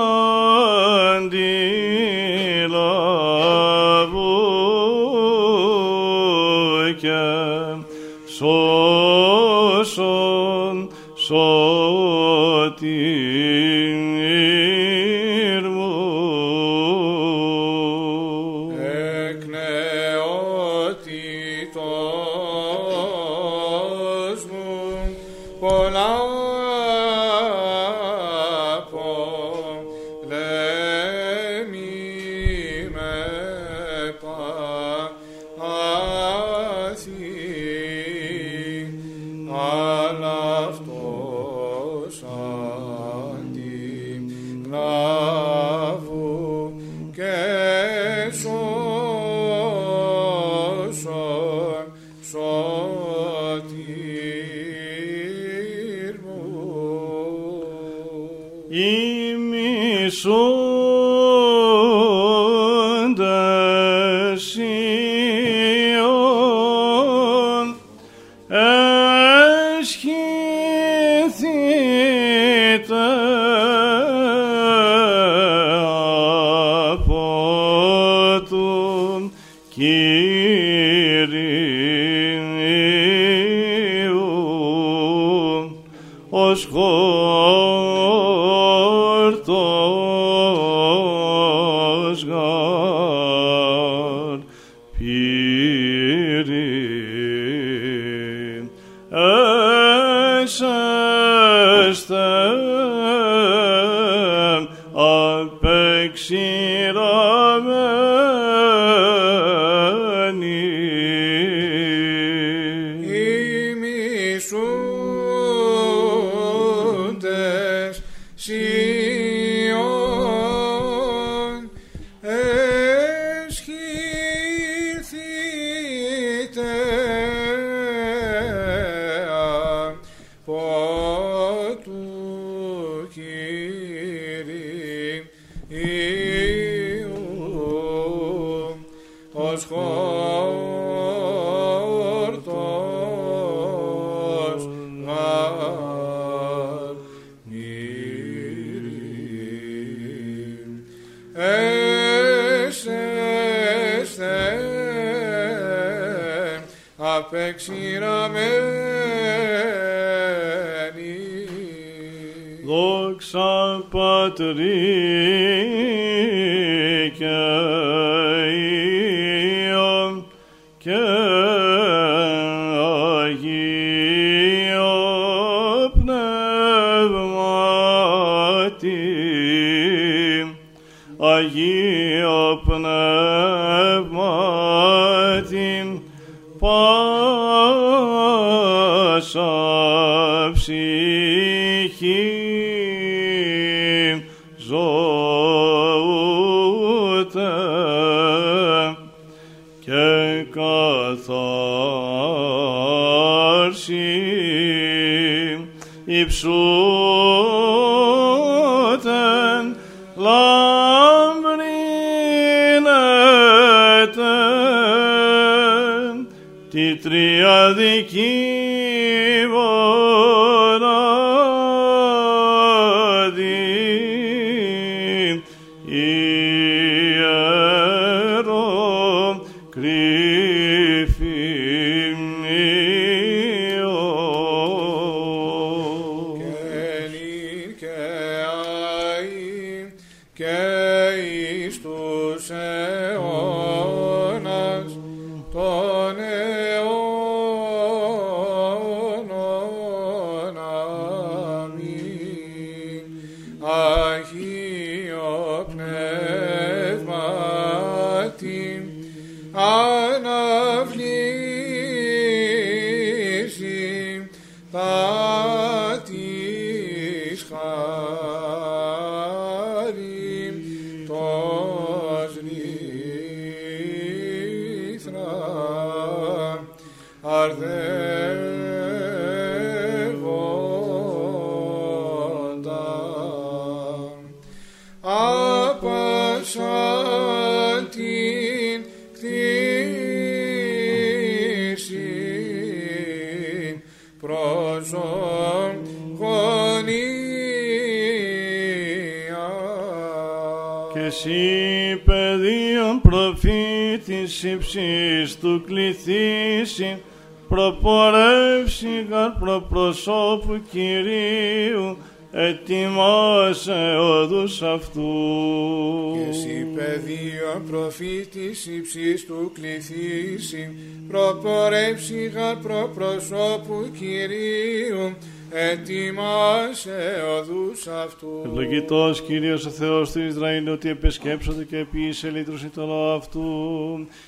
Ευλογητός Κύριος ο Θεός του Ισραήλ ότι επισκέψατε και επίσης ελύτρωση το λαό αυτού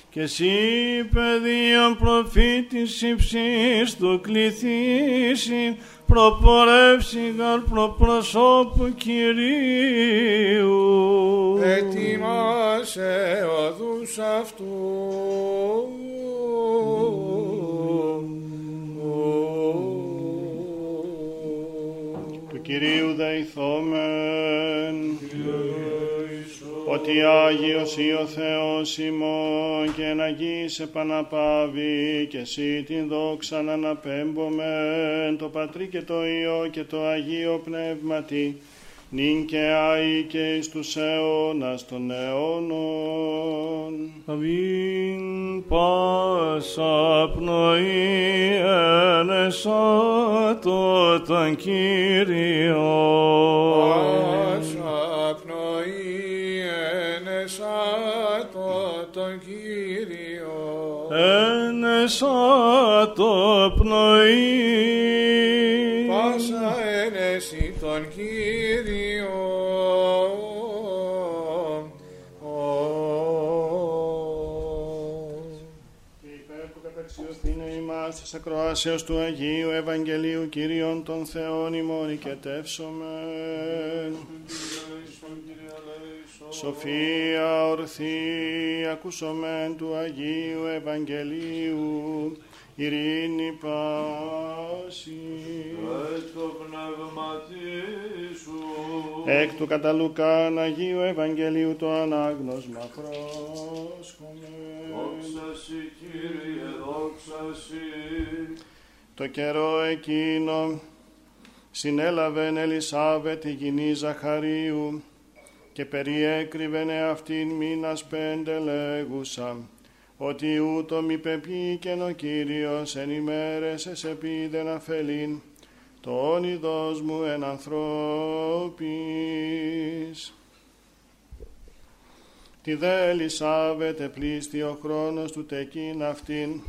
και εσύ παιδίον προφήτης υψής του κληθήσει προπορεύσει γαρ προπροσώπου Κυρίου. Ετοιμάσε οδούς αυτού. Κυρίου δεηθόμεν ότι Άγιος ή ο Θεός ημών και εν Αγίης επαναπάβει και εσύ την δόξα να αναπέμπομεν το Πατρί και το Υιό και το Αγίο Πνεύματι νυν και άη και εις τους αιώνας των αιώνων. Αμήν πάσα πνοή ενεσάτω τον Κύριο. Πάσα πνοή ενεσάτω τον Κύριο. Ενεσάτω πνοή. Πάσα ενesi τον Κύριο. Και υπέρ που ακροάσεως του Αγίου Ευαγγελίου Κυρίων των Θεών ημών οικετεύσομεν. Σοφία ορθή ακούσομεν του Αγίου Ευαγγελίου ειρήνη πάση. Εκ το πνεύματι σου. Εκ του κατά Λουκάν Αγίου Ευαγγελίου το ανάγνωσμα πρόσχομαι. Δόξα σοι, Κύριε, δόξα σοι. Το καιρό εκείνο συνέλαβεν Ελισάβε τη γυνή Ζαχαρίου και περιέκρυβεν αυτήν μήνας πέντε λέγουσα ότι ούτω μη πεπήκεν ο Κύριος εν ημέρες εσ επίδεν αφελήν το όνειδος μου εν ανθρώπης. Τη δε Ελισάβετ πλήστη ο χρόνος του τεκίν αυτήν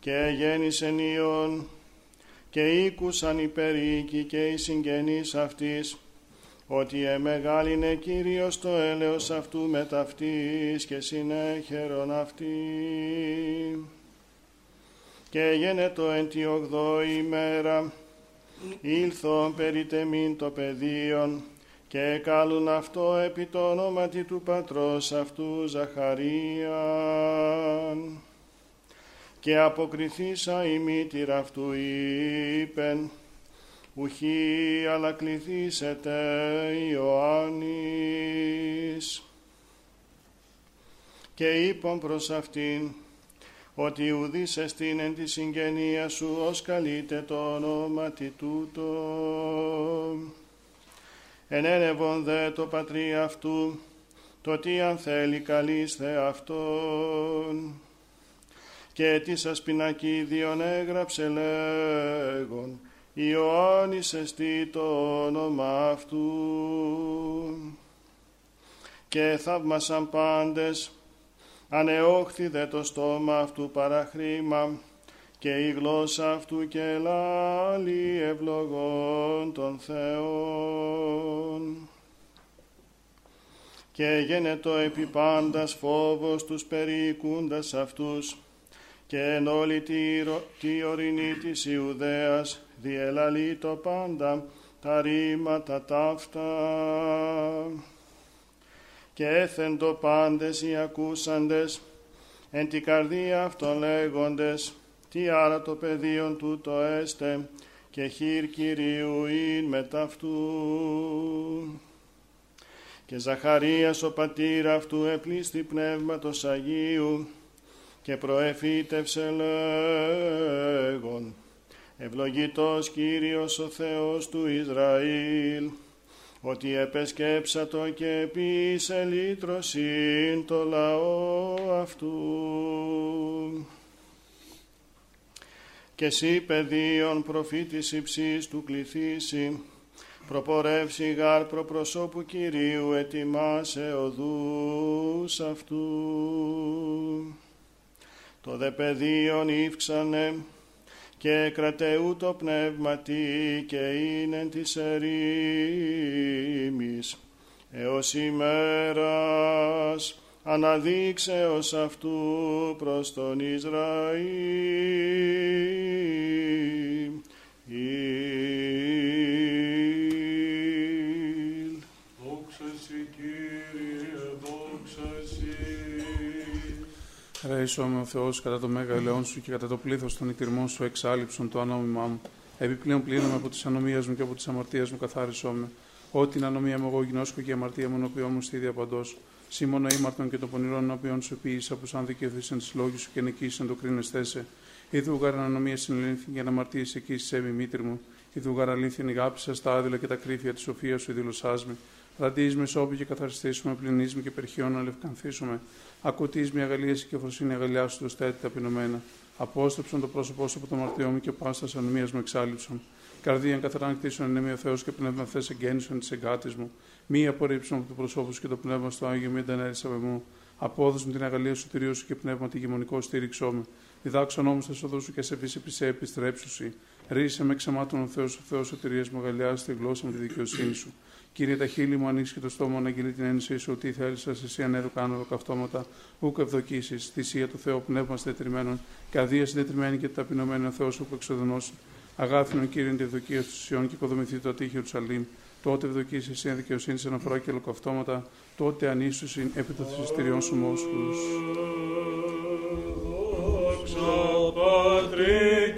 και γέννησεν Υιόν και ήκουσαν οι περίκοι και οι συγγενείς αυτής ότι εμεγάλινε Κύριος το έλεος αυτού με ταυτής και συνέχερον αυτή. Και γένετο εν τη ογδόη ημέρα, ήλθον περί τεμήν το πεδίον, και κάλουν αυτό επί το ονόματι του πατρός αυτού Ζαχαρίαν. Και αποκριθήσα η μήτηρα αυτού είπεν, ουχή αλλά κληθήσετε Ιωάννης. Και είπαν προς αυτήν, ότι ουδείς εστίν εν τη συγγενεία σου ως καλείται το ονόματι τούτο. Ενένευον δε το πατρί αυτού, το τι αν θέλει καλείστε αυτόν. Και τι σας πινακίδιον έγραψε λέγον, Ιωάννης εστί το όνομα αυτού. Και θαύμασαν πάντες, ανεόχθη δε το στόμα αυτού παραχρήμα, και η γλώσσα αυτού και λάλη ευλογών των Θεών. Και γένετο επί πάντας φόβος τους περιοικούντας αυτούς, και εν όλη τη, ρο- τη ορεινή της Ιουδαίας διελαλεί το πάντα τα ρήματα ταύτα. Και έθεν το πάντες οι ακούσαντες, εν τη καρδία αυτών λέγοντες, τι άρα το πεδίον τούτο έστε, και χείρ Κυρίου ειν μετ' αυτού. Και Ζαχαρίας ο πατήρ αυτού επλήστη πνεύματος Αγίου, και προεφήτευσε λέγον, Ευλογητός Κύριος ο Θεός του Ισραήλ, ότι επεσκέψατο και επίσε λύτρωσιν το λαό αυτού. Και εσύ παιδίον προφήτης υψής του κληθήσει, προπορεύσει γάρ προπροσώπου Κυρίου ετοιμάσε οδούς αυτού. Το δε παιδίον ύφξανε και κρατεού το πνεύματι και είναι της ερήμης έως ημέρας αναδείξεως αυτού προς τον Ισραήλ. Ρέησόμε ο Θεός κατά το μέγα ελαιόν σου και κατά το πλήθος των εκτιρμών σου εξάλληψον το ανώμημά μου. Επιπλέον πλήνωμα από τη ανομία μου και από τη αμαρτία μου καθάρισόμε. Ό,τι την ανομία μου εγώ γινώσκω και η αμαρτία μου ενωπιό μου στη διαπαντό. Σίμωνα ήμαρτον και των πονηρών ενωπιών σου ποιήσα που σαν δικαιωθήσαν της λόγης σου και νικήσαν το κρίνεσθέσε. Ιδού γαρ ανομία συνελήφθη για να αμαρτήσει εκεί σε έμι μήτρη μου. Ιδού γαρ αλήθινη αγάπησα στα άδειλα και τα κρύφια της σοφίας σου δηλωσάσμε. Ραντίζει με σώπη και καθαριστήσουμε, πληνίσμε και περχιών να λευκανθήσουμε. Ακουτεί μια αγαλίαση και φροσύνη αγαλιά σου το έτη ταπεινωμένα. Απόστρεψον το πρόσωπό σου από το μαρτιό μου και πάστα ανομία μου εξάλληψον. Καρδίαν καθαράν κτίσον ενέμει ο Θεός και πνεύμα θες εγκαίνησον της εγκάτης μου. Μη απορρίψον από το προσώπου σου και το πνεύμα στο Άγιο μη αντανέρισα με μου. Απόδοσον την αγαλία σου τυρίου σου και πνεύμα τη γεμονικό στήριξό με. Διδάξον όμω τα σοδού σου και σε φύση επισέ επιστρέψουσι. Ρίσε με ξεμάτων ο Θεός, ο Θεός σωτηρία μου, αγαλιάζει τη γλώσσα με τη δικαιοσύνη σου. Κύριε, τα χείλη μου ανοίξει και το στόμα να αγγείλει την έννοια σου ότι θέλει εσύ ανέδω κάνω εδώ καυτώματα, ούκ ευδοκίσεις, θυσία του Θεού πνεύμα συντετριμένων και αδεία συντετριμένη και ταπεινωμένη ο Θεός ούκ εξοδονώσει. Αγάθινον Κύριε τη ευδοκία του Σιών και οικοδομηθεί το ατύχιο του Σαλήμ. Τότε ευδοκίσεις εσύ εν δικαιοσύνη σε αναφορά και καυτώματα, τότε ανίσουσιν επί των θυσιστηριών σου μόσχους. Πατρί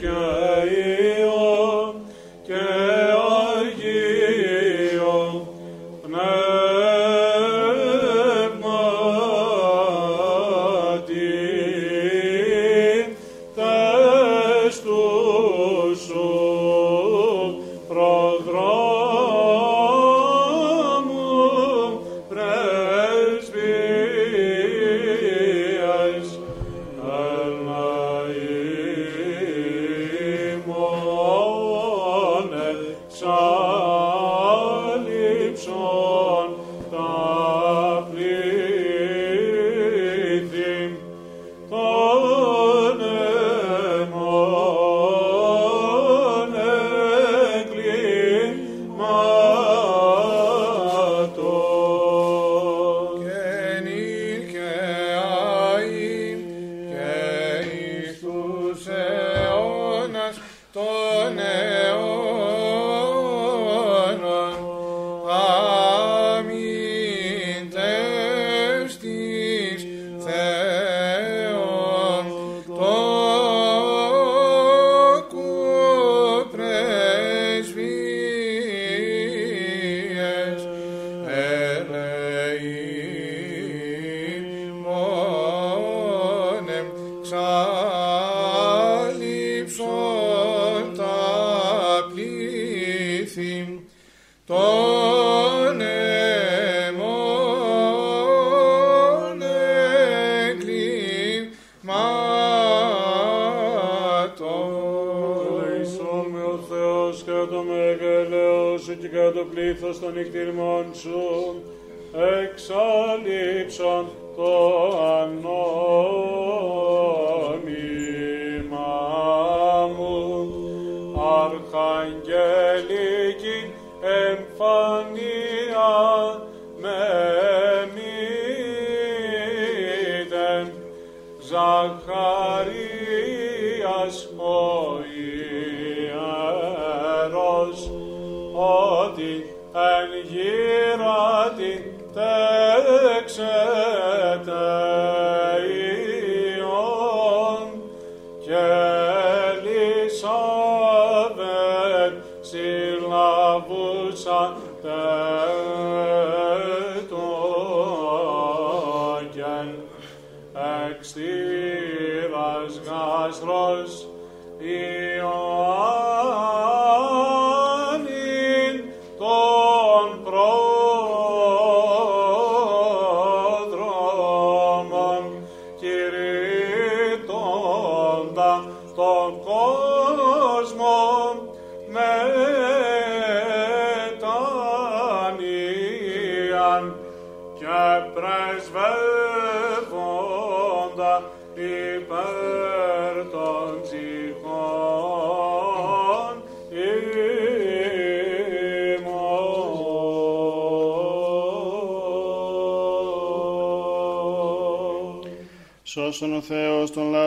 ο Θεός και το μεγαλέος σου και κατά το πλήθος των νυχτήρμων σου, εξαλείψαν το ανώνυμα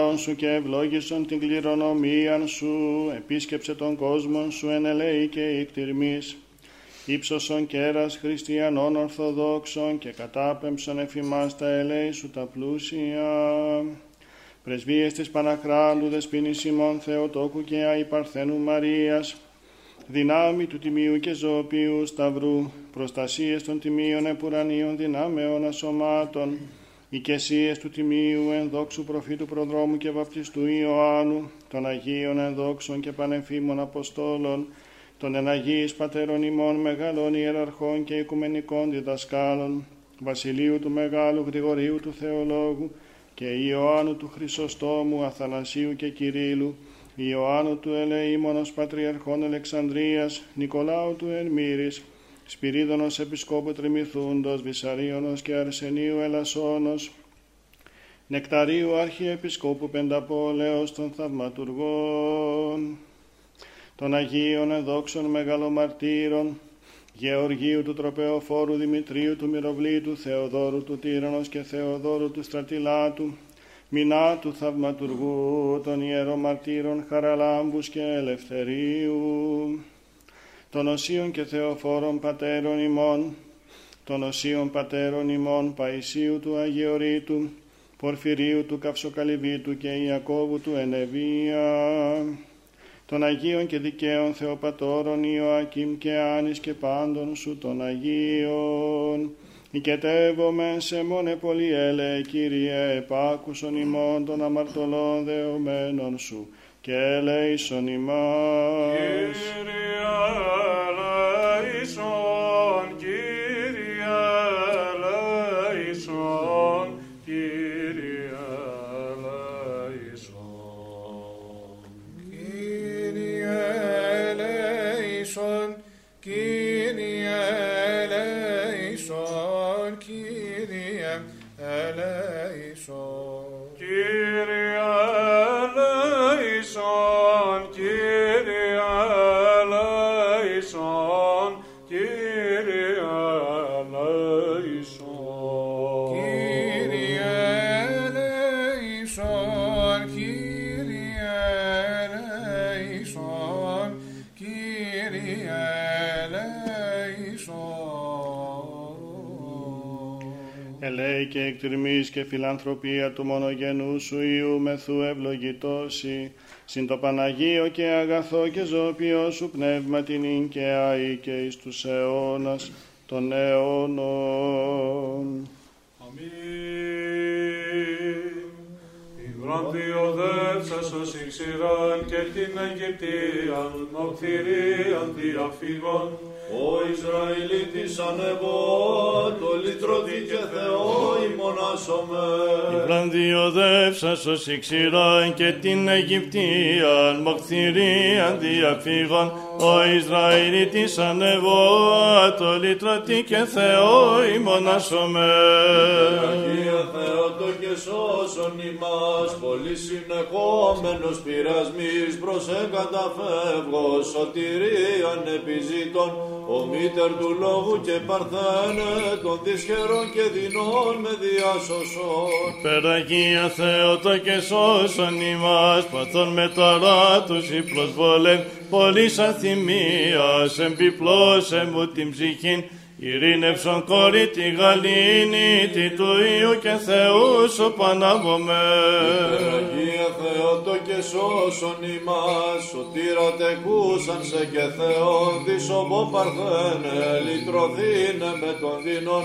Θεός των λαών σου και ευλόγησον την κληρονομίαν σου, επίσκεψε τον κόσμο σου εν ελέη και ικτυρμής. Ήψωσον κέρας χριστιανών ορθοδόξων και κατάπεμψον εφημάς τα ελέη σου τα πλούσια. Πρεσβείες της Παναχράντου Δεσποίνης ημών Θεοτόκου και Άη Παρθένου Μαρίας, δυνάμει του Τιμίου και Ζωοποιού Σταυρού, προστασίες των Τιμίων Επουρανίων δυνάμεων ασωμάτων, οικεσίες του Τιμίου ενδόξου προφήτου προδρόμου και βαπτιστού Ιωάννου, των Αγίων ενδόξων και πανεμφήμων Αποστόλων, των εναγίης πατέρων ημών μεγάλων ιεραρχών και οικουμενικών διδασκάλων, Βασιλείου του Μεγάλου Γρηγορίου του Θεολόγου και Ιωάννου του Χρυσοστόμου, Αθανασίου και Κυρίλου, Ιωάννου του Ελεήμονος Πατριαρχών Αλεξανδρίας, Νικολάου του Ελμύρης, Σπυρίδωνος Επισκόπου Τριμηθούντος, Βυσαρίωνος και Αρσενίου Ελασσόνος, Νεκταρίου Αρχιεπισκόπου Πενταπόλεως των Θαυματουργών, των Αγίων Εδόξων Μεγαλομαρτύρων, Γεωργίου του Τροπεοφόρου Δημητρίου του Μυροβλήτου, Θεοδόρου του Τύρανος και Θεοδόρου του Στρατιλάτου, Μινά του Θαυματουργού των Ιερομαρτύρων Χαραλάμπους και Ελευθερίου, των Οσίων και Θεοφόρων Πατέρων ημών, των Οσίων Πατέρων ημών Παϊσίου του Αγιορείτου, Πορφυρίου του Καυσοκαλυβίτου και Ιακώβου του Ενεβία, των Αγίων και Δικαίων Θεοπατώρων Ιωακήμ και Άνης και πάντων σου των Αγίων, Οικετεύομαι σε μόνε πολυέλε, Κύριε, επάκουσον ημών των αμαρτωλών δεωμένων σου και ελέησον ημάς. Κύριε ελέησον, Κύριε ελέησον, Κύριε ελέησον. Κύριε ελέησον, Κύριε ελέησον, Κύριε ελέησον. Ελέη και εκτιμής και φιλανθρωπία του μονογενούς σου Υιού μεθού ευλογητώσει, συν το Παναγίο και αγαθό και ζώπιο σου πνεύμα την ίν και αή και εις τους αιώνας των αιώνων. Γραντιοδεύσας ως Ιξηράν και την Αιγυπτίαν, νοκτηρίαν διαφύγων, Ο Ισραηλίτης ανεβώ, το λυτρωτή και Θεό ημωνάσομαι. Βρανδιοδεύσας ως Ιξηράν και την Αιγυπτίαν, μοχθηρίαν διαφύγων, ο Ισραηλίτης ανεβώ, το λυτρωτή και Θεό ημωνάσομαι. Αγία Θεότο και σώσον ημάς, πολύ συνεχόμενος πειρασμής, προς εκαταφεύγω, σωτηρίαν επιζήτων, ο μήτερ του λόγου και παρθένε, των δυσχερών και δεινών με διάσωσον. Περαγία Θεότο και σώσον ημάς, παθών με ταρά τους η προσβολέν, πολλής αθυμίας, εμπιπλώσε μου την ψυχήν, ειρήνευσον κόρη τη γαλήνη, τη του Υιού και Θεού σου πανάβομαι. Αγία Θεότο και σώσον ημάς, σωτήρα τεκούσαν σε και Θεόν, δισομό παρθένε, λυτρωθήνε με τον δίνον,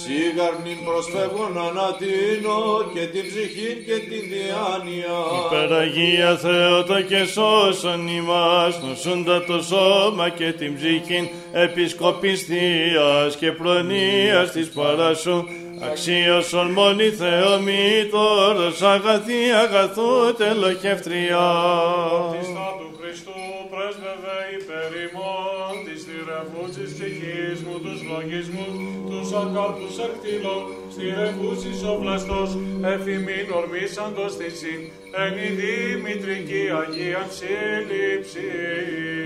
σίγαρνην προσφεύγων ανατείνω και την ψυχή και την διάνοια. Υπεραγία Θεότο και σώσον ημάς, νοσούντα το σώμα και την ψυχήν, επισκοπής Θείας και προνοίας της παράσου, αξίωσον μόνη Θεομήτωρος, αγαθή αγαθού τελοχεύτρια. Χριστά του Χριστού πρέσβευε υπέρ ημών, της θηρευούσης ψυχής μου, τους λογισμούς, τους ακάλπους ακτήλων, στηρευούσης ο βλαστός, εφημίν ορμήσαντος θυσίν, εν η Δημητρική Αγία σύλληψη.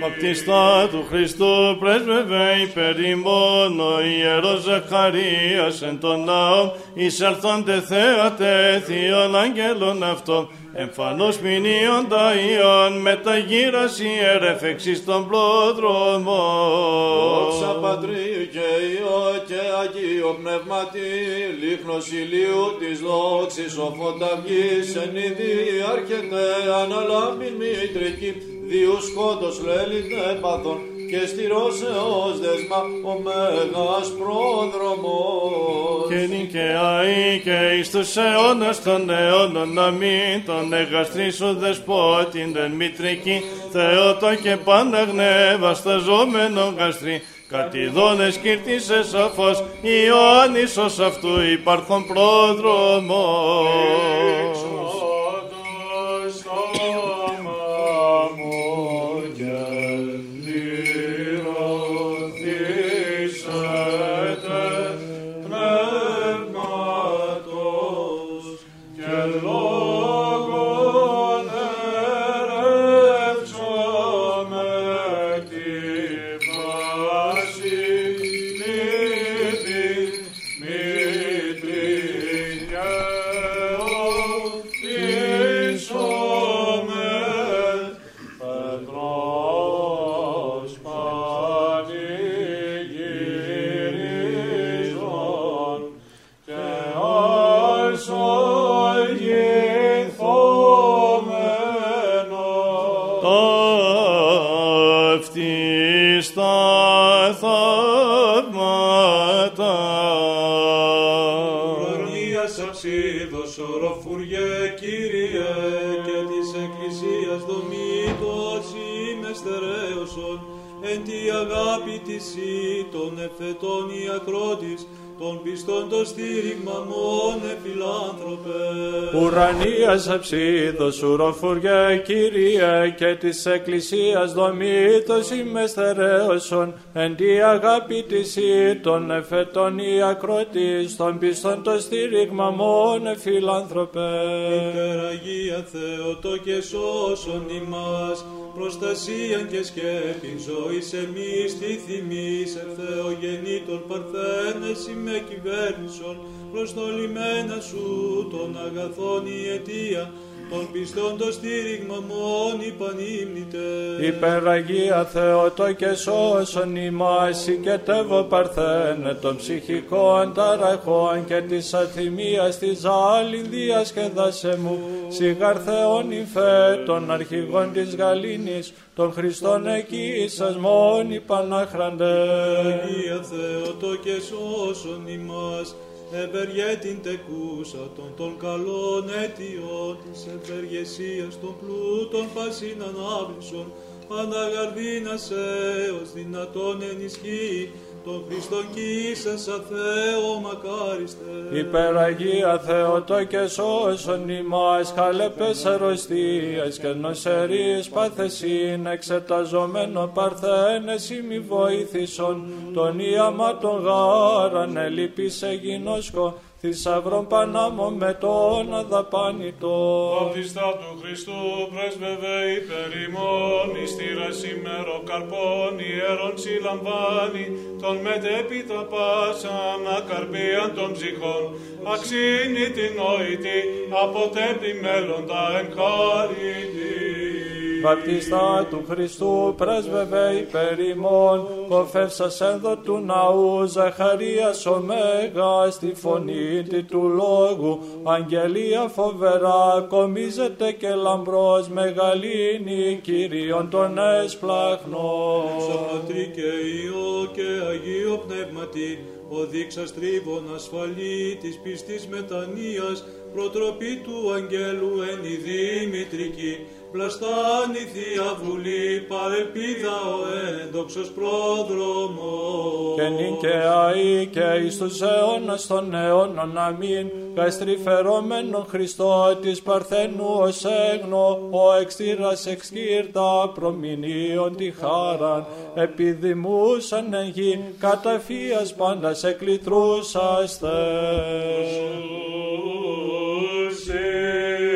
Βαπτιστά του Χριστού πρέσβευε υπέρ ημών, ο Ιερός Ζαχαρίας εν τον ναό, εισελθόντε θέατες θείων αγγέλων αυτών, εμφανώς μηνύοντα ιών, μεταγύρας ιερεφεξής των πρόδρομων. Δόξα Πατρίου και Υιό και Αγίο Πνεύματι, λίχνος ηλίου της δόξης ο φωταυγής, εν είδη άρχεται αναλάμπην μητρική, διού σκότος λέλιτε παθών, και στηρός έως δεσμα ο Μέγας πρόδρομος. Και νικαιαή και εις τους αιώνας των αιώνων να μην τον εγαστρίσου δεσπότην εν μητρική Θεότο και πάντα γνεύασταζόμενο γαστρί κατηδόνες κύρτησε σαφώς Ιωάννης ως αυτού υπάρχον πρόδρομος. Αγάπη της ή των εφετών η ακρότης των πιστών το στήριγμα μόνε φιλάνθρωπε. Ουρανίας αψίδος ουροφουργέ Κύριε και της Εκκλησίας δομήτως είμαι στερέωσον εν τη αγάπη της ή των εφετών η ακρότης των πιστών το στήριγμα μόνε φιλάνθρωπε. Υπεραγία Θεοτό και σώσον ημάς προστασίαν και σκέπην ζωής εμείς τη θυμής ευθεογενήτων παρθένες με κυβέρνησον προς το λιμένα σου των αγαθών η αιτία των πιστών το στήριγμα μόνοι πανύμνητε. Υπεραγία Θεότο και σώσον ημάς οικετεύω παρθένε των ψυχικών ταραχών και της αθυμίας της άλλην διασκεδάσε μου σιγάρ Θεόν υφέ των αρχηγών της Γαλήνης των Χριστών εκεί σας μόνοι πανάχραντε. Αγία Θεότο και σώσον ημάς ευεργέτην τεκούσα των των καλών αιτιών της ευεργεσίας των πλούτων πασίν ανάβλησον Παναγαρδίνας έως δυνατόν ενισχύει τον Χριστόν κοίσας αθέο μακάριστε. Υπεραγία Θεοτό και σώσον ημάς χαλεπές αρρωστίας και νοσερίες πάθεσιν εξεταζομένο παρθένες ημι βοήθησον τον ιαματον γάραν ελίπησε γινώσκο θησαυρών πανάμω με τον αδαπάνητο. Βαπτιστά του Χριστού πρέσβευε υπέρ ημών, εις τήρας ημέρο καρπών ιερών συλλαμβάνει, τον μετέπειτα πάσαν ακαρπίαν των ψυχών, αξίνη την νοητή, αποτέπει μέλλοντα εν χάρητη. Βαπτιστά του Χριστού πρέσβευε υπέρ ημών, κοφεύσας ένδο του ναού Ζαχαρίας ο Μέγας, στη φωνή τη του λόγου, αγγελία φοβερά, κομίζεται και λαμπρός, μεγαλύνει Κύριον τον έσπλαχνο. Πατρί και Υιό και Αγίο Πνεύματι, ο δείξας τρίβων ασφαλή της πιστής μετανοίας, προτροπή του αγγέλου εν η Δημητρική, πλαστάνει Θεία Βουλή, παρελπίδα ο έντοξος πρόδρομος. Και νυν και αεί και εις τους αιώνας των αιώνων αμήν, καστριφερώμενον Χριστό της Παρθένου ως έγνο, ο εξήρας εξκύρτα προμηνίων τη χάραν, επιδημούσαν εν γη, καταφίας πάντας εκλητρούσαστε.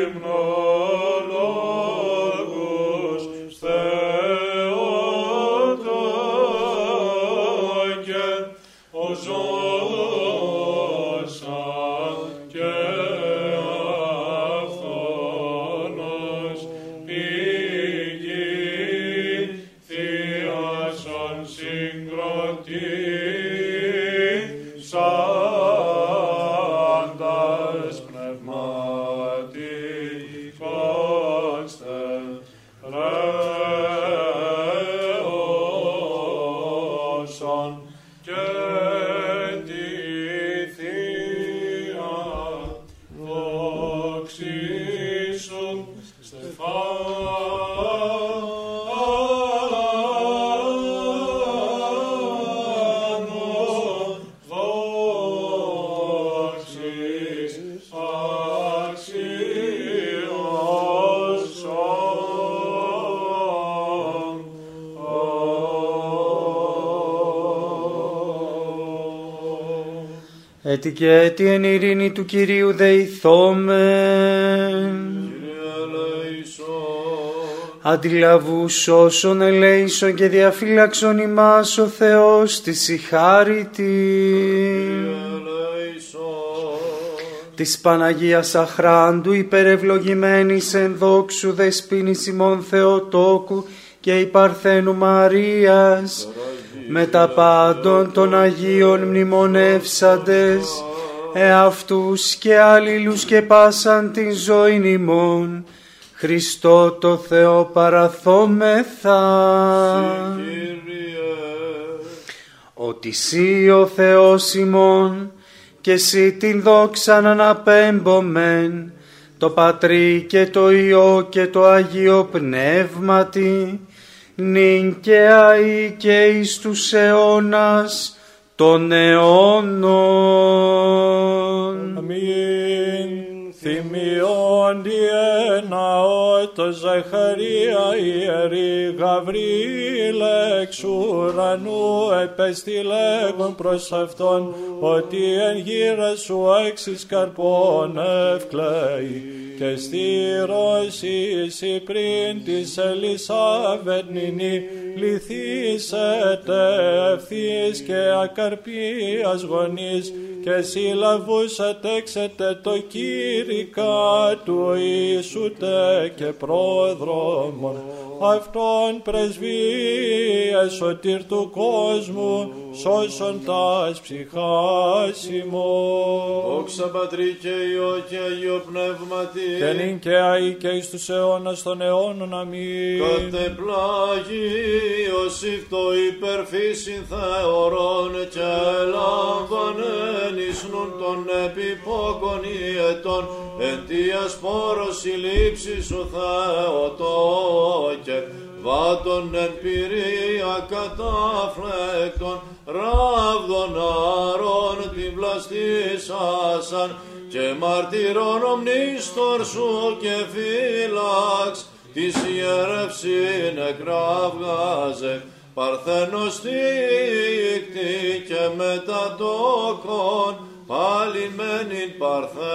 Υμνολόγους και έτι εν ειρήνη του Κυρίου δεηθόμεν. Αντιλαβού όσων ελέησον και διαφύλαξον ημάς ο Θεός της η χάριτη. Της Παναγίας Αχράντου υπερευλογημένης εν δόξου δεσπίνης ημών Θεοτόκου και η Παρθένου Μαρίας με τα πάντων των Αγίων μνημονεύσαντες εαυτούς και αλλήλους και πάσαν την ζωή ημών Χριστό το Θεό παραθόμεθα. Ότι Σύ ο Θεός ημών και εσύ την δόξαν αναπέμπομεν, το Πατρί και το Υιό και το Αγίο Πνεύματι, νυν και αεί και εις τους αιώνας των αιώνων. Αμήν. Θυμιών διέναο το Ζαχαρία ιερή Γαβρίλ εξ ουρανού επεστηλέγον προς αυτόν ότι εν γύρα σου έξις καρπών ευκλαίει. Και στήρωσι πριν της Ελισάβετ νυνή λυθήσετε ευθύς και ακαρπίας γονείς και συλλαβούσατε έξετε το κήρυκα του Ιησούτε και πρόδρομον αυτόν πρεσβείες σωτήρ του κόσμου σώσον τας ψυχάς ημών. Δόξα Πατρί και Υιό και Αγίο Πνεύματι. Και νυν και αεί και εις τους αιώνας των αιώνων αμήν. Κατεπλάγει Ιωσήφ το υπερφύσιν θεωρών και λάμβανεν εις νουν των επιπόκων ιετών αιτίας πόρος η λήψη σου Θεοτός και βάτων εν πυρία καταφλέκτων ράβδων αρών την πλαστήσασαν και μαρτυρών ομνίστορ σου και φύλαξ της ιερευσήν εκραυγάζε παρθένος τύκτη και μετατόκον πάλι μένειν παρθένος.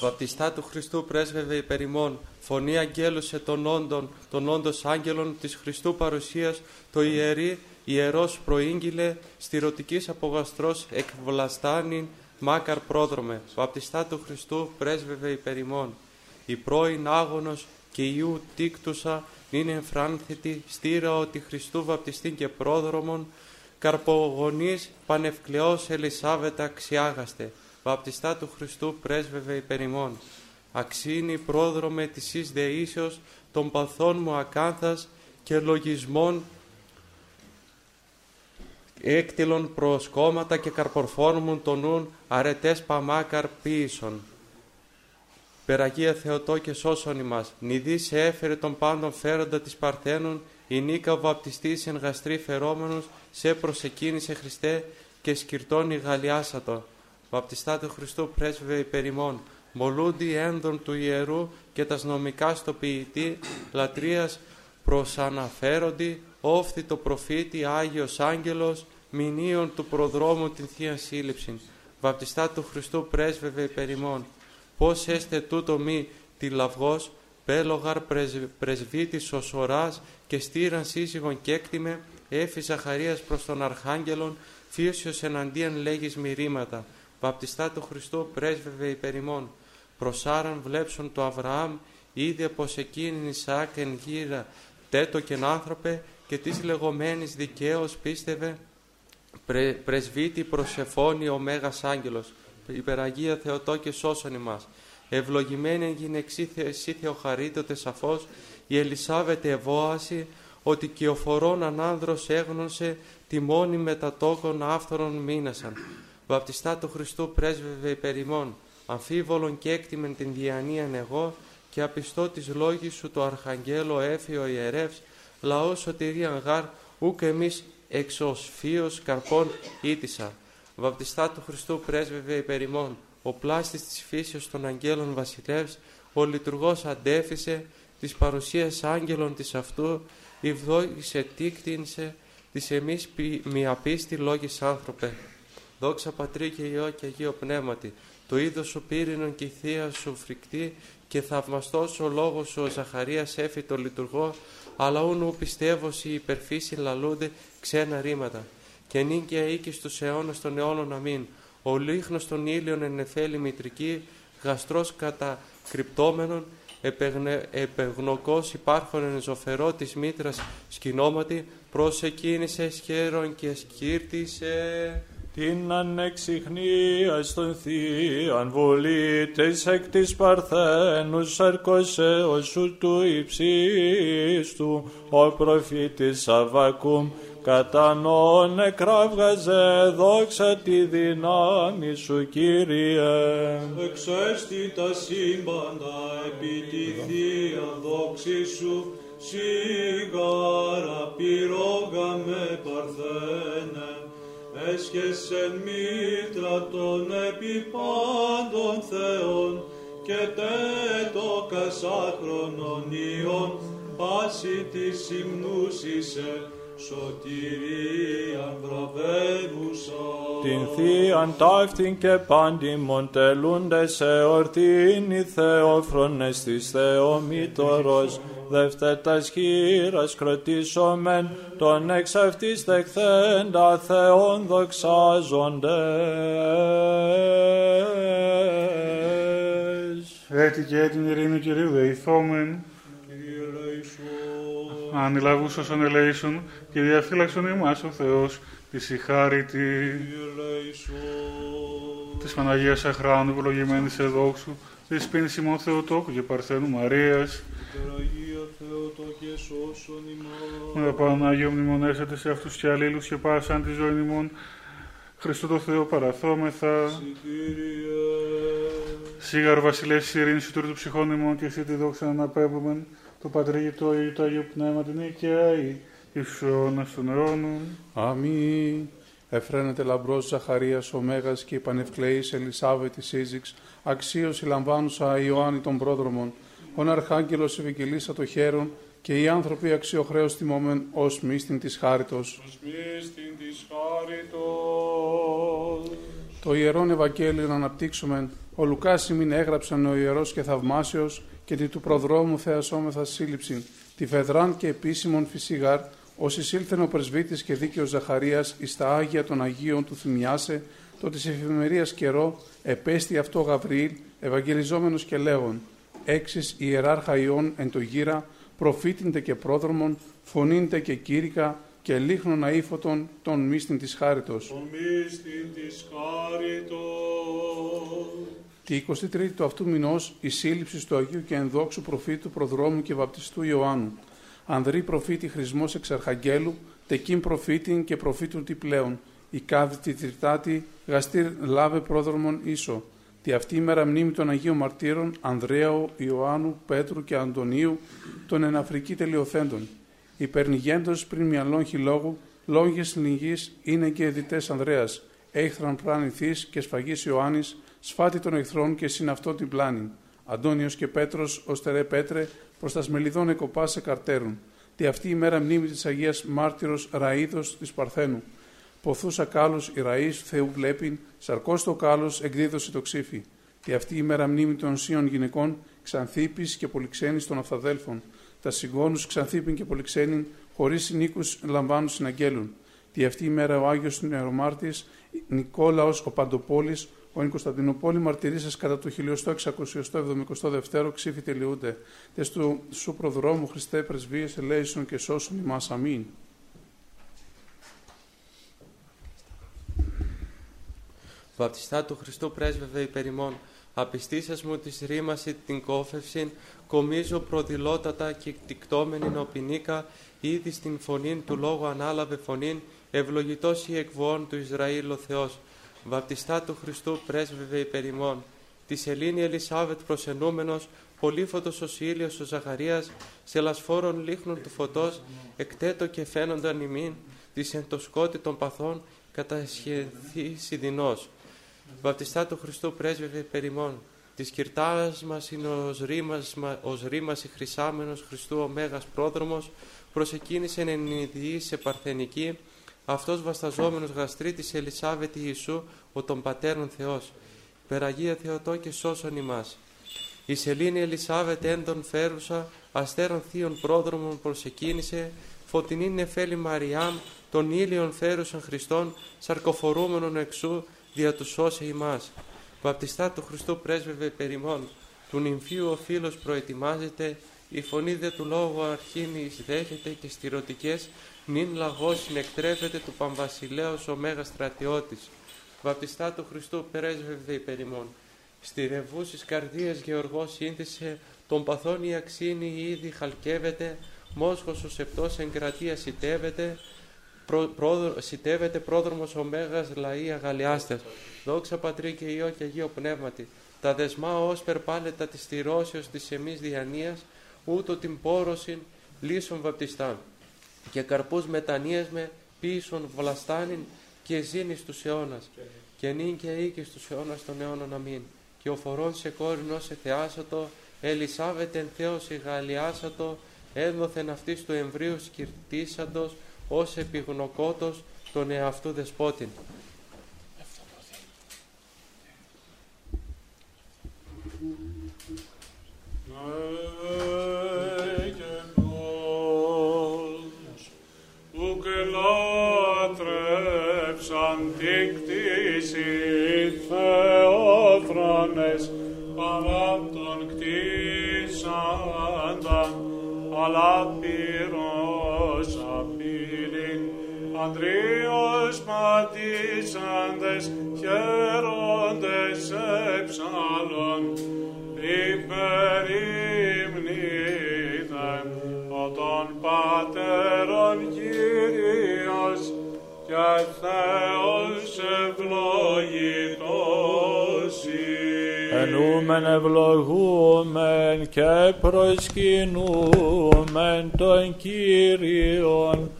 Βαπτιστά του Χριστού πρέσβευε υπερ ημών, φωνή αγγέλουσε των όντων, των όντος άγγελων της Χριστού παρουσίας, το ιερή, ιερός προήγγειλε, στηρωτικής απογαστρός εκβλαστάνιν, μάκαρ πρόδρομε. Βαπτιστά του Χριστού πρέσβευε υπερ ημών. Η πρώην άγωνος και Ιού τίκτουσα είναι εμφράνθητη, στήρα ότι Χριστού βαπτιστήν και πρόδρομον, καρπογονής πανευκλαιός Ελισάβετα αξιάγαστε, βαπτιστά του Χριστού πρέσβευε υπερ ημών. Αξίνη πρόδρομε της εις δεήσεως των παθών μου ακάθας και λογισμών έκτιλον προσκόμματα και καρπορφόρμουν τον νουν αρετές παμάκαρ ποίησον. Περαγία Θεοτό και σώσον ημάς, νηδί σε έφερε τον πάντων φέροντα της Παρθένων, η νίκα ο βαπτιστής εν γαστρή φερόμενος, σε προσεκίνησε Χριστέ και σκυρτώνει γαλιάσατο. Βαπτιστά του Χριστού πρέσβευε υπερημών, μολούντι ένδον του ιερού και τας νομικά στο ποιητή, λατρείας προσαναφέροντι, όφθη το προφήτη Άγιος Άγγελος, μηνύων του προδρόμου την Θεία Σύλληψη. Βαπτιστά του Χριστού πρέσβευε υπερημών, πώς έστε τούτο μη τη λαυγός, πέλογαρ πρεσ, πρεσβύτης ο σωράς και στήραν σύζυγον έκτιμε, έφη Ζαχαρίας προς τον Αρχάγγελον, φύσιος εναντίαν λέγεις μυρήματα. Βαπτιστά του Χριστού πρέσβευε υπερημών. Προσάραν βλέψον το Αβραάμ, είδε πως εκείνη Ισαάκ εν γύρα τέτο και άνθρωπε και της λεγόμενης δικαίως πίστευε πρε, πρεσβύτη προσεφώνει ο Μέγας Άγγελος υπεραγία Θεοτό και σώσον ημάς. Ευλογημένη γυναιξή εσύ Θεοχαρίτωτε σαφώς, η Ελισάβετ ευώαση, ότι και ο φορών ανάνδρος έγνωσε τη μόνη μετατόκων άφθορων μήνασαν. Βαπτιστά του Χριστού πρέσβευε υπερ ημών, αμφίβολον και έκτιμεν την διανοίαν εγώ, και απιστώ της λόγης σου το Αρχαγγέλο έφιο ιερεύς, λαός σωτηρίαν γάρ, ούκ εμείς εξωσφίος καρπών ήτησα βαπτιστά του Χριστού πρέσβευε υπερ ημών, ο πλάστης της φύσεως των αγγέλων βασιλεύς, ο λειτουργός αντέφησε της παρουσίας άγγελων της αυτού, ευδόγησε τίκτυνσε της εμείς μη απίστη λόγης άνθρωπε. Δόξα Πατρί και Υιό και Αγίο Πνεύματι, το είδος σου πύρινον και η θεία σου φρικτή και θαυμαστός ο λόγος σου ο Ζαχαρίας έφη το λειτουργό, αλλά ούν πιστεύω οι υπερφύσιν λαλούνται ξένα ρήματα και νυν και αίκη στους αιώνας των αιώνων αμήν. Ο λίχνος των ήλιων εν νεφέλη μητρική, γαστρός κατακρυπτόμενον, επεγνε, επεγνωκός υπάρχον εν ζωφερό της μήτρας σκηνόματι, προσεκίνησε σχέρον και σκύρτησε. Την ανεξιχνίας στον θείαν βολή της εκ της Παρθένους αρκωσέως σου του υψίστου ο προφήτης Αβακούμ κατά νόν εκράβγαζε δόξα τη δύναμη σου Κύριε. Εξέστη τα σύμπαντα επί τη Θεία δόξη σου, σιγάρα πυρόγα με παρθένε, έσχεσεν μήτρα των επιπάντων Θεών και τέτο κασάχρονων ιών, πάση της υμνούσισε, σωτηρία βραβεύουσα. Την θείαν ταύτην και πάντιμον τελούνται σε ορτήν οι Θεόφρονες της Θεομήτωρος, δευτέτας χείρας κροτήσομεν, τον εξ αυτής δεχθέντα Θεόν δοξάζοντες. Έτσι και την ειρήνη Κυρίου δεηθόμεν. Ανηλαγούς όσων ελέησον και διαφύλαξον ημάς ο Θεός της η χάρητη της Παναγίας Αχράνου ευλογημένης σε δόξου της πίνης ημών Θεοτόκου και Παρθένου Μαρίας. Αγία Θεοτόκε σώσον ημάς. με τα Πανάγιο μνημονέσατε σε αυτούς και αλλήλους και πάσαν τη ζωή ημών. Χριστό το Θεό παραθόμεθα. Σίγαρ βασιλεύς της ειρήνης σου του ψυχών ημών και εσύ τη δόξα να αναπέμπουμε το Πατρί το Υιό το Αγίο Πνεύμα την οικιαή εις αιώνας των αιώνων. Αμήν. Εφραίνεται λαμπρός Ζαχαρίας ο Μέγας και η πανευκλεής Ελισάβε της Σύζυξ, αξίωση λαμβάνουσα Ιωάννη των πρόδρομων, ον Αρχάγγελος ευικελίσα το χέρον και οι άνθρωποι αξιοχρέως τιμόμεν ως μύστην της χάριτος. Μύστην της χάριτος. Το Ιερόν Ευαγγέλιο να αναπτύξουμε, ο Λουκάς ημίν έγραψαν ο Ιερός και Θαυμάσιος και τη του προδρόμου θεασόμεθα σύλληψη, τη Φεδράν και επίσημον φυσίγαρ, ως εισήλθεν ο πρεσβύτης και δίκαιος Ζαχαρίας εις τα Άγια των Αγίων του θυμιάσε, το της εφημερίας καιρό, επέστη αυτό Γαβριήλ, ευαγγελιζόμενος και λέγον, έξις ιεράρχα ιών εν το γύρα, προφήτηντε και πρόδρομον, φωνήντε και κήρυκα, και λίχνον αήφωτον των μύστην της χάριτος. Τον μύστην της χάριτος. Τη 23η του αυτού μηνός η σύλληψη του Αγίου και Ενδόξου προφήτου προδρόμου και βαπτιστού Ιωάννου. Ανδρή προφήτη χρησμός εξ Αρχαγγέλου, τεκίν προφήτην και προφήτου τι πλέον. Η κάθετη τριτάτη γαστήρ λάβε πρόδρομον ίσο. Τη αυτή ημέρα μνήμη των Αγίων Μαρτύρων Ανδρέου, Ιωάννου, Πέτρου και Αντωνίου των εναφρική τελειοθέντων. Υπερνηγέντος πριν μυαλών χιλόγου, λόγες λυγής είναι και εδιτές Ανδρέας, έχθραν πράνηθής και σφαγής Ιωάννης, σφάτη των εχθρών και συν αυτό την πλάνη. Αντώνιος και Πέτρος, οστερέ Πέτρε, προς τα σμελιδόν εκοπά σε καρτέρουν. Τη αυτή ημέρα μνήμη της Αγίας Μάρτυρος Ραΐδος της Παρθένου. Ποθούσα κάλος η ραΐς Θεού βλέπειν, σαρκός το κάλος εκδίδωσε το ξύφι. Τη αυτή ημέρα μνήμη των σίων γυναικών, ξανθήπης και πολυξένης των αυθαδέλφων. Τα συγγόνους ξανθήπιν και πολυξένην, χωρίς συνήκους λαμβάνουν συναγγέλουν. Τη αυτή ημέρα ο Άγιος Νεαρομάρτης, Νικόλαος ο Παντοπόλης, ο εν Κωνσταντινοπόλη μαρτυρήσας κατά το 1672 ξύφη τελειούνται. Τες του σου προδρόμου Χριστέ πρεσβείες ελέησον και σώσον ημάς. Αμήν. Βαπτιστά του Χριστού πρέσβευε υπερημών, απιστήσας μου της ρήμαση την κόφευσιν, κομίζω προδηλώτατα και τικτόμενην οπινίκα, ήδη στην φωνήν του λόγου ανάλαβε φωνήν, ευλογητός η εκβοών του Ισραήλ ο Θεός. Βαπτιστά του Χριστού πρέσβευε υπερημών, τη Σελήνη Ελισάβετ προσενούμενος, πολύφωτος ο ήλιος ο Ζαχαρίας, σε λασφόρων λίχνων του φωτός, εκτέτω και φαίνονταν ημίν, της εν το σκότη των παθών, κατασχεθείς σιδινός. Βαπτιστά του Χριστού πρέσβευε περιμών. Της κυρτάρα μας είναι ω ρήμας, ως ρήμας η χρυσάμενος Χριστού ο Μέγας πρόδρομος, προσεκίνησε εν σε παρθενική, αυτός βασταζόμενος γαστρή της Ελισάβετη Ιησού, ο των Πατέρων Θεός. Περαγία Θεοτό και σώσον ημάς. Η σελήνη Ελισάβετ έντον φέρουσα, αστέρων θείων πρόδρομων προσεκίνησε, φωτεινή νεφέλη Μαριάμ, των ήλιων φέρουσαν Χριστών, σαρκοφορούμενων εξού, δια του σώσε ημάς. Βαπτιστά του Χριστού πρέσβευε περιμών, του νυμφίου ο φίλος προετοιμάζεται, η φωνή δε του λόγου αρχήνη δέχεται και στηρωτικές νυν λαγός συνεκτρέφεται του Παμβασιλέως ο Μέγας στρατιώτης. Βαπτιστά του Χριστού πρέσβευε υπερημών. Στη ρεβούσης καρδίας Γεωργός σύνθεσε, τον παθών η αξίνη ήδη χαλκεύεται, μόσχος ο σεπτός εγκρατεία σιτεύεται, προ, πρόδρο, σιτεύεται πρόδρομος ο Μέγας λαή αγαλιάστες. Δόξα Πατρί και Υιό και Αγίο Πνεύματι. Τα δεσμά ως περπάλετα της θυρώσεως της εμείς διανοίας, ούτω την πόρωσιν λύσων βαπτιστάν. Και καρπούς μετανοίας με πίσων βλαστάνιν και ζήνης τους αιώνας. Και νυν και οίκης τους αιώνας των αιώνων αμήν. Και ο φορών σε κόρηνος σε θεάσατο, Ελισάβετεν Θεός εγαλιάσατο, έδωθεν αυτής του εμβρίου σκυρτήσαντος, ως επιγνωκότος τον εαυτού δεσπότην. Ουκ λάτρεψαν την κτήση Θεόφρονες παρά τον κτήσαντα, και Θεός ευλογητός Ενούμεν ευλογούμεν και προσκυνούμεν τον Κύριον.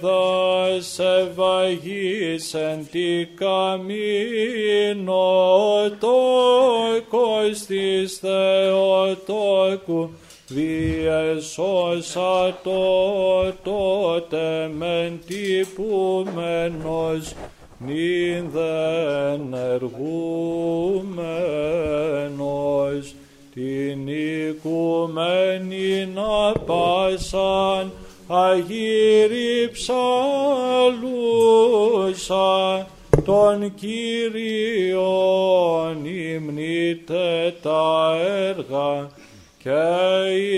Πέδασε βαγίσεν τι καμίνο τόκος της Θεοτόκου διεσώσα το τότε μεν τυπούμενος νυν δεν εργούμενος. Την οικουμένη να πάσαν αγύρι ψαλούσα τον Κύριον υμνείτε τα έργα και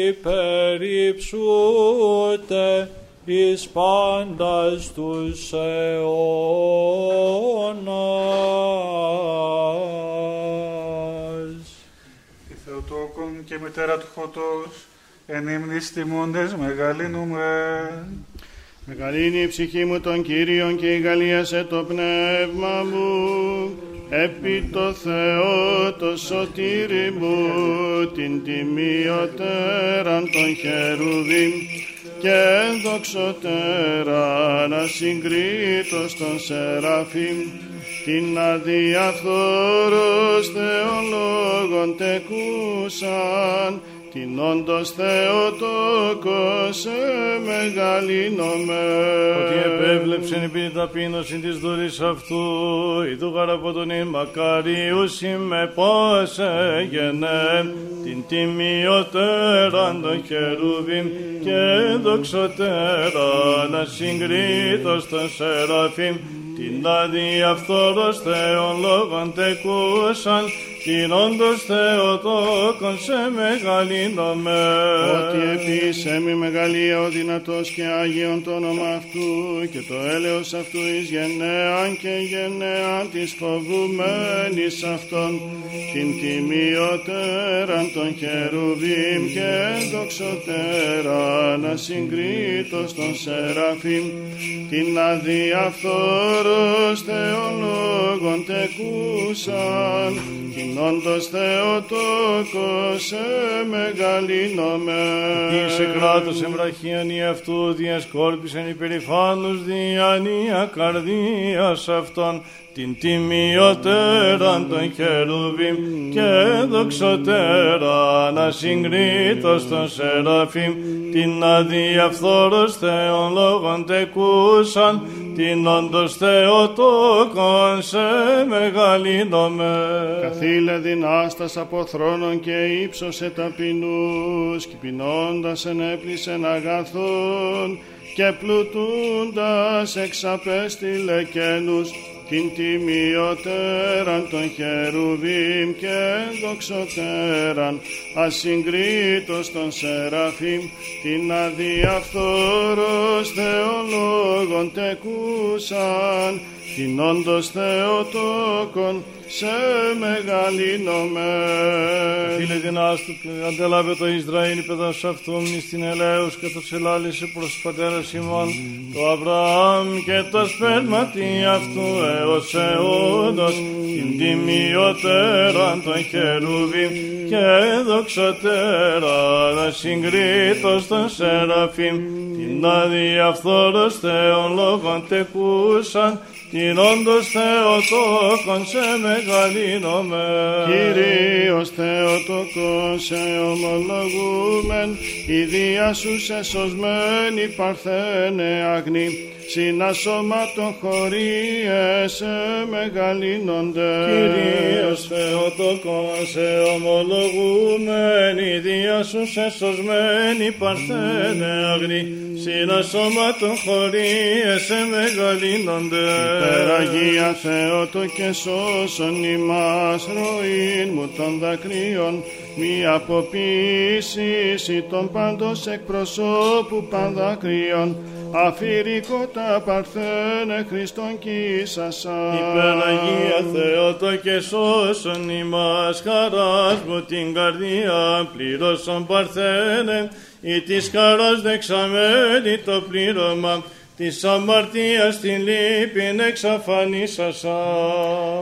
υπερυψούτε εις πάντας τους αιώνας. Η Θεοτόκον και μητέρα του φωτός, εν ύμνης τιμώντες μεγαλύνουμε. Μεγαλύνει η ψυχή μου τον Κύριον και η γαλίασε το πνεύμα μου. Επί το Θεό το σωτήρι μου, την τιμιωτέραν των χερουβίμ. Και δοξωτέραν ασυγκρίτως των σεραφείμ, την αδιαφθόρος θεολόγων τεκούσαν, την όντως Θεοτόκος μεγαλύνομαι. Ότι επέβλεψεν επί ταπείνωση της δούλης αυτού, ειδού γαραπό τον μακαρίους είμαι πώς έγενε, την τιμιωτέραν των χερούβιμ και δοξωτέραν ασυγκρίτως των σεραφείμ, την αδιαφθόρος Θεόν λόγων τεκούσαν, την όντως Θεοτόκον σε μεγαλύνομαι. Ότι επίσης μη μεγαλεία ο δυνατός και Άγιον το όνομα αυτού και το έλεος αυτού εις γενναίαν και γενναίαν της φοβουμένης αυτών την τιμιωτέραν των χερουβίμ και δοξωτέραν ασυγκρίτως των σεραφείμ την αδιαφθόρος θεολόγων τεκούσαν την όντως Θεοτόκος μεγαλύνομαι. Είσαι κράτος εμβραχίαν η αυτού διασκόρπισεν υπερηφάνους διανία καρδίας αυτών την τιμιωτέραν των χερουβίμ και δοξωτέραν ασυγκρίτως των σεραφείμ την αδιαφθόρος Θεόν λόγων τεκούσαν την όντως Θεοτόκον σε μεγαλύνομαι. Καθήλε δυνάστας από θρόνων και ύψωσε ταπεινούς, κυπινώντας ενέπλησεν αγαθών και πλουτούντας εξαπέστειλε καίνους την τιμιωτέραν των χερουβίμ και δοξωτέραν ασυγκρίτως των σεραφείμ την αδιαφθόρος θεολόγων τεκούσαν την όντως Θεοτόκον σε μεγαλύνομαι. Φίλε την άστου, αντέλαβε το Ισραήλ παιδάς αυτόν εις την ελέους και το σελάλησε προς τους πατέρες ημών, το Αβραάμ και το σπέρματι αυτού έως αιώνος, την τιμιωτέρα των χερούβι και δοξωτέρα να συγκρίτως των σεραφείμ, την αδιαφθόρος Θεόν λόγων τεκούσαν, την όντως Θεοτόκον σε μεγαλύνομαι. Κύριος Θεοτόκον σε ομολογούμεν, η δία σου σε σωσμένη παρθένε αγνή, συνασώματον χωρίεσαι μεγαλύνονται. Κύριος Θεοτόκον σε ομολογούμεν, η δία σου σε σωσμένη παρθένε αγνή, συνασώματον χωρίεσαι μεγαλύνονται. Υπεραγία Θεότο και σώσον ημάς ροήν μου των δακρύων, μη αποποίησης των πάντως εκπροσώπου πανδακρύων, αφηρικότα παρθένε Χριστόν κοίσασα. Υπεραγία Θεότο και σώσον ημάς χαράς μου την καρδία πλήρωσον παρθένε ή της χαράς δεξαμένη το πλήρωμα της αμαρτίας την λύπην εξαφανίσασα.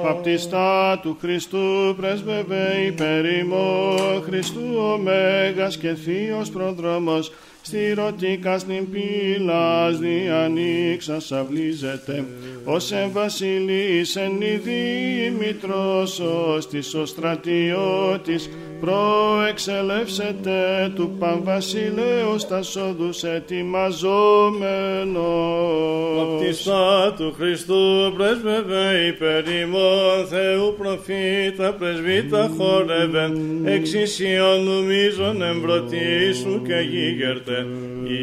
Παπτιστά του Χριστού πρέσβευε υπερήμω, Χριστού ο Μέγας και Θείος προδρόμος, στηρωτικά στην πύλας διανοίξας αυλίζεται, ως εν βασιλείς εν Δήμητρος, ως της ο στρατιώτης, προεξελεύσετε του Παμβασιλέως τα σόδους ετοιμαζόμενος. Βαπτιστά του Χριστού πρέσβευε υπέρ ημών Θεού προφήτα πρεσβύτα χόρευεν εξισιών νομίζων εμπρωτήσου και γίγερτε.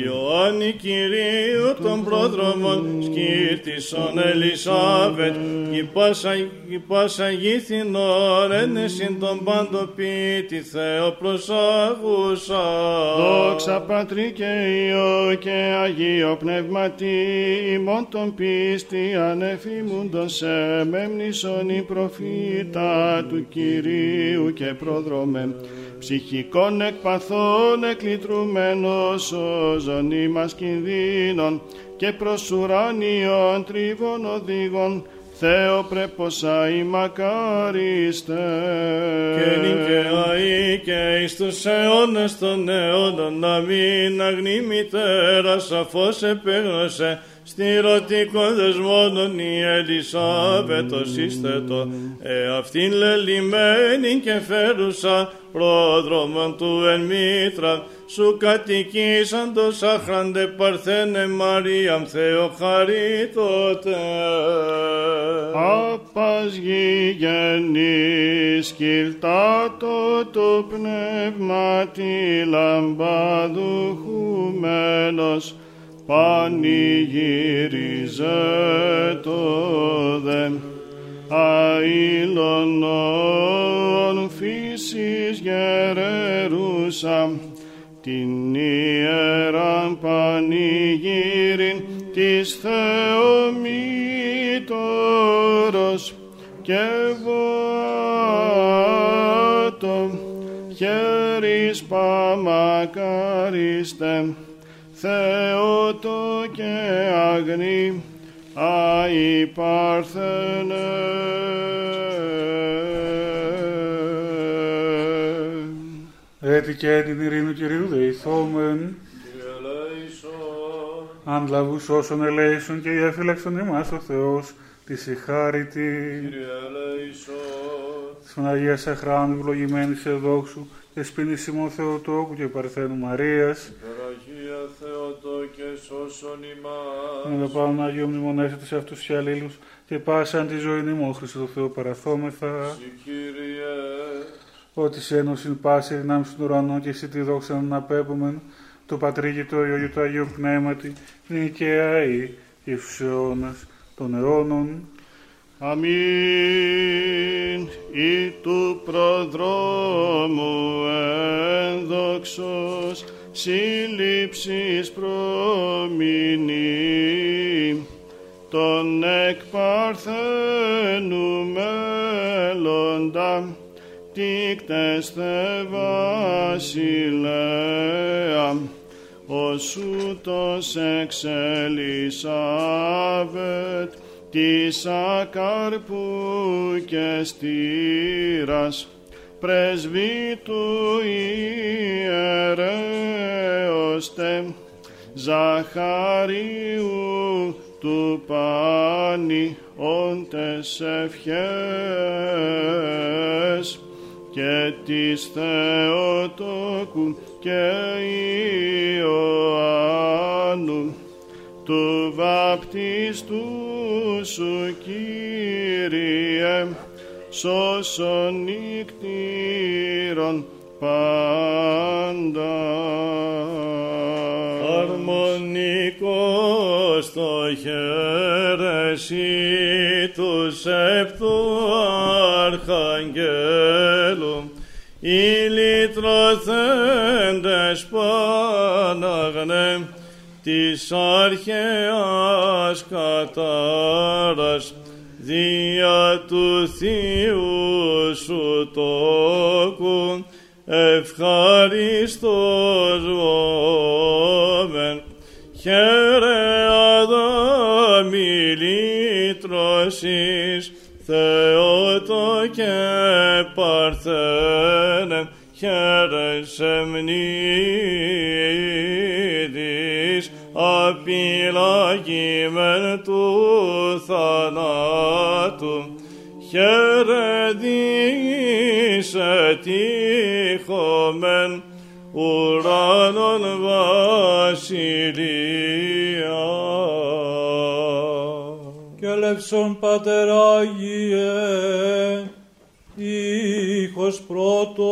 Ιωάννη Κυρίου των πρόδρομων σκύρτισον Ελισάβετ. Η πάσα, η πάσα γήθινον ένεσιν των παντοποιήτη Θεό προσάγουσα. Δόξα Πατρί και Υιό και Αγίο Πνεύματι ημών τον πίστη ανεφήμουντος σε μεμνήσον η προφήτα του Κυρίου και πρόδρομε ψυχικών εκπαθών εκλητρουμένος σώζον ημάς κινδύνων και προς ουράνιον τρίβων οδήγων Θεό πρέποσα η μακάριστε. Και νικαιαή και εις τους αιώνες των αιώνων να μην αγνή μητέρα σαφώς επίγνωσε στηρωτικών δεσμόνων η Ελισάβετος ίστετο εαυτήν λελειμμένη και φέρουσα πρόδρομον του εν μήτρα σου κατοικήσαντος άχραντε παρθένε Μαρίαμ Θεό χαρίτωτε. Απας γηγενής κυλτάτο το πνεύμα τη λαμπαδουχουμένος πανηγύριζε το δε αήλωνον φύσης γερερούσα την ιεράν πανηγύριν της Θεομήτωρος και βοάτο χέρις παμακαρίστε Θεότο και αγνή αϊπαρθενε. Έτσι και την ειρήνη Κυρίου δεηθόμεν. Αν λαβούς όσων ελέησον και η έφυλαξον ημάς ο Θεός, της η χάρητη. Της Παναγίας Αχράντου, ευλογημένης σε δόξου, και σπίνησιμο Θεοτόκου και Παρθένου Μαρίας. Υπεραγία Θεοτό και σώσον Με ημάς. το πάνω Αγίο μνημονέσετε σε αυτούς και αλλήλους και πάσαν τη ζωή νημό Χριστό το Θεό παραθόμεθα. Συ Κύριε, Ότι σε ένωση πάση δυνάμεις στον ουρανό και εσύ τη δόξα να απέπομεν το Πατρί και το Υιό και το Αγίο Πνεύματι νικαία ή και στους αιώνας των αιώνων. Αμήν. Ή του προδρόμου ένδοξος σύλληψης προμηνή τον εκ Παρθένου μέλλοντα τίκτες θε βασιλέα, ως ούτως εξ Ελισάβετ, της ακαρπού και στήρας, πρεσβύτου ιερέωστε, Ζαχαρίου του πάνη όντες ευχές και της Θεοτόκου και Ιωάννου του βαπτιστού σου Κύριε σώσον νύκτηρον πάντα. Αρμονικός το χέρεσι τους σεπτού αρχαγγέλου οι λυτρωθέντες Παναγνέ της αρχαίας κατάρας δια του Θείου σου τόκου ευχαριστός βόμεν χαίρε αδάμι λύτρωσης Θεότο και παρθένε χαίρε σεμνίδης απειλαγήμεν του θανάτου χαίρε δίσε τύχομεν ουράνων βασιλεία. Και λευσον Πατερ Άγιε, ήχος πρώτος.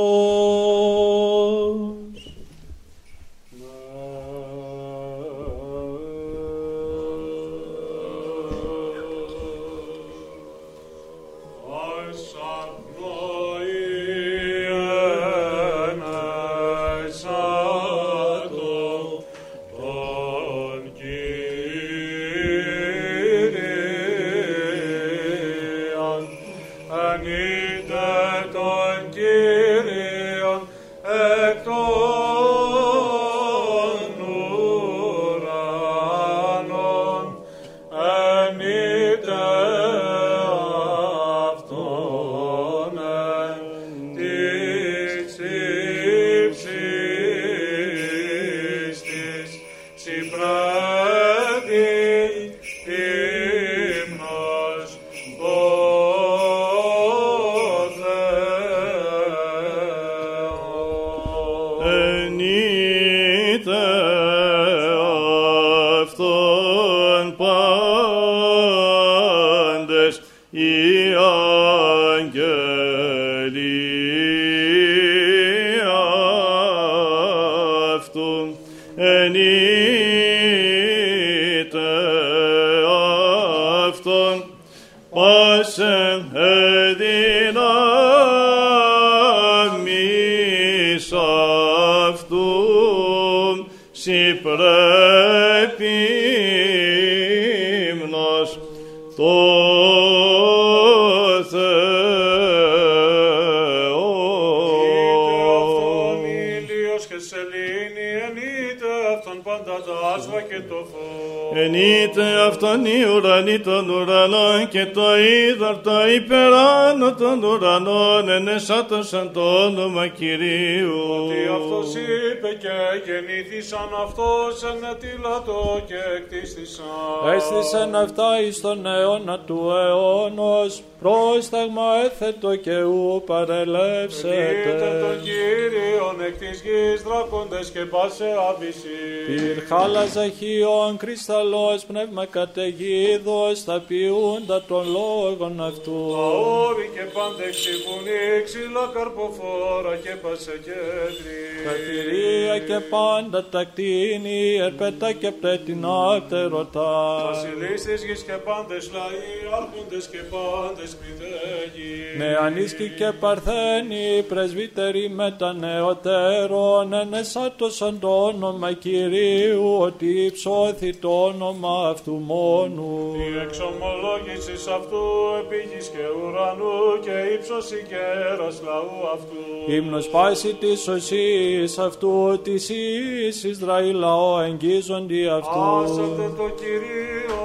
Φως. Ενείτε αυτόν οι ουρανοί των ουρανών και το είδωρ το υπεράνω των ουρανών ενεσάτωσαν το όνομα Κυρίου. Ότι αυτός είπε και γεννήθησαν αυτός ενετήλατο και εκτίστησαν. Έστησεν αυτά εις τον αιώνα του αιώνος, πρόσταγμα έθετο και ου παρελεύσετε. Είτε τον Κύριον εκ της γης δράκοντες και πάσε άβυση. Πυρ χάλαζα χείων κρυσταλλός πνεύμα καταιγίδος, τα ποιούντα των λόγων αυτού. Τα όρη και πάντε ξυπουνή, ξύλα καρποφόρα και πάσε κέντρη. Τα θηρία και πάντα τα κτίνη, ερπετά και πτετινάτεροτα. Βασιλείς της γης και πάντες λαοί, άρχοντες και πάντες πηδέγοι. Νεανίσκοι και παρθένοι, πρεσβύτεροι με τα νεωτέρων, ενεσάτωσαν το όνομα Κυρίου, ότι υψώθη το όνομα αυτού μόνου. Η εξομολόγησης αυτού επίγης και ουρανού και ύψος κέρας λαού αυτού. Ύμνος πάσης της σωσής αυτού της εις Ισραήλ λαό εγγίζοντι αυτού. Άσατε το Κυρίο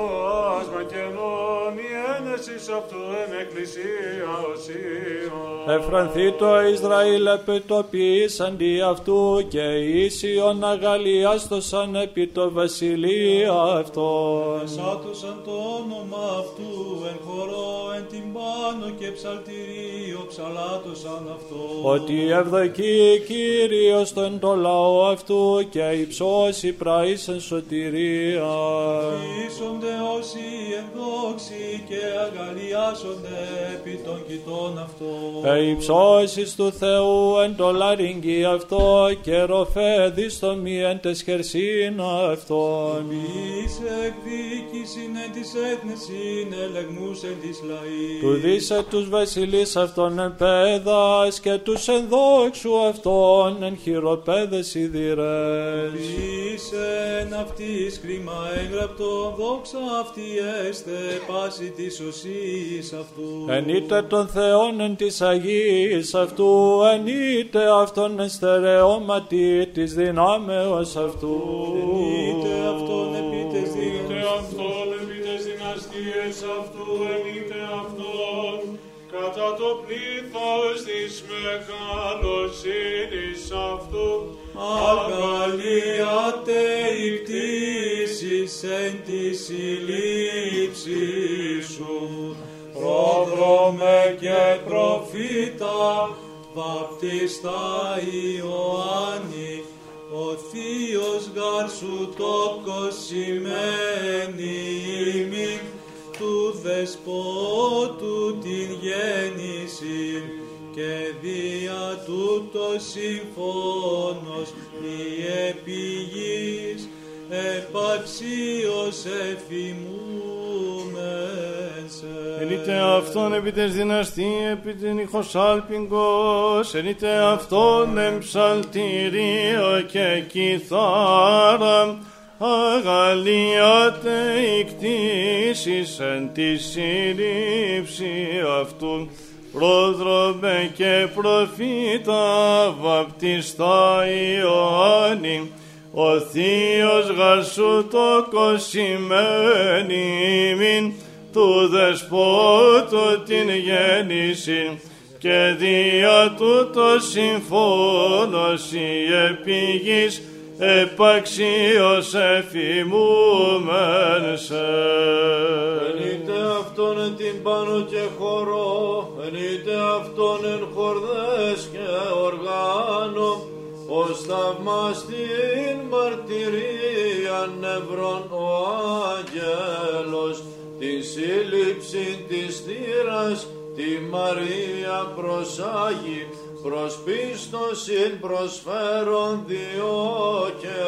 άσμα κενών η ένεσης αυτού εν εκκλησία οσίων. Εφρανθεί το Ισραήλ επιτοπίσαντι αυτού και ίσιον αγαλιάστοσαν επί το βασιλεία αυτών. Σάτωσαν το όνομα αυτού εν χορό, εν τυμπάνο και ψαλτηρίο ψαλάτωσαν αυτός. Ότι ευδοκεί Κύριος τον το λαό αυτού και υψώσει πραίσαν σωτηρία. Ίσονται όσοι ευδόξοι και αγαλιάσονται επί των κοιτών αυτών. Ε, υψώσεις του Θεού εν το λαρυγγί αυτό και ροφέδι στο μη εν τες χερσίνα αυτόν. Εις εκδίκησιν εν της έθνεσιν ελεγμούς εν της λαής. Του δίσε τους βασιλείς αυτών εν πέδας και τους ενδόξου αυτών εν χειροπέδες σιδηρές. Εις εν αυτής κρίμα έγραπτο δόξα αυτή έστε πάση της οσής αυτού. Εν είτε των Θεών εν της Αγίας αυτού, εν είτε αυτόν εν στερεώματι της δυνάμεως αυτού. Είτε αυτόν επί δυναστείες αυτού εν είτε αυτόν κατά το πλήθος της μεγαλοσύνης αυτού Αγαλίατε η κτήσεις εν της συλλήψης σου. Πρόδρομε και προφήτα, βαπτιστά Ιωάννη, ο Θείος γάρ σου τόκος σημαίνει ημίν του δεσπότου την γέννηση και δια τούτο συμφώνος η επιγής επαξίως εφημούμεν σε. Εν είτε αυτόν επί τες δυναστή, επί την ηχοσάλπιγγος, εν είτε αυτόν εμψαλτηρίο και κιθάρα, αγαλίατε η κτήσεις εν τη σύλληψη αυτού, πρόδρομε και προφήτα βαπτιστά Ιωάννη, ο Θείος γαρσού το κοσημένη μην του δεσπότου την γέννηση. Και δια τούτο συμφώνος η επίγης επαξίως εφημούμεν σε. Ενείτε αυτόν εν την πάνω και χορό, ενείτε αυτόν εν χορδές και οργάνο, ως θαυμαστήν μαρτυρία νευρών ο άγγελος, τη σύλληψη της θύρας, τη Μαρία προσάγει, προς πίστοσιν προσφέρον διό και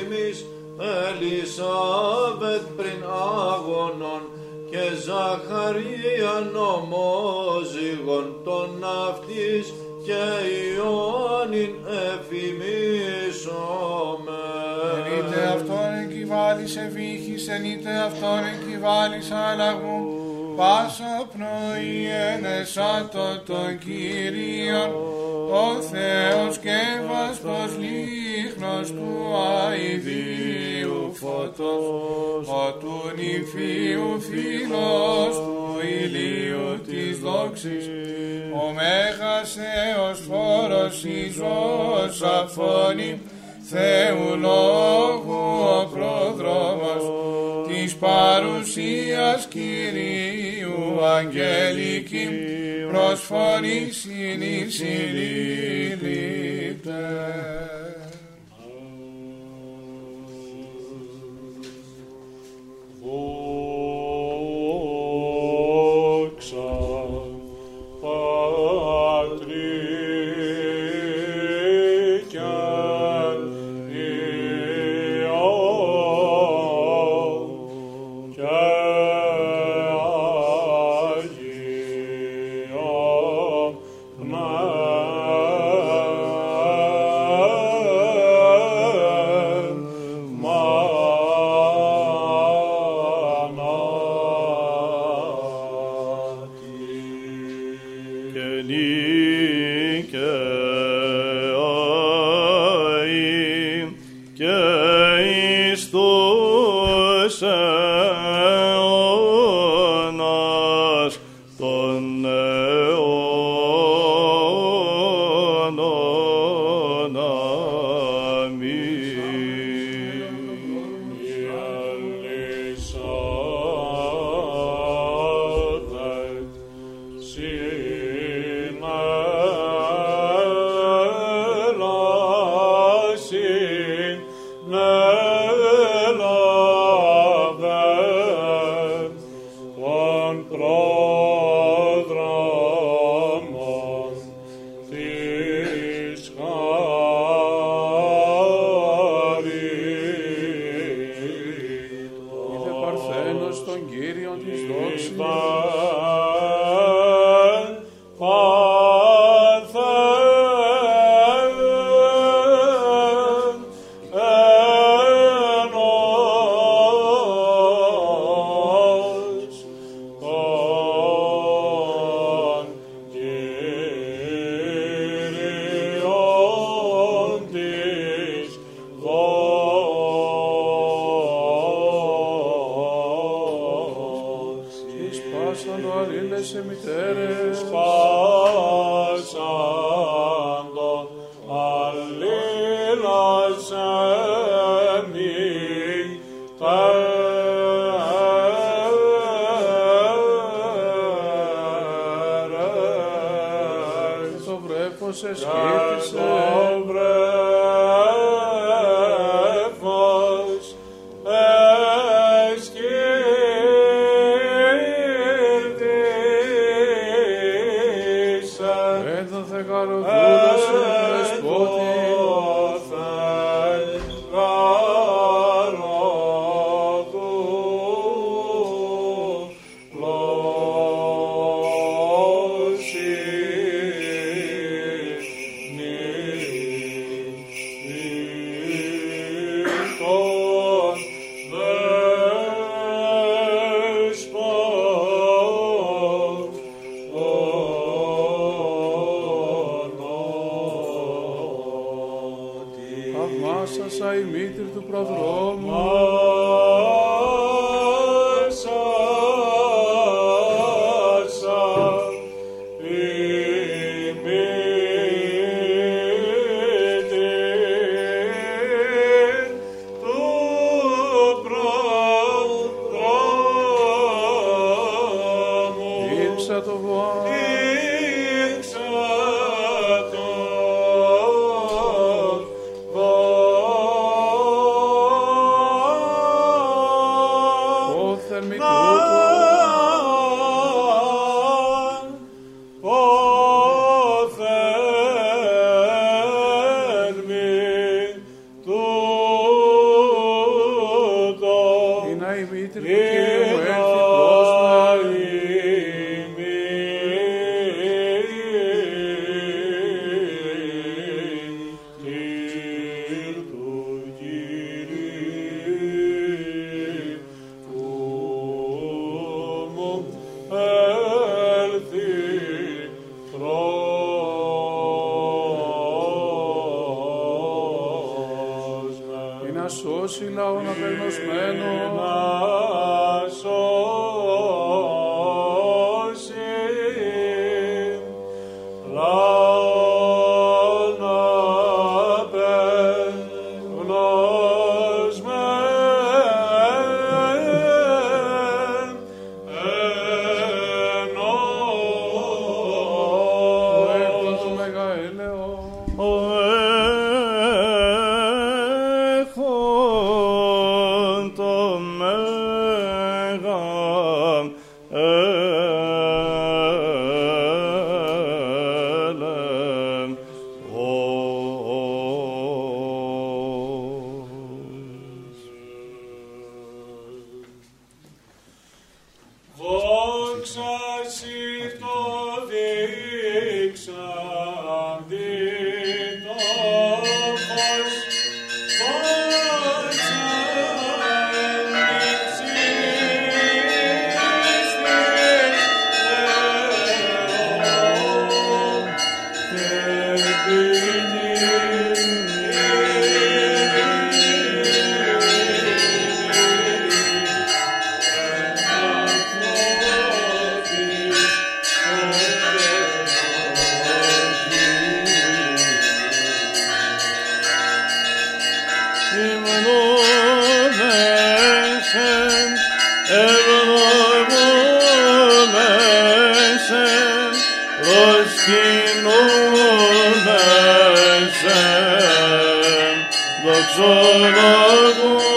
ημείς Ελισάβετ πριν άγωνον και Ζαχαρίαν ομόζυγον των αυτής και Ιωάννην εφημίσομε. Ενείτε αυτόν εγκυβάλεις ευήχης, ενείτε αυτόν εγκυβάλεις αλλαγού, πάσα πνοή ενεσάτο τον Κύριον, ο Θεός και βαστός λίχνος του αηδίου φωτός, ο του νηφίου φίλος του ηλίου της δόξης, ο Μέγας Θεός φόρος Ιησούς αφώνει, Θεού λόγου ο πρόδρομος της παρουσίας Κυρίου αγγελική προσφωνή συνεισιλήλυτε. sen, bak zorla bu.